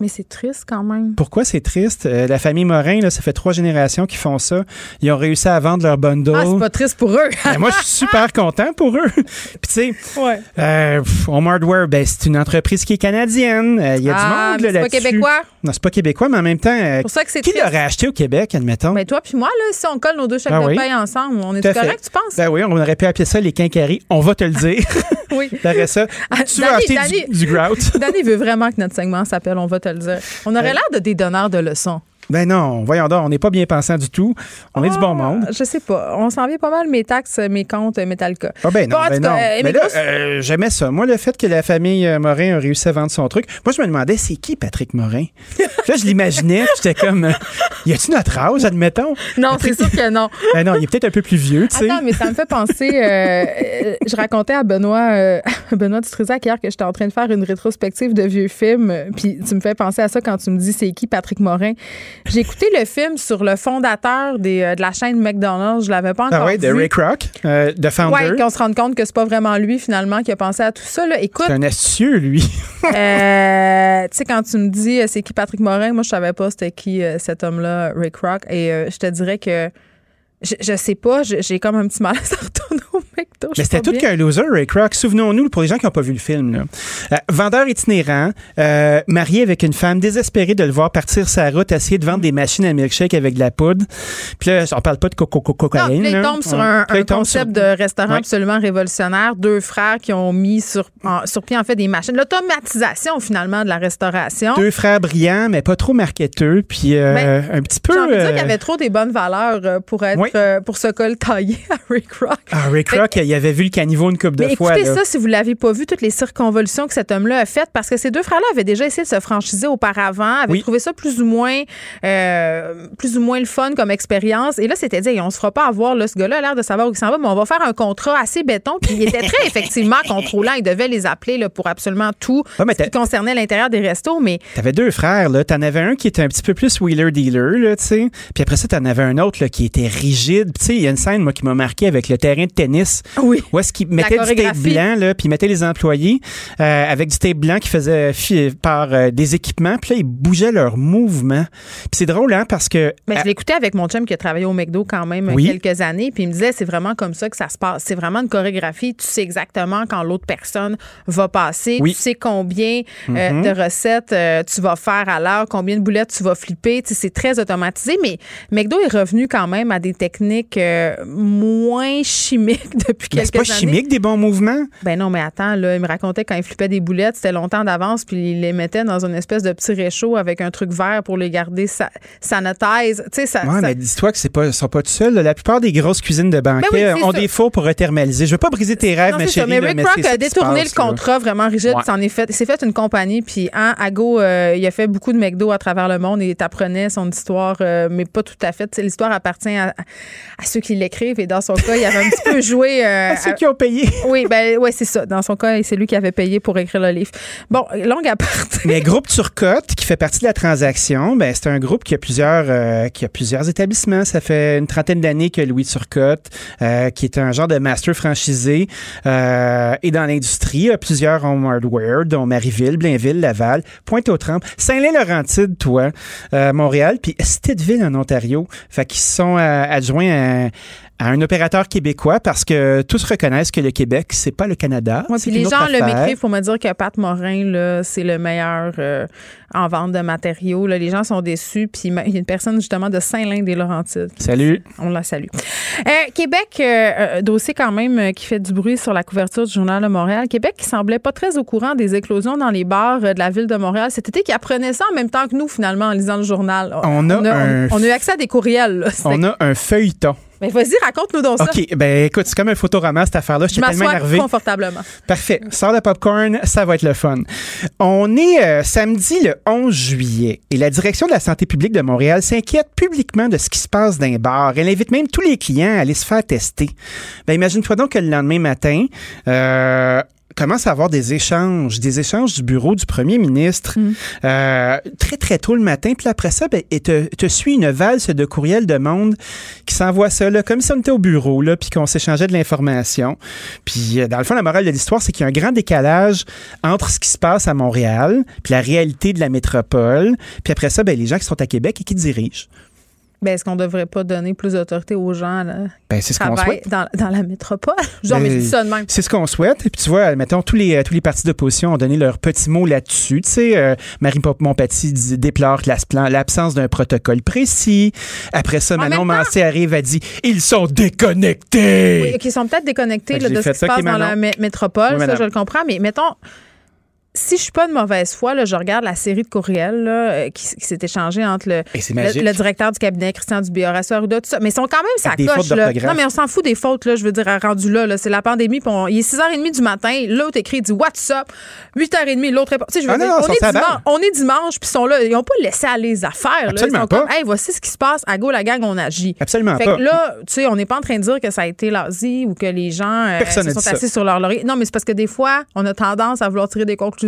Mais c'est triste quand même. Pourquoi c'est triste? Euh, la famille Morin, là, ça fait trois générations qu'ils font ça. Ils ont réussi à vendre leur bundle. Ah, c'est pas triste pour eux. Ben, moi, je suis super content pour eux. [LAUGHS] Puis, tu sais, ouais. euh, Home Hardware, ben, c'est une entreprise qui est canadienne. Euh, il y a du ah, monde là, C'est pas québécois? Non, c'est pas québécois, mais en même temps, pour ça que qui l'aurait acheté au Québec, admettons? Mais ben, toi puis moi, là, si on colle nos deux chèques ah de paye ensemble, on est correct, tu penses? Ben oui, on aurait pu appeler ça les quincailleries. On va te le dire. [LAUGHS] oui. [LAUGHS] Ça. Ah, tu veux acheter du, du grout? Danny veut vraiment que notre segment s'appelle On va te le dire. On aurait l'air de des donneurs de leçons. Ben non, voyons donc, on n'est pas bien pensant du tout. On est du bon ah, monde. Je sais pas. On s'en vient pas mal mes taxes, mes comptes Metallica. Ah ben non, ben non. mais là, euh, j'aimais ça. Moi, le fait que la famille euh, Morin a réussi à vendre son truc, moi, je me demandais, c'est qui Patrick Morin? [LAUGHS] là, je l'imaginais, j'étais comme, euh, y a-tu notre âge, admettons? Non, c'est sûr que non. [LAUGHS] ben non, il est peut-être un peu plus vieux, tu sais. Attends, mais ça me fait penser, je racontais à Benoît, [LAUGHS] Benoît Dutrisac hier que j'étais en train de faire une rétrospective de vieux films, puis tu me fais penser à ça quand tu me dis c'est qui Patrick Morin? J'ai écouté le film sur le fondateur des, euh, de la chaîne McDonald's. Je l'avais pas ah encore ah oui, de Ray Kroc, euh, de founder. Oui, qu'on se rende compte que c'est pas vraiment lui finalement qui a pensé à tout ça. Là. Écoute, c'est un astucieux lui. euh, [LAUGHS] tu sais quand tu me dis euh, c'est qui Patrick Morin, moi je savais pas c'était qui cet homme-là, Ray Kroc, et je te dirais que je, je sais pas, j'ai comme un petit mal à [LAUGHS] retourner au McDo. Mais c'était tout qu'un loser, Ray Kroc. Souvenons-nous, pour les gens qui n'ont pas vu le film, là. Euh, vendeur itinérant, euh, marié avec une femme, désespéré de le voir partir sa route, essayer de vendre des machines à milkshake avec de la poudre. Puis là, on parle pas de coco cocaïne. il tombe sur un, concept de restaurant absolument révolutionnaire. Deux frères qui ont mis sur, sur pied, en fait, des machines. L'automatisation, finalement, de la restauration. Deux frères brillants, mais pas trop marketeux. Puis euh, ben, un petit peu... J'ai envie de dire qu'il y avait trop des bonnes valeurs pour être pour ce col taillé à Rick Rock. Ah, Rick Rock, il avait vu le caniveau une coupe de fois. Écoutez ça si vous l'avez pas vu, toutes les circonvolutions que cet homme-là a faites, parce que ces deux frères-là avaient déjà essayé de se franchiser auparavant, avaient trouvé ça plus ou moins euh, plus ou moins le fun comme expérience. Et là, c'était dit, on se fera pas avoir, là, ce gars-là a l'air de savoir où il s'en va, mais on va faire un contrat assez béton. Puis il était très [LAUGHS] effectivement contrôlant. Il devait les appeler là, pour absolument tout qui concernait l'intérieur des restos. Mais t'avais deux frères, là. T'en avais un qui était un petit peu plus wheeler-dealer, là, tu sais. Puis après ça, t'en avais un autre là, qui était rigide tu sais, il y a une scène, moi, qui m'a marqué avec le terrain de tennis. Oui. Où est-ce du tape blanc, là, puis il mettait les employés euh, avec du tape blanc qui faisait par euh, des équipements. Puis là, ils bougeaient leurs mouvements. Puis c'est drôle, hein, parce que. Mais je l'écoutais avec mon chum qui a travaillé au McDo quand même quelques années. Puis il me disait, c'est vraiment comme ça que ça se passe. C'est vraiment une chorégraphie. Tu sais exactement quand l'autre personne va passer. Tu sais combien euh, mm-hmm. de recettes tu vas faire à l'heure, combien de boulettes tu vas flipper. Tu sais, c'est très automatisé. Mais McDo est revenu quand même à des techniques technique euh, moins chimique [LAUGHS] depuis quelques années. C'est pas chimique des bons mouvements? Ben non, mais attends, là, il me racontait quand il flippait des boulettes, c'était longtemps d'avance, puis il les mettait dans une espèce de petit réchaud avec un truc vert pour les garder sa. Tu sais, ça. Ouais, mais dis-toi que c'est pas, sont pas tout seuls. La plupart des grosses cuisines de banquet ben ont des fours pour rethermaliser. Je veux pas briser tes rêves, mais chérie. Mais Rick Rock a détourné le contrat vraiment rigide. Ouais. fait, il s'est fait une compagnie, puis hein, Ago, euh, il a fait beaucoup de McDo à travers le monde et t'apprenais son histoire, euh, mais pas tout à fait. L'histoire appartient à, à ceux qui l'écrivent. Et dans son cas, il avait un petit peu joué. Euh, [LAUGHS] à ceux qui ont payé. [LAUGHS] Oui, ben, ouais, c'est ça. Dans son cas, c'est lui qui avait payé pour écrire le livre. Bon, longue aparté. Mais Groupe Turcotte, qui fait partie de la transaction, ben, c'est un groupe qui a plusieurs, euh, qui a plusieurs établissements. Ça fait une trentaine d'années que Louis Turcotte, euh, qui est un genre de master franchisé, est dans l'industrie, a plusieurs home hardware, dont Marieville, Blainville, Laval, Pointe-aux-Trembles, Saint-Lin-Laurentide, toi, Montréal, puis Stedville en Ontario. Fait qu'ils sont à adjoint à, un opérateur québécois parce que tous reconnaissent que le Québec, c'est pas le Canada. puis les gens le m'écrivent pour me dire que Pat Morin, c'est le meilleur euh, en vente de matériaux. les gens sont déçus. Puis il y a une personne justement de Saint-Lin-des-Laurentides. Salut. On la salue. Euh, Québec, euh, dossier quand même qui fait du bruit sur la couverture du Journal de Montréal. Québec qui semblait pas très au courant des éclosions dans les bars de la ville de Montréal cet été, qui apprenait ça en même temps que nous, finalement, en lisant le journal. On a, on a eu accès à des courriels. On a un feuilleton. Mais vas-y, raconte-nous donc ça. OK, ben écoute, c'est comme un photoroman cette affaire-là. Je suis tellement énervé. confortablement. Parfait. Sors le popcorn, ça va être le fun. On est euh, samedi le 11 juillet et la direction de la santé publique de Montréal s'inquiète publiquement de ce qui se passe dans les bars. Elle invite même tous les clients à aller se faire tester. Ben imagine-toi donc que le lendemain matin, euh, commence à avoir des échanges, des échanges du bureau du premier ministre mm. euh, très, très tôt le matin. Puis après ça, ben, et te, te, suit une valse de courriel de monde qui s'envoie ça, là, comme si on était au bureau, là, puis qu'on s'échangeait de l'information. Puis euh, dans le fond, la morale de l'histoire, c'est qu'il y a un grand décalage entre ce qui se passe à Montréal, puis la réalité de la métropole. Puis après ça, ben, les gens qui sont à Québec et qui dirigent. Ben, est-ce qu'on devrait pas donner plus d'autorité aux gens là, ben, c'est ce qu'on souhaite. Dans, dans, la métropole? [LAUGHS] Genre, mais ça de même. C'est ce qu'on souhaite. Et puis, tu vois, mettons, tous les, tous les partis d'opposition ont donné leur petit mot là-dessus. Tu sais, euh, Marie Montpetit déplore l'absence d'un protocole précis. Après ça, Manon Mancé arrive à dire ils sont déconnectés. Oui, ils sont peut-être déconnectés là, de ce qui se passe dans la métropole. ça, je le comprends. Mais mettons, si je suis pas de mauvaise foi, là, je regarde la série de courriels là, euh, qui, s'est échangée entre le, le, directeur du cabinet, Christian Dubé, Horacio Arruda, tout ça. Mais ils sont quand même ça coche. Là. Non, mais on s'en fout des fautes, là, je veux dire, rendu là. là c'est la pandémie. il est 6h30 du matin, l'autre écrit, il dit What's up? 8h30 l'autre répond. Tu sais, je veux ah dire, on, est dimanche, on, est dimanche, puis ils sont là. Ils n'ont pas laissé aller les affaires. Absolument là. Ils sont pas. Comme, hey, voici ce qui se passe. À go, la gang, on agit. Absolument fait pas. Que là, tu sais, on n'est pas en train de dire que ça a été lazy ou que les gens euh, se sont assis sur leur laurier. Non, mais c'est parce que des fois, on a tendance à vouloir tirer des conclusions.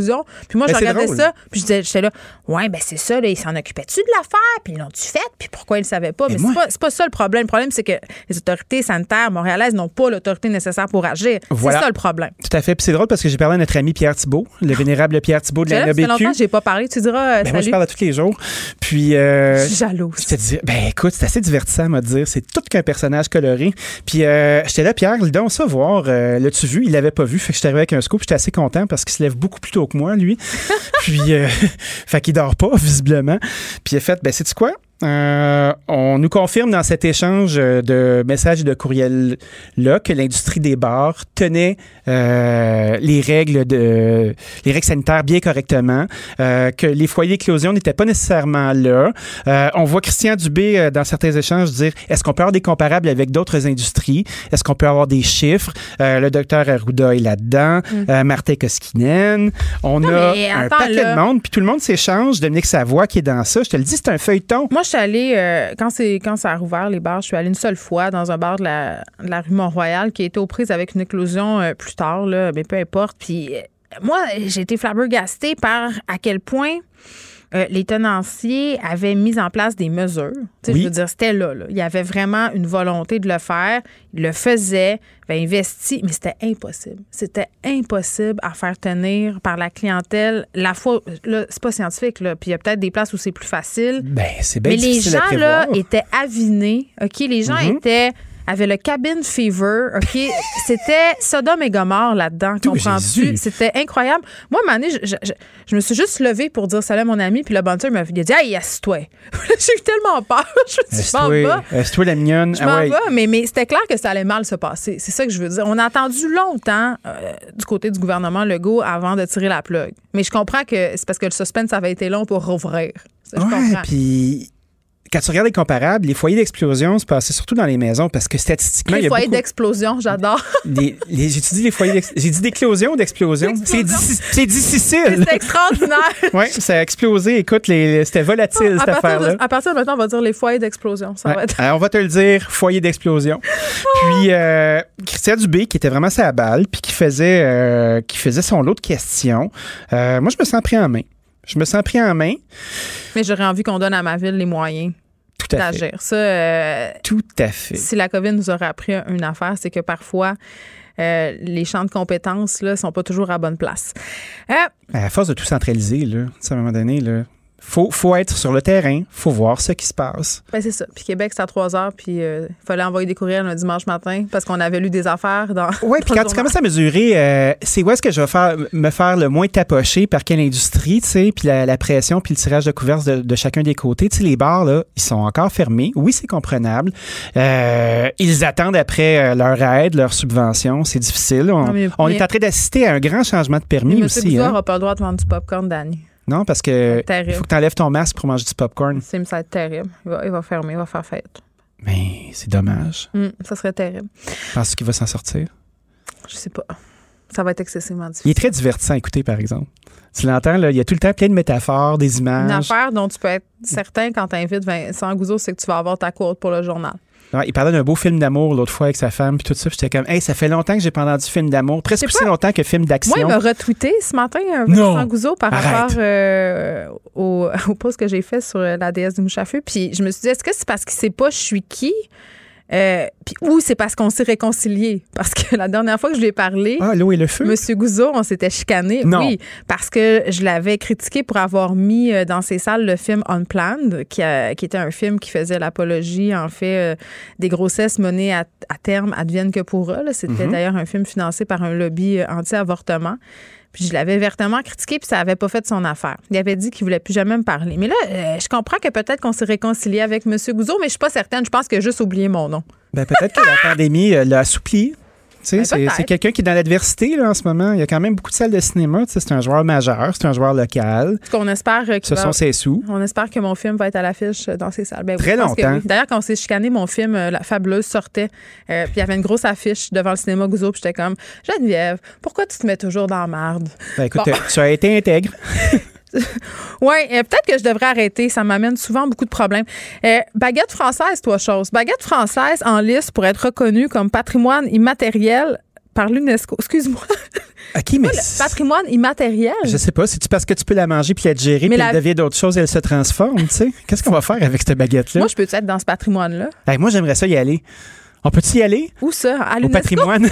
Puis moi, je regardais ça, puis j'étais là, ouais, ben c'est ça, là, ils s'en occupaient-tu de l'affaire, puis ils l'ont-tu fait, puis pourquoi ils le savaient pas? Mais, c'est pas, pas, ça le problème. Le problème, c'est que les autorités sanitaires montréalaises n'ont pas l'autorité nécessaire pour agir. C'est ça le problème. Tout à fait. Puis c'est drôle parce que j'ai parlé à notre ami Pierre Thibault, le vénérable Pierre Thibault de la NABQ. Ça fait longtemps que j'ai pas parlé. Tu diras, euh, ben Moi, je parle à tous les jours. Puis. Euh, je suis jalouse. Je te dis, ben écoute, c'est assez divertissant à dire. C'est tout qu'un personnage coloré. Puis euh, j'étais là, Pierre, donc ça voir. L'as-tu vu? Il l'avait pas vu. Fait que j'étais arrivé avec un scoop. J'étais assez content parce qu'il se lève beaucoup plus tôt que moi, lui. [LAUGHS] Puis [LAUGHS] fait qu'il dort pas, [LAUGHS] visiblement. Puis il a fait, ben, c'est quoi? Euh, on nous confirme dans cet échange de messages et de courriels-là que l'industrie des bars tenait euh, les règles de les règles sanitaires bien correctement, euh, que les foyers d'éclosion n'étaient pas nécessairement là. Euh, on voit Christian Dubé euh, dans certains échanges dire est-ce qu'on peut avoir des comparables avec d'autres industries? Est-ce qu'on peut avoir des chiffres? Euh, Le docteur Arruda est là-dedans, mm. Martin Koskinen. On a un paquet de monde, puis tout le monde s'échange. Dominique Savoie qui est dans ça. Je te le dis, c'est un feuilleton. Moi, je suis allée, euh, quand, ça a rouvert les bars, je suis allée une seule fois dans un bar de la, rue Mont-Royal qui a été aux prises avec une éclosion euh, plus tard, mais peu importe. Puis euh, moi, j'ai été flabbergastée par à quel point euh, les tenanciers avaient mis en place des mesures. Je veux dire, c'était là, Il y avait vraiment une volonté de le faire. Ils le faisaient, avaient investi, mais c'était impossible. C'était impossible à faire tenir par la clientèle. La fois, là, c'est pas scientifique, là. Puis il y a peut-être des places où c'est plus facile. Ben, c'est bien Mais les gens, là, étaient avinés. OK? Les gens mm-hmm. étaient avait le cabin fever. OK? C'était Sodome et Gomorre là-dedans, comprends-tu? C'était incroyable. Moi, à un moment je, je, me suis juste levée pour dire salut à mon ami, puis le bonheur m'a dit Hey, assieds-toi. [LAUGHS] J'ai eu tellement peur. [LAUGHS] je me suis dit, Assieds-toi, la mignonne. Je ah m'en mais, mais c'était clair que ça allait mal se passer. C'est ça que je veux dire. On a attendu longtemps euh, du côté du gouvernement Legault avant de tirer la plug. Mais je comprends que c'est parce que le suspense avait été long pour rouvrir. Ça, je comprends. Puis quand tu regardes les comparables, les foyers d'explosion se passaient surtout dans les maisons parce que statistiquement. Les il y a foyers d'explosion, j'adore. [LAUGHS] j'ai dit les foyers J'ai dit d'éclosion ou d'explosion. C'est difficile. C'est extraordinaire. [LAUGHS] oui, ça a explosé. Écoute, c'était volatile cette affaire-là. À partir de maintenant, on va dire les foyers d'explosion. va Alors, on va te le dire, foyer d'explosion. puis euh, Christian Dubé, qui était vraiment sa balle, puis qui faisait, euh, qui faisait son lot de questions. Euh, moi, je me sens pris en main. Je me sens pris en main. Mais j'aurais envie qu'on donne à ma ville les moyens d'agir. Ça, euh, Tout à fait. Si la COVID nous aurait appris une affaire, c'est que parfois, euh, les champs de compétences ne sont pas toujours à bonne place. Euh, à force de tout centraliser, là, à un moment donné, là, faut, faut être sur le terrain, faut voir ce qui se passe. Ben c'est ça. Puis Québec, c'est à 3 heures, puis il euh, fallait envoyer des courriels un dimanche matin parce qu'on avait lu des affaires dans. Oui, [LAUGHS] puis quand tu commences à mesurer, euh, c'est où est-ce que je vais faire, me faire le moins tapocher par quelle industrie, tu sais, puis la, pression, puis le tirage de couverts de, chacun des côtés. Tu sais, les bars, là, ils sont encore fermés. Oui, c'est comprenable. Euh, ils attendent après leur aide, leur subvention. C'est difficile. On, est en train d'assister à un grand changement de permis mais aussi. M. hein? pas le droit de vendre du popcorn, Danny. Non, parce que il faut que tu enlèves ton masque pour manger du popcorn. C'est ça terrible. Il va, il va, fermer, il va faire fête. Mais c'est dommage. Hum, ça serait terrible. Penses-tu qu'il va s'en sortir? Je sais pas. Ça va être excessivement difficile. Il est très divertissant à écouter, par exemple. Tu l'entends, là, il y a tout le temps plein de métaphores, des images. Une affaire dont tu peux être certain quand tu invites Vincent Gouzeau, c'est que tu vas avoir ta courte pour le journal il parlait d'un beau film d'amour l'autre fois avec sa femme, puis tout ça. J'étais comme, hey, ça fait longtemps que j'ai pas entendu film d'amour, presque aussi longtemps que film d'action. Moi, il m'a retweeté ce matin, un Vincent Gouzeau, par rapport euh, au, [LAUGHS] au, post que j'ai fait sur la déesse du mouche Puis je me suis dit, est-ce que c'est parce qu'il sait pas je suis qui? Euh, puis ou c'est parce qu'on s'est réconcilié. Parce que la dernière fois que je lui ai parlé, ah, l'eau et le feu? Monsieur Gouzeau, on s'était chicané. Non. Oui, parce que je l'avais critiqué pour avoir mis euh, dans ses salles le film Unplanned, qui, a, qui était un film qui faisait l'apologie, en fait, euh, des grossesses menées à, à terme adviennent que pour eux. C'était Mhm. d'ailleurs un film financé par un lobby anti-avortement. Puis je l'avais vertement critiqué, puis ça avait pas fait son affaire. Il avait dit qu'il voulait plus jamais me parler. Mais là, euh, je comprends que peut-être qu'on s'est réconcilié avec M. Gouzeau, mais je suis pas certaine. Je pense qu'il a juste oublié mon nom. Ben, peut-être que la [LAUGHS] pandémie euh, l'a assoupli. Ben, c'est, quelqu'un qui est dans l'adversité en ce moment. Il y a quand même beaucoup de salles de cinéma. C'est un joueur majeur, c'est un joueur local. Ce qu'on espère Ce va- sont ses sous. On espère que mon film va être à l'affiche dans ces salles. Ben Très longtemps. oui. D'ailleurs, quand on s'est chicané, mon film euh, La Fabuleuse sortait. euh, puis il y avait une grosse affiche devant le cinéma Gouzeau. Puis j'étais comme Geneviève, pourquoi tu te mets toujours dans la marde? Ben, écoute, Bon. tu as été intègre. [LAUGHS] [LAUGHS] Oui, peut-être que je devrais arrêter. Ça m'amène souvent beaucoup de problèmes. Euh, baguette française, toi, chose. Baguette française en liste pour être reconnue comme patrimoine immatériel par l'UNESCO. Excuse-moi. OK, mais Le patrimoine immatériel. je sais pas, c'est-tu parce que tu peux la manger puis la digérer Mais puis la- elle devient d'autres choses et elle se transforme, tu sais? Qu'est-ce qu'on va faire avec cette baguette-là? Moi, je peux être dans ce patrimoine-là? Ben, moi, j'aimerais ça y aller. On peut-y y aller? Où ça? À Au patrimoine.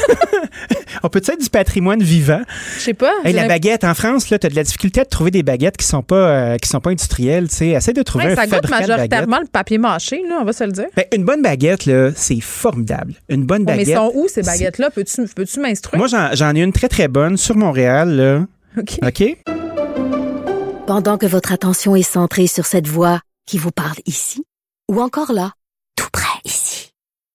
[LAUGHS] On peut-tu être du patrimoine vivant? Je sais pas. Hey, j'ai la baguette, en France, là, tu as de la difficulté à trouver des baguettes qui sont pas, euh, qui sont pas industrielles. tu sais. Essaie de trouver Ouais, un ça goûte majoritairement le papier mâché, là, on va se le dire. Ben, une bonne baguette, là, c'est formidable. Une bonne Bon, mais baguette. sont où ces baguettes-là? Peux-tu peux m'instruire? Moi, j'en ai une très, très bonne sur Montréal. Là. OK. OK? Pendant que votre attention est centrée sur cette voix qui vous parle ici, ou encore là,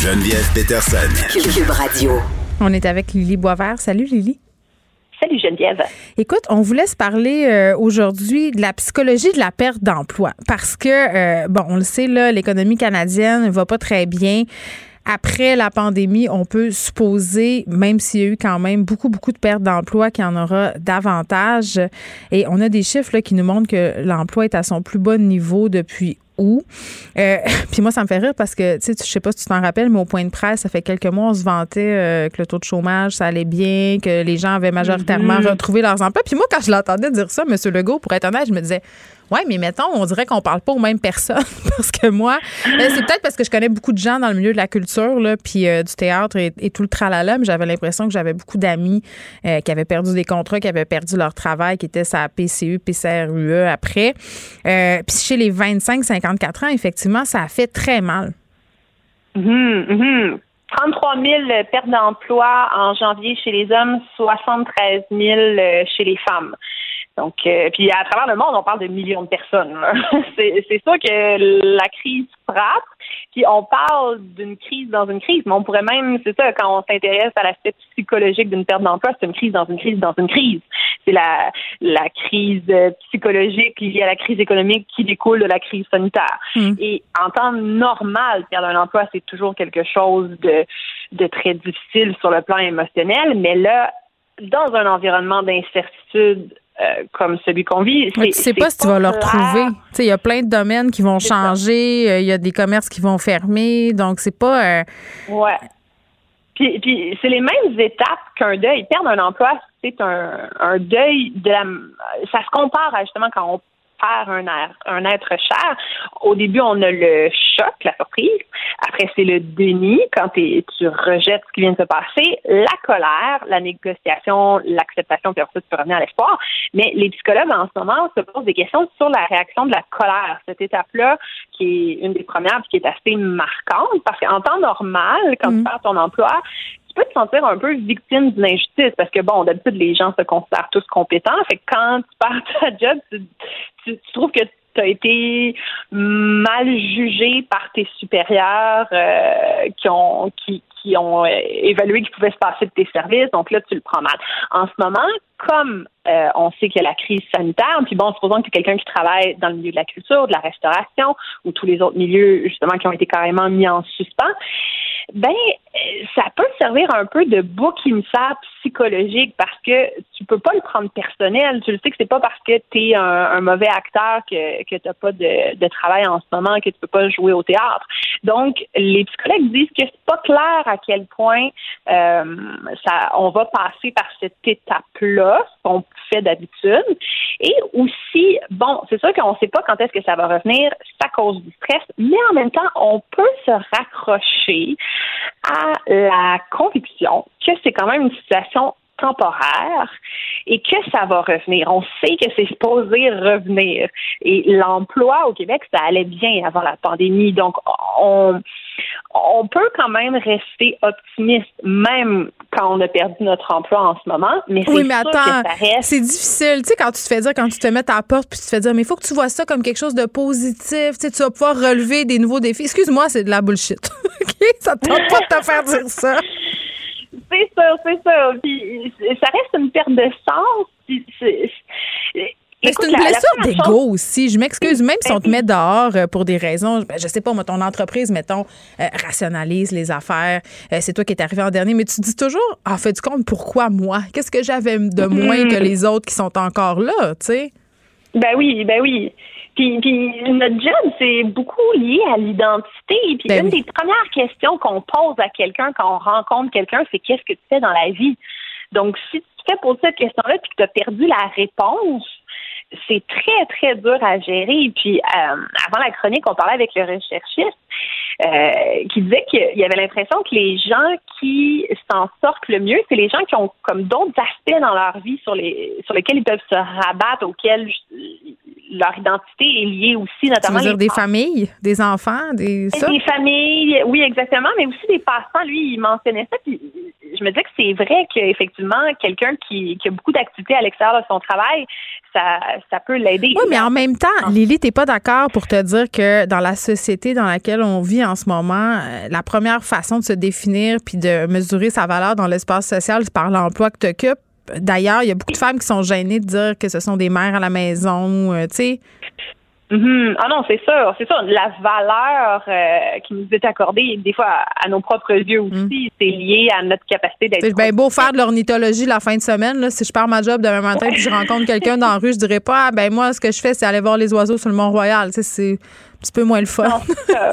Geneviève Peterson. Cube Radio. On est avec Lily Boisvert. Salut Lily. Salut Geneviève. Écoute, on vous laisse parler euh, aujourd'hui de la psychologie de la perte d'emploi parce que, euh, bon, on le sait, là, l'économie canadienne ne va pas très bien. Après la pandémie, on peut supposer, même s'il y a eu quand même beaucoup, beaucoup de pertes d'emploi, qu'il y en aura davantage. Et on a des chiffres là, qui nous montrent que l'emploi est à son plus bas niveau depuis Euh, [LAUGHS] puis moi, ça me fait rire parce que, tu sais, je sais pas si tu t'en rappelles, mais au point de presse, ça fait quelques mois, on se vantait euh, que le taux de chômage, ça allait bien, que les gens avaient majoritairement Mhm. retrouvé leurs emplois. Puis moi, quand je l'entendais dire ça, M. Legault, pour être honnête, je me disais, ouais, mais mettons, on dirait qu'on parle pas aux mêmes personnes. [LAUGHS] parce que moi, ben, c'est peut-être parce que je connais beaucoup de gens dans le milieu de la culture, puis euh, du théâtre et, tout le tralala, mais j'avais l'impression que j'avais beaucoup d'amis euh, qui avaient perdu des contrats, qui avaient perdu leur travail, qui étaient sa PCU, PCRUE après. Euh, puis chez les 25-54 ans, effectivement, ça a fait très mal. Mhm, mhm. 33 000 pertes d'emploi en janvier chez les hommes, 73 000 euh, chez les femmes. Donc, euh, puis à travers le monde, on parle de millions de personnes. [LAUGHS] c'est sûr que la crise frappe. Puis on parle d'une crise dans une crise, mais on pourrait même, c'est ça, quand on s'intéresse à l'aspect psychologique d'une perte d'emploi, c'est une crise dans une crise dans une crise. C'est la, la crise psychologique liée à la crise économique qui découle de la crise sanitaire. Et en temps normal, perdre un emploi, c'est toujours quelque chose de, de très difficile sur le plan émotionnel, mais là, dans un environnement d'incertitude euh, comme celui qu'on vit, Mais tu sais pas si tu vas le retrouver. Tu sais, il y a plein de domaines qui vont changer, euh, il y a des commerces qui vont fermer, donc c'est pas... euh, Ouais. Puis, puis c'est les mêmes étapes qu'un deuil. Perdre un emploi, c'est un, un deuil de la. Ça se compare à justement quand on perd un, air- un être cher. Au début, on a le choc, la surprise. Après, c'est le déni quand tu rejettes ce qui vient de se passer. La colère, la négociation, l'acceptation, puis après ça, tu revenir à l'espoir. Mais les psychologues, en ce moment, se posent des questions sur la réaction de la colère. Cette étape-là, qui est une des premières, puis qui est assez marquante, parce qu'en temps normal, quand tu perds ton emploi, peux te sentir un peu victime d'une injustice parce que, bon, d'habitude, les gens se considèrent tous compétents. Fait que quand tu perds ta job, tu trouves que tu as été mal jugé par tes supérieurs euh, qui ont qui, qui ont euh, évalué qu'il pouvait se passer de tes services. Donc là, tu le prends mal. En ce moment, comme euh, on sait qu'il y a la crise sanitaire, puis bon, supposons que tu es quelqu'un qui travaille dans le milieu de la culture, de la restauration ou tous les autres milieux, justement, qui ont été carrément mis en suspens, Ben, ça peut servir un peu de bouc émissaire psychologique parce que tu peux pas le prendre personnel. Tu le sais que c'est pas parce que tu es un, mauvais acteur que, que tu n'as pas de, de, travail en ce moment, que tu peux pas jouer au théâtre. Donc, les psychologues disent que c'est pas clair à quel point euh, ça, on va passer par cette étape-là, qu'on fait d'habitude. Et aussi, bon, c'est sûr qu'on ne sait pas quand est-ce que ça va revenir, à cause du stress, mais en même temps, on peut se raccrocher à la conviction que c'est quand même une situation temporaire et que ça va revenir. On sait que c'est supposé revenir. Et l'emploi au Québec, ça allait bien avant la pandémie. Donc, on, on peut quand même rester optimiste, même quand on a perdu notre emploi en ce moment. Mais oui, mais attends, c'est difficile. Tu sais, quand tu te fais dire, quand tu te mets à la porte, puis tu te fais dire, mais il faut que tu vois ça comme quelque chose de positif. Tu sais, tu vas pouvoir relever des nouveaux défis. Excuse-moi, c'est de la bullshit. [LAUGHS] Ça te tente pas de te faire dire ça. C'est ça, c'est ça. Puis, ça reste une perte de sens. c'est une blessure d'ego aussi. Je m'excuse, même si on te met dehors euh, pour des raisons, ben, je sais pas, moi, ton entreprise, mettons, euh, rationalise les affaires, euh, c'est toi qui es arrivé en dernier, mais tu dis toujours, en fait du compte, pourquoi moi? Qu'est-ce que j'avais de moins que les autres qui sont encore là, tu sais? Ben oui, ben oui. Puis, puis notre job, c'est beaucoup lié à l'identité. Puis ben une des premières questions qu'on pose à quelqu'un quand on rencontre quelqu'un, c'est qu'est-ce que tu fais dans la vie? Donc, si tu te fais poser cette question-là puis que tu as perdu la réponse, c'est très, très dur à gérer. Puis, euh, avant la chronique, on parlait avec le recherchiste qui disait qu'il y avait l'impression que les gens qui s'en sortent le mieux, c'est les gens qui ont comme d'autres aspects dans leur vie sur les sur lesquels ils peuvent se rabattre, auxquels leur identité est liée aussi, notamment. Tu veux dire des familles, des enfants, des ça? Des familles, oui, exactement, mais aussi des passants. Lui, il mentionnait ça. Puis je me dis que c'est vrai qu'effectivement, quelqu'un qui, qui, a beaucoup d'activités à l'extérieur de son travail, ça, ça peut l'aider. Oui, mais en même temps, Lily, t'es pas d'accord pour te dire que dans la société dans laquelle on vit en ce moment, euh, la première façon de se définir puis de mesurer sa valeur dans l'espace social, c'est par l'emploi que tu occupes. D'ailleurs, il y a beaucoup de femmes qui sont gênées de dire que ce sont des mères à la maison, euh, tu sais. Mm-hmm. Ah non, c'est sûr, c'est sûr. La valeur euh, qui nous est accordée, des fois à, nos propres yeux aussi, mm. c'est lié à notre capacité d'être. C'est bien beau faire de l'ornithologie la fin de semaine. Là. Si je pars ma job demain matin et je [LAUGHS] rencontre quelqu'un dans la rue, je dirais pas, ah, ben moi, ce que je fais, c'est aller voir les oiseaux sur le Mont-Royal. C'est un petit peu moins le fun. Non,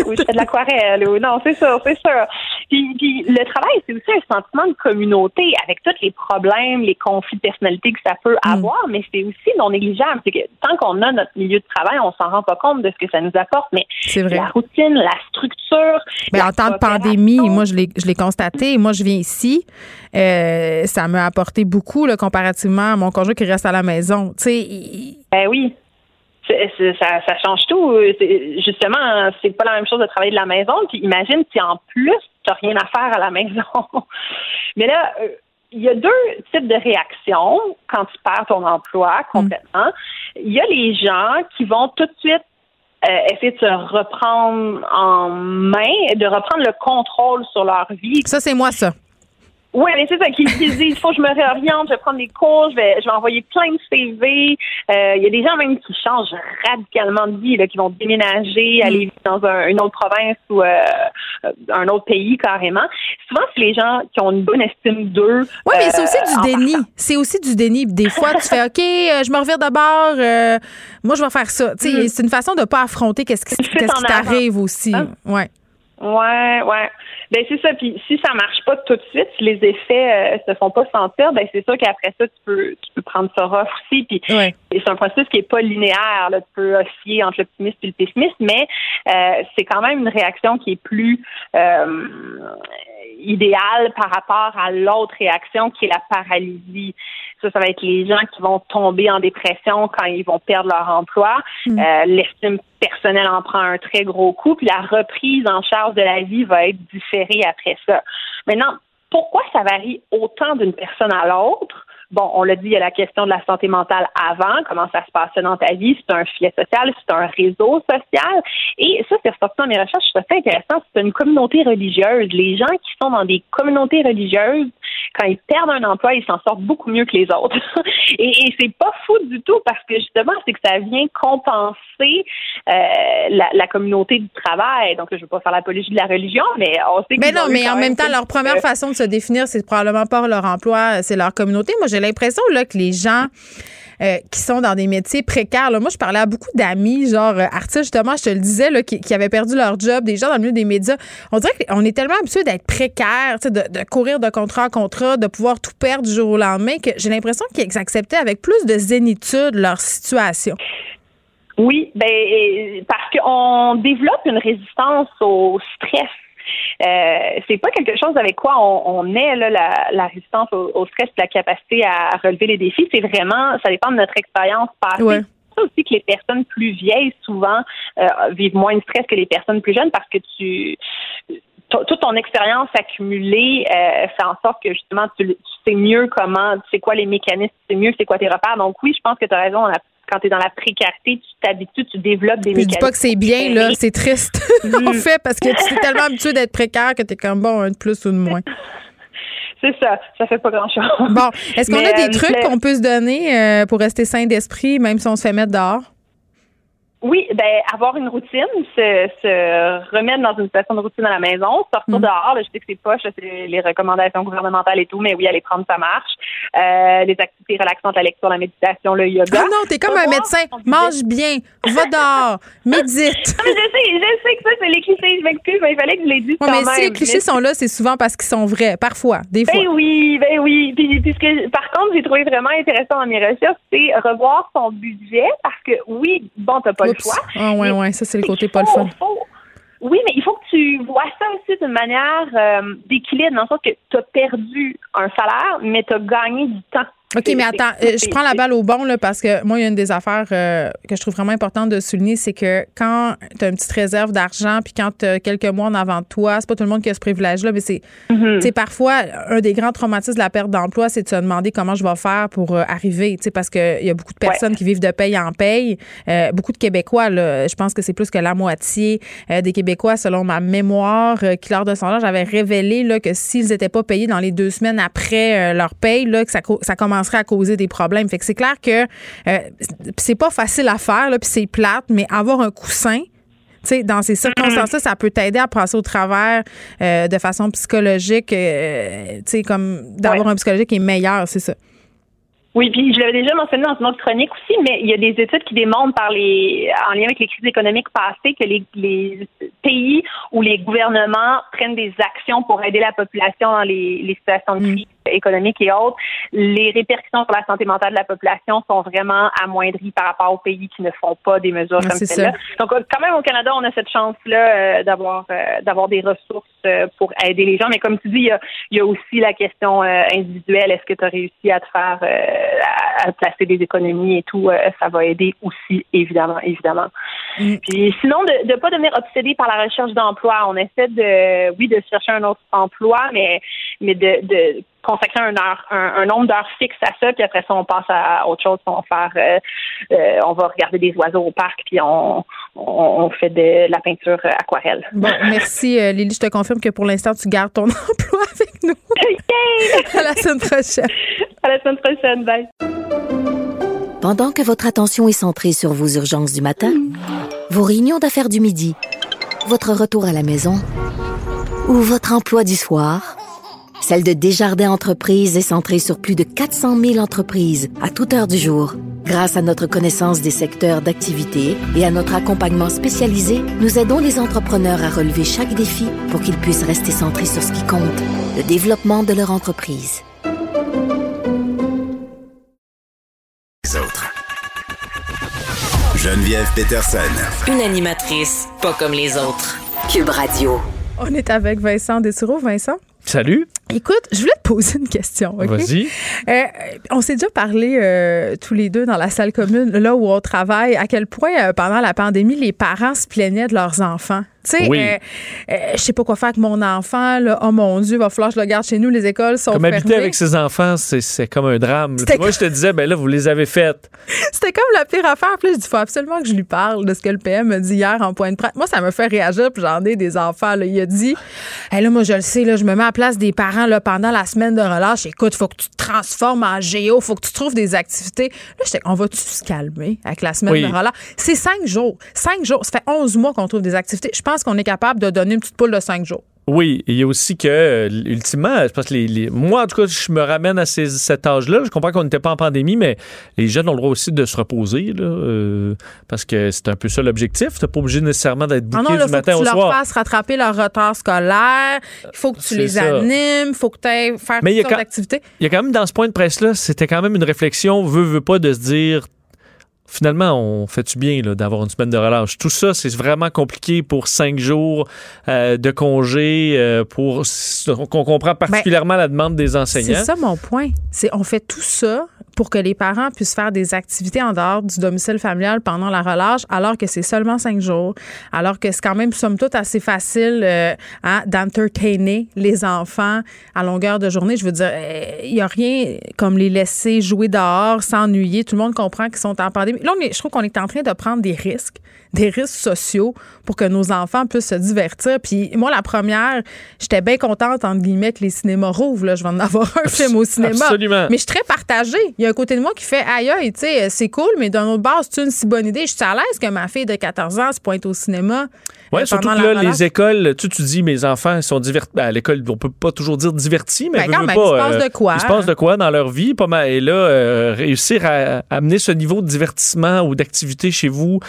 oui, fais de l'aquarelle. Non, c'est ça, c'est ça. Puis, puis, le travail, c'est aussi un sentiment de communauté avec tous les problèmes, les conflits de personnalité que ça peut mm. avoir, mais c'est aussi non négligeable. C'est que tant qu'on a notre milieu de travail, on s'en rend pas compte de ce que ça nous apporte, mais vrai. la routine, la structure. Mais en temps de pandémie, moi, je l'ai constaté. Moi, je viens ici. Euh, ça m'a apporté beaucoup, là, comparativement à mon conjoint qui reste à la maison. Tu sais, ben oui ça, ça change tout. Justement, c'est pas la même chose de travailler de la maison. Puis imagine si en plus tu n'as rien à faire à la [LAUGHS] maison. Mais là, euh, il y a deux types de réactions quand tu perds ton emploi complètement. Il y a les gens qui vont tout de suite euh, essayer de se reprendre en main, de reprendre le contrôle sur leur vie. Ça, c'est moi, ça. Oui, mais c'est ça, qui, qui [LAUGHS] disent, il faut que je me réoriente, je vais prendre des cours, je vais, je vais envoyer plein de CV. Euh, il y a des gens même qui changent radicalement de vie, là, qui vont déménager, mm. aller vivre dans un, une autre province ou euh, un autre pays carrément. Souvent, c'est les gens qui ont une bonne estime d'eux. Oui, mais c'est aussi du euh, déni. C'est aussi du déni. Des fois, tu fais, OK, je me reviens d'abord, moi, je vais faire ça. Mm. C'est une façon de ne pas affronter qu'est-ce qui, qu'est-ce qui t'arrive aussi. Ah. Ouais. Ouais, ouais. Ben c'est ça. Puis si ça marche pas tout de suite, si les effets euh, se font pas sentir, ben c'est sûr qu'après ça, tu peux, tu peux prendre ça rough aussi. Puis c'est un processus qui est pas linéaire. Là. Tu peux osciller entre l'optimisme et le pessimisme, mais euh, c'est quand même une réaction qui est plus euh, idéale par rapport à l'autre réaction qui est la paralysie. Ça, ça va être les gens qui vont tomber en dépression quand ils vont perdre leur emploi. Mm. Euh, l'estime personnelle en prend un très gros coup, puis la reprise en charge de la vie va être différée après ça. Maintenant, pourquoi ça varie autant d'une personne à l'autre? Bon, on l'a dit, il y a la question de la santé mentale avant, comment ça se passait dans ta vie, c'est un filet social, c'est un réseau social. Et ça, c'est ressorti dans mes recherches, je trouve ça intéressant, c'est une communauté religieuse. Les gens qui sont dans des communautés religieuses quand ils perdent un emploi, ils s'en sortent beaucoup mieux que les autres. [LAUGHS] et, et c'est pas fou du tout parce que justement, c'est que ça vient compenser euh, la, la, communauté du travail. Donc, je veux pas faire l'apologie de la religion, mais on sait que. Mais non, mais en même temps, leur première façon de se définir, c'est probablement pas leur emploi, c'est leur communauté. Moi, j'ai l'impression là que les gens euh, qui sont dans des métiers précaires. Là. Moi, je parlais à beaucoup d'amis, genre euh, artistes, justement, je te le disais, là, qui, avaient perdu leur job, des gens dans le milieu des médias. On dirait qu'on est tellement habitué d'être précaire, de, de courir de contrat en contrat, de pouvoir tout perdre du jour au lendemain, que j'ai l'impression qu'ils acceptaient avec plus de zénitude leur situation. Oui, ben parce qu'on développe une résistance au stress euh, c'est pas quelque chose avec quoi on, on est là, la, la résistance au, stress, la capacité à relever les défis. C'est vraiment, ça dépend de notre expérience passée. Ouais ça aussi que les personnes plus vieilles souvent euh, vivent moins de stress que les personnes plus jeunes parce que tu toute ton expérience accumulée euh, fait en sorte que justement tu, tu, sais mieux comment, tu sais quoi les mécanismes, tu sais mieux c'est quoi tes repères. Donc oui, je pense que tu as raison, on a quand tu es dans la précarité, tu t'habitues, tu développes des mécanismes. Je dis pas que c'est bien, là, c'est triste, [LAUGHS] en fait, parce que tu es tellement habitué d'être précaire que tu es comme bon, un de plus ou de moins. [LAUGHS] c'est ça, ça fait pas grand-chose. Bon, est-ce qu'on a des euh, trucs qu'on peut se donner euh, pour rester sain d'esprit, même si on se fait mettre dehors? Oui, ben avoir une routine, se, se remettre dans une situation de routine à la maison, sortir mm. dehors. je sais que c'est poche, c'est les recommandations gouvernementales et tout, mais oui, aller prendre ça marche. Euh, les activités relaxantes, la lecture, la méditation, le yoga. Ah non, t'es comme un médecin. Mange bien, va dehors, [LAUGHS] médite. mais je sais, je sais que ça c'est les clichés. Je m'excuse, mais il fallait que je les dise quand mais même. si les clichés sont là, c'est souvent parce qu'ils sont vrais, parfois, des fois. Ben oui, ben oui. Puis, puisque par contre, j'ai trouvé vraiment intéressant dans mes recherches, c'est revoir son budget parce que oui, bon, t'as pas ah, ouais, ouais, ça, c'est le côté pas le fun. oui, mais il faut que tu vois ça aussi d'une manière euh, d'équilibre, dans le sens que tu as perdu un salaire, mais tu as gagné du temps. OK, mais attends, euh, je prends la balle au bon là, parce que moi, il y a une des affaires euh, que je trouve vraiment importante de souligner, c'est que quand tu as une petite réserve d'argent, puis quand tu as quelques mois en avant de toi, c'est pas tout le monde qui a ce privilège-là, mais c'est mm-hmm. parfois un des grands traumatismes de la perte d'emploi, c'est de se demander comment je vais faire pour euh, arriver, parce qu'il y a beaucoup de personnes qui vivent de paye en paye. beaucoup de Québécois, là, je pense que c'est plus que la moitié des Québécois, selon ma mémoire, qui lors de son âge avait révélé là, que s'ils n'étaient pas payés dans les deux semaines après leur paye, là, que ça, ça commence à causer des problèmes. Fait que c'est clair que euh, c'est pas facile à faire, puis c'est plate, mais avoir un coussin, sais, dans ces circonstances-là, ça peut t'aider à passer au travers euh, de façon psychologique, euh, sais, comme d'avoir un psychologique qui est meilleur, c'est ça. Oui, puis je l'avais déjà mentionné dans une autre chronique aussi, mais il y a des études qui démontrent par les en lien avec les crises économiques passées que les, les pays où les gouvernements prennent des actions pour aider la population dans les, les situations de crise économique et autres, les répercussions sur la santé mentale de la population sont vraiment amoindries par rapport aux pays qui ne font pas des mesures comme celle-là. Donc, quand même, au Canada, on a cette chance-là euh, d'avoir euh, d'avoir des ressources euh, pour aider les gens. Mais comme tu dis, il y a, il y a aussi la question individuelle. Est-ce que tu as réussi à te faire à, placer des économies et tout? ça va aider aussi, évidemment, évidemment. Mm. Puis sinon, de ne pas devenir obsédé par la recherche d'emploi. On essaie de, oui, de chercher un autre emploi, mais, mais de, de consacrer un, heure, un, nombre d'heures fixes à ça, puis après ça, on passe à autre chose. On va faire, euh, euh, on va regarder des oiseaux au parc, puis on, on, fait de la peinture aquarelle. Bon, merci euh, Lily. Je te confirme que pour l'instant, tu gardes ton [LAUGHS] emploi avec nous. [LAUGHS] à la semaine prochaine. À la semaine prochaine. Bye. Pendant que votre attention est centrée sur vos urgences du matin, vos réunions d'affaires du midi, votre retour à la maison ou votre emploi du soir, celle de Desjardins Entreprises est centrée sur plus de 400 000 entreprises à toute heure du jour. Grâce à notre connaissance des secteurs d'activité et à notre accompagnement spécialisé, nous aidons les entrepreneurs à relever chaque défi pour qu'ils puissent rester centrés sur ce qui compte, le développement de leur entreprise. Les autres. Geneviève Peterson. Une animatrice pas comme les autres. Cube Radio. On est avec Vincent Dessureau. Vincent? Salut. Écoute, je voulais te poser une question. Vas-y. Euh, on s'est déjà parlé euh, tous les deux dans la salle commune, là où on travaille, à quel point euh, pendant la pandémie, les parents se plaignaient de leurs enfants. Tu sais, Oui. euh, euh, je sais pas quoi faire avec mon enfant. Là. Oh mon Dieu, va falloir que je le garde chez nous. Les écoles sont Comme fermées. habiter avec ses enfants, c'est comme un drame. Moi, je te disais, ben là, vous les avez faites. [LAUGHS] C'était comme la pire affaire. Puis là, je dis, faut absolument que je lui parle de ce que le PM me dit hier en point de presse. Moi, ça me fait réagir. Puis j'en ai des enfants. Là. Il a dit, Hey, là, moi, je le sais, là, je me mets à la place des parents là, pendant la semaine de relâche. Écoute, faut que tu te transformes en géo. Faut que tu trouves des activités. Là, j'étais, on va-tu se calmer avec la semaine Oui. de relâche? C'est cinq jours. Cinq jours. Ça fait 11 mois qu'on trouve des activités. Je pense qu'on est capable de donner une petite poule de cinq jours. Oui, et il y a aussi que, euh, ultimement, je pense que les, les- moi, en tout cas, je me ramène à ces- cet âge-là. Je comprends qu'on n'était pas en pandémie, mais les jeunes ont le droit aussi de se reposer, là, euh, parce que c'est un peu ça l'objectif. Tu pas obligé nécessairement d'être Ah bouqué non, là, du faut matin que tu au leur soir. fasses rattraper leur retard scolaire. Il faut que tu les ça. animes. Il faut que tu ailles faire Mais il toutes sortes quand- d'activités. Il y a quand même dans ce point de presse-là, c'était quand même une réflexion, veut, veut pas, de se dire finalement, on fait-tu bien là, d'avoir une semaine de relâche? Tout ça, c'est vraiment compliqué pour cinq jours euh, de congé, euh, pour qu'on comprend particulièrement la demande des enseignants. Ben, C'est ça mon point. C'est on fait tout ça pour que les parents puissent faire des activités en dehors du domicile familial pendant la relâche, alors que c'est seulement cinq jours, alors que c'est quand même somme toute assez facile euh, hein, d'entertainer les enfants à longueur de journée. Je veux dire, il n'y a rien comme les laisser jouer dehors, s'ennuyer. Tout le monde comprend qu'ils sont en pandémie. Là, on est- je trouve qu'on est en train de prendre des risques, des risques sociaux pour que nos enfants puissent se divertir. Puis moi, la première, j'étais bien contente, entre guillemets, que les cinémas rouvrent. Là. Je vais en avoir un film au cinéma. absolument. Mais je suis très partagée. Il y a un côté de moi qui fait aïe, aïe, tu sais, c'est cool, mais d'un autre bord, c'est une si bonne idée. Je suis à l'aise que ma fille de 14 ans se pointe au cinéma. Oui, euh, surtout pendant que là, relâche. les écoles, tu, tu dis, mes enfants sont divertis. Ben, à l'école, on peut pas toujours dire divertis, mais Ben, quand pas, il se passe euh, de quoi, Il se passe hein? de quoi dans leur vie, pas mal. Et là, euh, réussir à, à amener ce niveau de divertissement ou d'activité chez vous.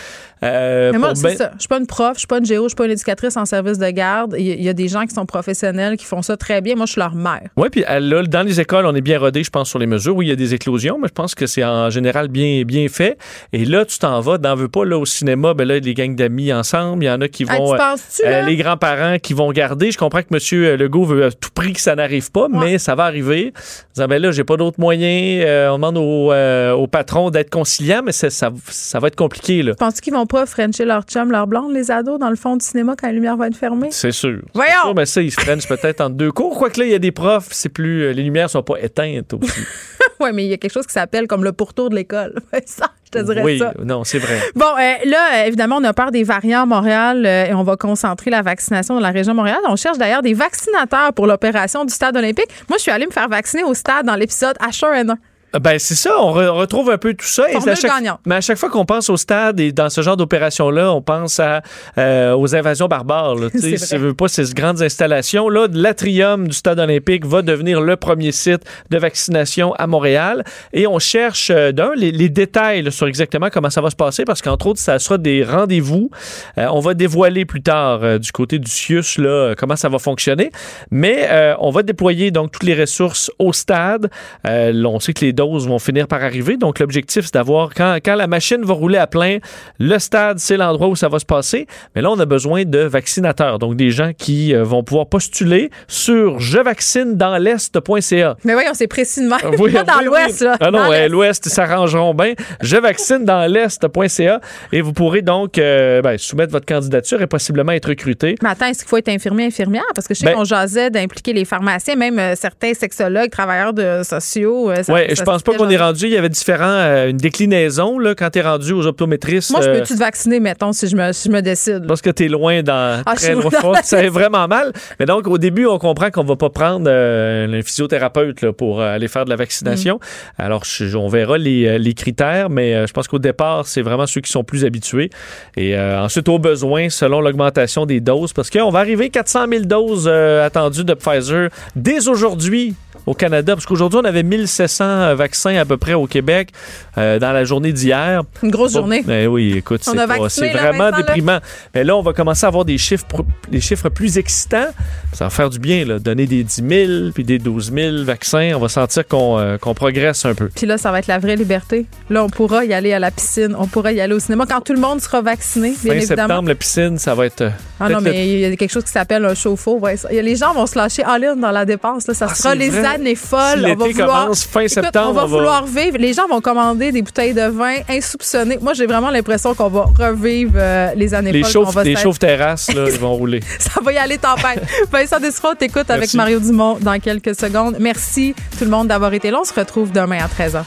Euh, Mais moi, c'est ben- ça. Je suis pas une prof, je suis pas une géo, je suis pas une éducatrice en service de garde. Il y, a- des gens qui sont professionnels, qui font ça très bien. Moi, je suis leur mère. Oui, puis euh, là, dans les écoles, on est bien rodé, je pense, sur les mesures. Oui, il y a des éclosions, mais je pense que c'est en général bien, bien fait. Et là, tu t'en vas, n'en veux pas, là, au cinéma, ben là, les gangs d'amis ensemble, il y en a qui Hey, vont. tu penses-tu, euh, là? les grands-parents qui vont garder. Je comprends que M. Legault veut à tout prix que ça n'arrive pas, mais ça va arriver. Disant, ben là, j'ai pas d'autres moyens. Euh, on demande au, euh, au patron d'être conciliant, mais ça, ça va être compliqué, là. Penses-tu qu'ils vont pas frencher leur chum, leur blonde, les ados, dans le fond du cinéma quand la lumière va être fermée? C'est sûr. Voyons! Sûr, mais ça, ils se prennent peut-être en deux cours. Quoique là, il y a des profs, c'est plus. euh, Les lumières sont pas éteintes aussi. [LAUGHS] oui, mais il y a quelque chose qui s'appelle comme le pourtour de l'école. [LAUGHS] ça, je te dirais oui, ça. non, c'est vrai. Bon, euh, là, euh, évidemment, on a peur des variants à Montréal euh, et on va concentrer la vaccination dans la région de Montréal. On cherche d'ailleurs des vaccinateurs pour l'opération du stade olympique. Moi, je suis allée me faire vacciner au stade dans l'épisode H1N1. Ben, c'est ça, on re- retrouve un peu tout ça. Formule à chaque, gagnante. mais à chaque fois qu'on pense au stade et dans ce genre d'opération-là, on pense à, euh, aux invasions barbares. Là, [LAUGHS] si tu veux pas ces grandes installations. Là, l'atrium du stade olympique va devenir le premier site de vaccination à Montréal. Et on cherche, euh, d'un, les, les détails là, sur exactement comment ça va se passer parce qu'entre autres, ça sera des rendez-vous. Euh, on va dévoiler plus tard du côté du CIUS là, comment ça va fonctionner. Mais on va déployer donc toutes les ressources au stade. On sait que les doses vont finir par arriver. Donc, l'objectif, c'est d'avoir, quand, quand la machine va rouler à plein, le stade, c'est l'endroit où ça va se passer. Mais là, on a besoin de vaccinateurs. Donc, des gens qui euh, vont pouvoir postuler sur jevaccinedansl'est.ca. Mais voyons, c'est précis de même. Ah Oui, [LAUGHS] Pas dans oui, l'Ouest, oui. là. Ah non, Dans l'Ouest, ils s'arrangeront bien. Je vaccine dans l'Est.ca et vous pourrez donc euh, ben, soumettre votre candidature et possiblement être recruté. Mais attends, est-ce qu'il faut être infirmier, infirmière? Parce que je sais Ben- qu'on jasait d'impliquer les pharmaciens, même euh, certains sexologues, travailleurs de sociaux. euh, Oui, je pense se pas qu'on est rendu. Il y avait différents, euh, une déclinaison là, quand tu es rendu aux optométristes. Moi, je euh, peux-tu te vacciner, mettons, si je me, si je me décide? Parce que tu es loin dans Ah, très loin. [LAUGHS] [LAUGHS] la- Ça est vraiment mal. Mais donc, au début, on comprend qu'on va pas prendre euh, un physiothérapeute là, pour euh, aller faire de la vaccination. Mm. Alors, je- on verra les, euh, les critères, mais euh, je pense qu'au départ, c'est vraiment ceux qui sont plus habitués. Et euh, ensuite, au besoin, selon l'augmentation des doses, parce qu'on va arriver 400 000 doses euh, attendues de Pfizer dès aujourd'hui au Canada, parce qu'aujourd'hui, on avait 1700 vaccins à peu près au Québec euh, dans la journée d'hier. Une grosse Bon, journée. ben oui, écoute, c'est pas- vraiment là. déprimant. Mais là, on va commencer à avoir des chiffres, des chiffres plus excitants. Ça va faire du bien, là. Donner des 10 000 puis des 12 000 vaccins. On va sentir qu'on euh, qu'on progresse un peu. Puis là, ça va être la vraie liberté. Là, on pourra y aller à la piscine, on pourra y aller au cinéma quand tout le monde sera vacciné, bien fin évidemment. septembre, la piscine, ça va être. euh, Ah non, mais il y a quelque chose qui s'appelle un chauffe-eau. Ouais, les gens vont se lâcher all-in dans la dépense. Là. Ça Ah, sera les vrai. Année folle. Si on va l'été vouloir, commence fin Écoute, septembre, on va on va- vouloir vivre. Les gens vont commander des bouteilles de vin insoupçonnées. Moi, j'ai vraiment l'impression qu'on va revivre euh, les années Les folles. va les chauves terrasses, là, ils vont [LAUGHS] rouler. Ça va y aller tempête. [LAUGHS] Vincent Dessereau, t'écoute avec. Mario Dumont dans quelques secondes. Merci tout le monde d'avoir été là. On se retrouve demain à 13h.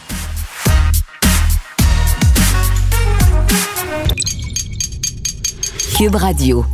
Cube Radio.